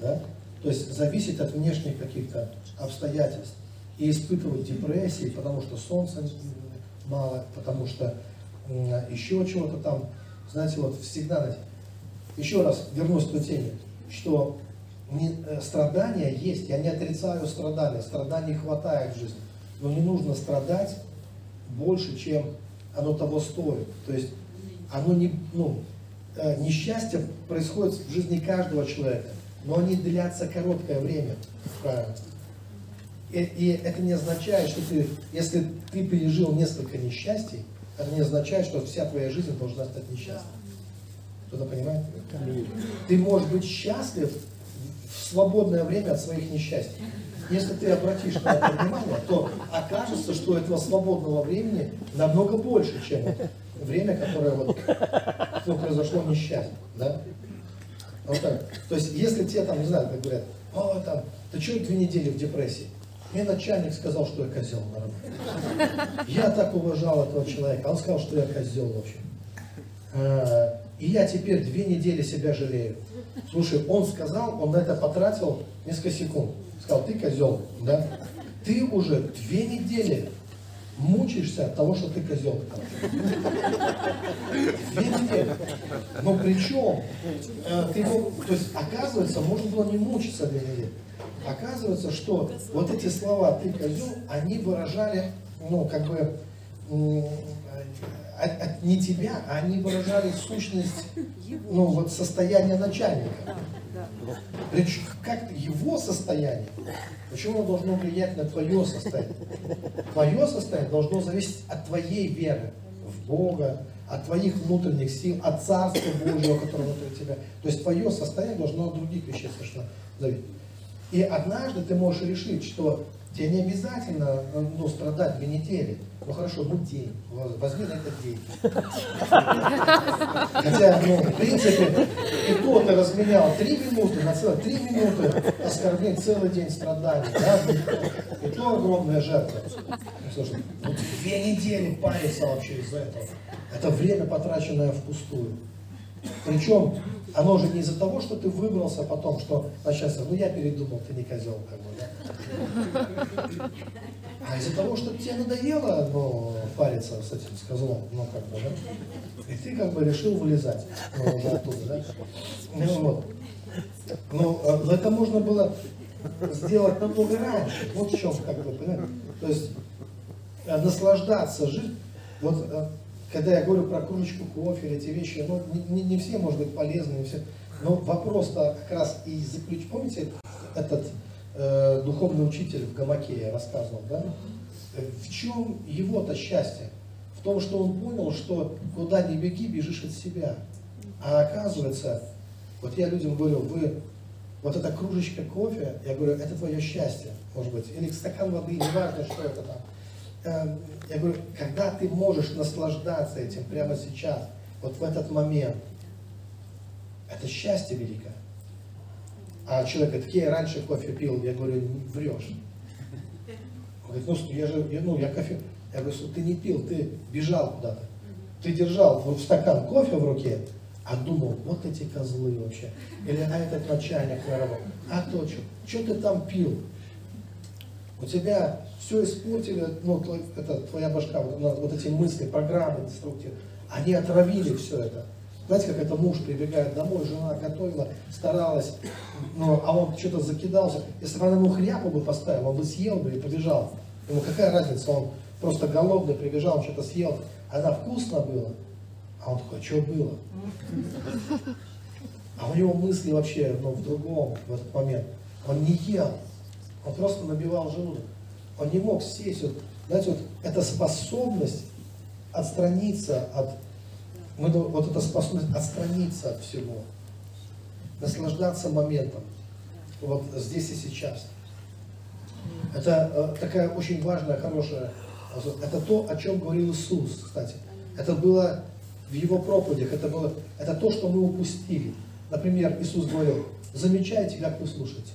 Да? То есть зависеть от внешних каких-то обстоятельств. И испытывать депрессии, потому что солнца мало, потому что еще чего-то там. Знаете, вот всегда, еще раз вернусь к той теме, что э, страдания есть, я не отрицаю страдания, страданий хватает в жизни, но не нужно страдать больше, чем оно того стоит. То есть оно не, ну, э, несчастье происходит в жизни каждого человека, но они длятся короткое время. Правильно? И, и это не означает, что ты, если ты пережил несколько несчастий, это не означает, что вся твоя жизнь должна стать несчастной. Кто-то понимает? Ты можешь быть счастлив в свободное время от своих несчастий. Если ты обратишь на это внимание, то окажется, что этого свободного времени намного больше, чем время, которое вот, ну, произошло несчастье. Да? Вот так. То есть, если тебе там, не знаю, как говорят, о, там, ты что две недели в депрессии? Мне начальник сказал, что я козел на работе. Я так уважал этого человека. Он сказал, что я козел вообще. А, и я теперь две недели себя жалею. Слушай, он сказал, он на это потратил несколько секунд. Сказал, ты козел, да? Ты уже две недели мучаешься от того, что ты козел. Две недели. Но причем, э, ты, ну, то есть, оказывается, можно было не мучиться две недели. Оказывается, что вот эти слова «ты козел», они выражали, ну, как бы, от, от не тебя, а они выражали сущность, ну, вот состояние начальника. Причем, как его состояние, почему оно должно влиять на твое состояние? Твое состояние должно зависеть от твоей веры в Бога, от твоих внутренних сил, от Царства Божьего, которое внутри тебя. То есть твое состояние должно от других вещей совершенно зависеть. И однажды ты можешь решить, что тебе не обязательно ну, страдать две недели. Ну хорошо, ну день. Возьми на это день. Хотя, ну, в принципе, и то ты разменял три минуты на целых три минуты оскорбление, целый день страданий. Да? И то огромная жертва. Слушай, ну, две недели париться вообще из-за этого. Это время, потраченное впустую. Причем оно же не из-за того, что ты выбрался потом, что начальство, ну я передумал, ты не козел, как бы, да? А из-за того, что тебе надоело ну, париться с этим, с козлом, ну как бы, да? И ты как бы решил вылезать ну, уже оттуда, да? Ну, вот. Ну, это можно было сделать намного раньше. Вот в чем, как бы, понимаете? То есть э, наслаждаться жизнью. Вот э, когда я говорю про кружечку кофе эти вещи, ну, не, не все, может быть, полезны, не все. Но вопрос-то как раз и заключ... Помните этот э, духовный учитель в гамаке я рассказывал, да? В чем его-то счастье? В том, что он понял, что куда ни беги, бежишь от себя. А оказывается, вот я людям говорю, вы, вот эта кружечка кофе, я говорю, это твое счастье, может быть, или стакан воды, неважно, что это там. Эм, я говорю, когда ты можешь наслаждаться этим прямо сейчас, вот в этот момент, это счастье великое. А человек говорит, я раньше кофе пил, я говорю, врешь. Он говорит, ну, я же, я, ну, я кофе. Я говорю, ты не пил, ты бежал куда-то. Ты держал вот стакан кофе в руке, а думал, вот эти козлы вообще. Или а этот начальник. А то что? Что ты там пил? У тебя все испортили, ну, это, твоя башка, вот, вот эти мысли, программы деструктивные, они отравили все это. Знаете, как это муж прибегает домой, жена готовила, старалась, ну, а он что-то закидался. Если бы она ему хряпу бы поставила, он бы съел бы и побежал. Ему какая разница, он просто голодный прибежал, он что-то съел. Она вкусно было, а он такой, а что было? А у него мысли вообще ну, в другом в этот момент. Он не ел, он просто набивал желудок. Он не мог сесть. Вот, знаете, вот эта способность отстраниться от... Мы, вот эта способность отстраниться от всего. Наслаждаться моментом. Вот здесь и сейчас. Это э, такая очень важная, хорошая... Это то, о чем говорил Иисус, кстати. Это было в Его проповедях, это, было, это то, что мы упустили. Например, Иисус говорил, замечайте, как вы слушаете.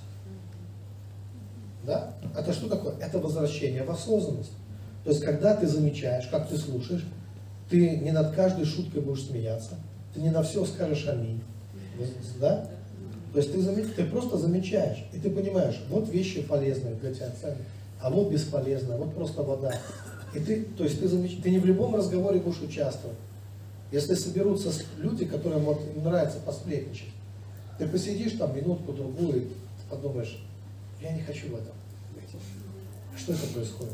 Да? Это что такое? Это возвращение в осознанность. То есть, когда ты замечаешь, как ты слушаешь, ты не над каждой шуткой будешь смеяться, ты не на все скажешь аминь. Да? То есть ты, заме- ты просто замечаешь, и ты понимаешь, вот вещи полезные для тебя, ценные, а вот бесполезные, вот просто вода. И ты, то есть ты, замеч- ты не в любом разговоре будешь участвовать. Если соберутся люди, которым вот нравится посплетничать, ты посидишь там минутку-другую и подумаешь, я не хочу в этом. Что это происходит?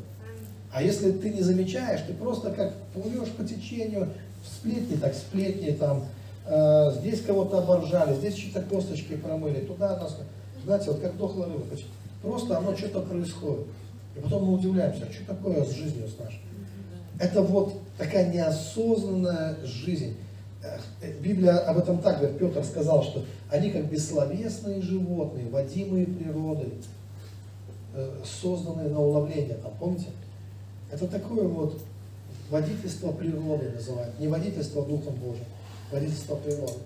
А если ты не замечаешь, ты просто как плывешь по течению, сплетни так сплетни, там, э, здесь кого-то оборжали, здесь чьи-то косточки промыли, туда нас, знаете, вот как дохлая рыба. То есть Просто оно что-то происходит. И потом мы удивляемся, а что такое с жизнью с нашей? Это вот такая неосознанная жизнь. Э, Библия об этом так говорит, Петр сказал, что они как бессловесные животные, водимые природой, созданные на уловление, там, помните? Это такое вот водительство природы называют, не водительство Духом Божьим, водительство природы.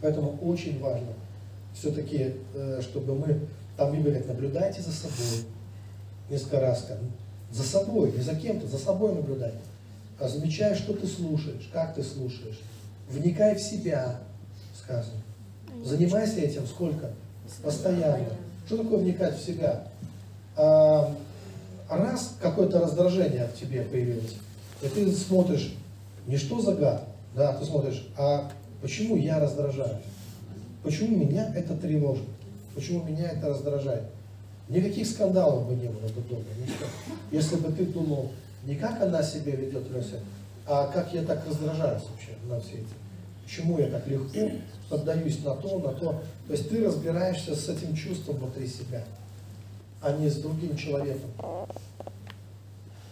Поэтому очень важно все-таки, э, чтобы мы, там Библия говорит, наблюдайте за собой, несколько раз сказано, за собой, не за кем-то, за собой наблюдай. Замечай, что ты слушаешь, как ты слушаешь. Вникай в себя, сказано. Занимайся этим сколько? Постоянно. Что такое вникать в себя? А, раз какое-то раздражение в тебе появилось, и ты смотришь, не что за гад, да, ты смотришь, а почему я раздражаюсь? Почему меня это тревожит? Почему меня это раздражает? Никаких скандалов бы не было бы дома, ничего. Если бы ты думал, не как она себя ведет, Леся, а как я так раздражаюсь вообще на все эти. Почему я так легко поддаюсь на то, на то. То есть ты разбираешься с этим чувством внутри себя, а не с другим человеком.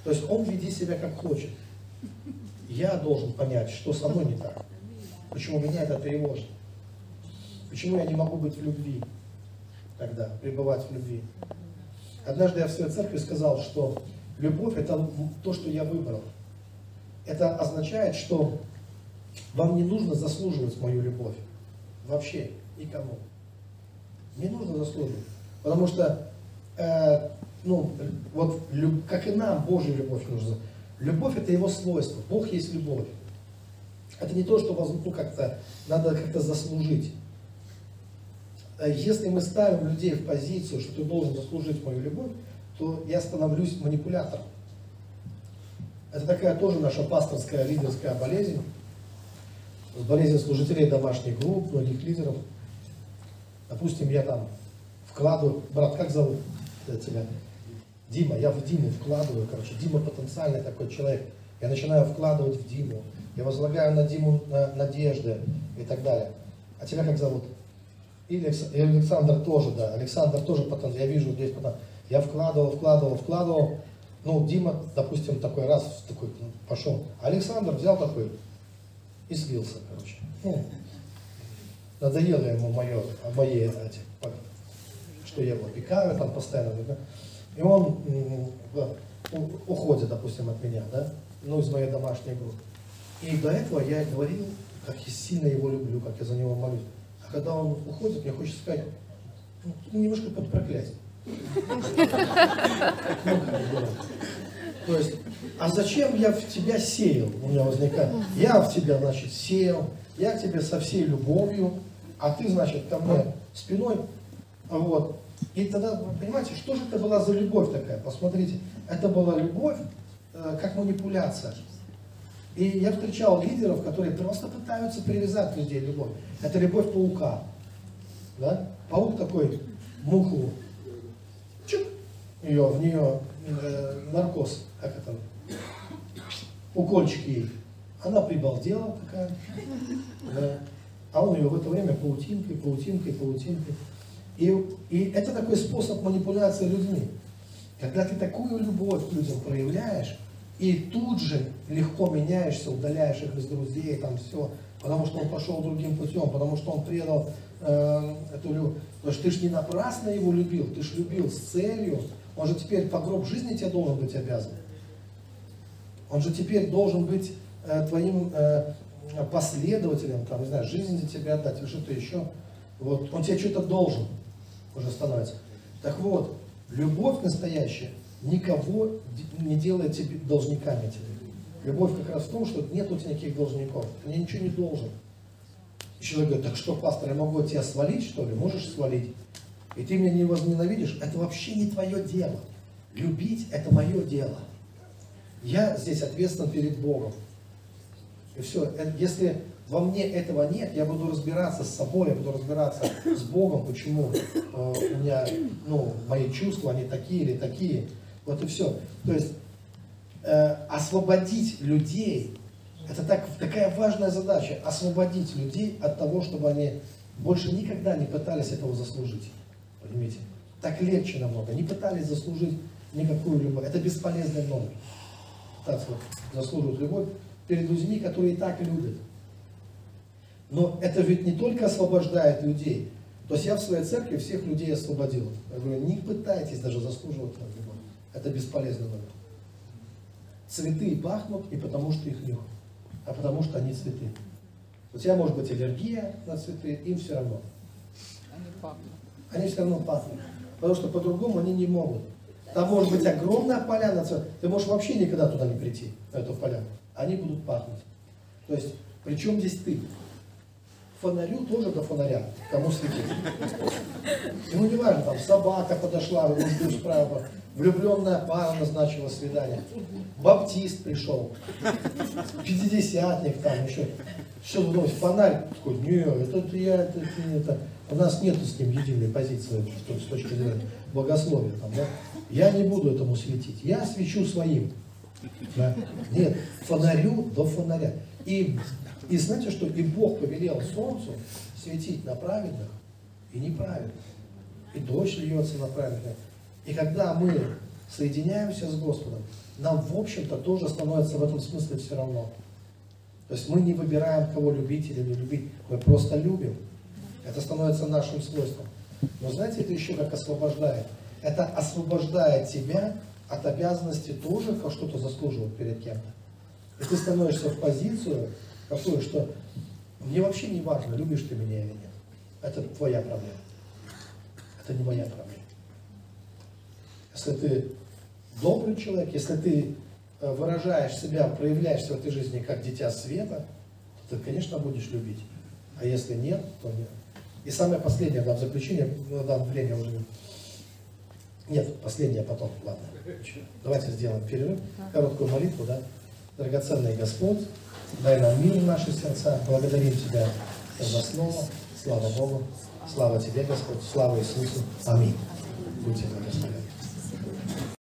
То есть он веди себя как хочет. Я должен понять, что со мной не так. Почему меня это тревожит. Почему я не могу быть в любви тогда, пребывать в любви. Однажды я в своей церкви сказал, что любовь это то, что я выбрал. Это означает, что вам не нужно заслуживать мою любовь. Вообще никому. Не нужно заслуживать. Потому что, э, ну, вот как и нам Божью любовь нужна. Любовь это его свойство. Бог есть любовь. Это не то, что ну, как-то надо как-то заслужить. Э, Если мы ставим людей в позицию, что ты должен заслужить мою любовь, то я становлюсь манипулятором. Это такая тоже наша пасторская лидерская болезнь. Болезнь служителей домашних групп, многих лидеров. Допустим, я там вкладываю, брат, как зовут Дима, я в Диму вкладываю, короче, Дима потенциальный такой человек. Я начинаю вкладывать в Диму. Я возлагаю на Диму на- надежды и так далее. А тебя как зовут? И Алекс- и Александр тоже, да. Александр тоже потом, я вижу здесь потом. Я вкладывал, вкладывал, вкладывал. Ну, Дима, допустим, такой раз такой ну, пошел. Александр взял такой и слился, короче. Ну, надоело ему мое, мои эти, что я его опекаю там постоянно. И он уходит, допустим, от меня, да, ну, из моей домашней группы. И до этого я говорил, как я сильно его люблю, как я за него молюсь. А когда он уходит, мне хочется сказать, ну, немножко под бы, То есть, а зачем я в тебя сеял? У меня возникает. Я в тебя, значит, сеял, я к тебе со всей любовью, а ты, значит, ко мне спиной. Вот. И тогда, вы понимаете, что же это была за любовь такая? Посмотрите, это была любовь э, как манипуляция. И я встречал лидеров, которые просто пытаются привязать людей любовь. Это любовь паука. Да? Паук такой, муху, чик, ее, в нее э, наркоз, как это, укольчик ей. Она прибалдела такая, да. а он ее в это время паутинкой, паутинкой, паутинкой. И, и это такой способ манипуляции людьми. Когда ты такую любовь к людям проявляешь, и тут же легко меняешься, удаляешь их из друзей, там все, потому что он пошел другим путем, потому что он предал э, эту любовь. Потому что ты же не напрасно его любил, ты же любил с целью. Он же теперь по гроб жизни тебе должен быть обязан. Он же теперь должен быть э, твоим э, последователем, там, не знаю, жизнь за тебя отдать или что-то еще. Вот, он тебе что-то должен уже становится. Так вот, любовь настоящая никого не делает тебе должниками тебе. Любовь как раз в том, что нет у тебя никаких должников. Ты мне ничего не должен. И человек говорит, так что, пастор, я могу тебя свалить, что ли? Можешь свалить. И ты меня не возненавидишь, это вообще не твое дело. Любить – это мое дело. Я здесь ответственен перед Богом. И все. Если во мне этого нет, я буду разбираться с собой, я буду разбираться с Богом, почему э, у меня, ну, мои чувства, они такие или такие. Вот и все. То есть э, освободить людей, это так, такая важная задача, освободить людей от того, чтобы они больше никогда не пытались этого заслужить. Понимаете? Так легче намного. Не пытались заслужить никакую любовь. Это бесполезный номер. Так вот, заслуживают любовь перед людьми, которые и так любят. Но это ведь не только освобождает людей. То есть я в своей церкви всех людей освободил. Я говорю, не пытайтесь даже заслуживать любовь. Это бесполезно номер. Цветы пахнут и потому, что их нюх, а потому, что они цветы. У тебя может быть аллергия на цветы, им все равно. Они пахнут. Они все равно пахнут. Потому что по-другому они не могут. Там может быть огромная поляна, ты можешь вообще никогда туда не прийти, на эту поляну. Они будут пахнуть. То есть, при чем здесь ты? Фонарю тоже до фонаря, кому светить. Ему не важно, там собака подошла, может справа, влюбленная пара назначила свидание, баптист пришел, пятидесятник там еще. Вы думаете, фонарь? Такой, не, это, это я, это, это, это. У нас нет с ним единой позиции с точки зрения богословия. Там, да? Я не буду этому светить, я свечу своим. Да? Нет, фонарю до фонаря. И и знаете что? И Бог повелел солнцу светить на праведных и неправедных. И дождь льется на праведных. И когда мы соединяемся с Господом, нам, в общем-то, тоже становится в этом смысле все равно. То есть мы не выбираем, кого любить или не любить, мы просто любим. Это становится нашим свойством. Но знаете, это еще как освобождает. Это освобождает тебя от обязанности тоже что-то заслуживать перед кем-то. И ты становишься в позицию, такое, что мне вообще не важно, любишь ты меня или нет. Это твоя проблема. Это не моя проблема. Если ты добрый человек, если ты э, выражаешь себя, проявляешься в этой жизни как дитя света, то ты, конечно, будешь любить. А если нет, то нет. И самое последнее, да, в заключение, ну, да, время уже нет, последнее потом, ладно. Давайте сделаем перерыв, короткую молитву, да. Драгоценный Господь, Дай нам мир в наши сердца. Благодарим Тебя за слово. Слава Богу. Слава Тебе, Господь. Слава Иисусу. Аминь. Будьте благословенны.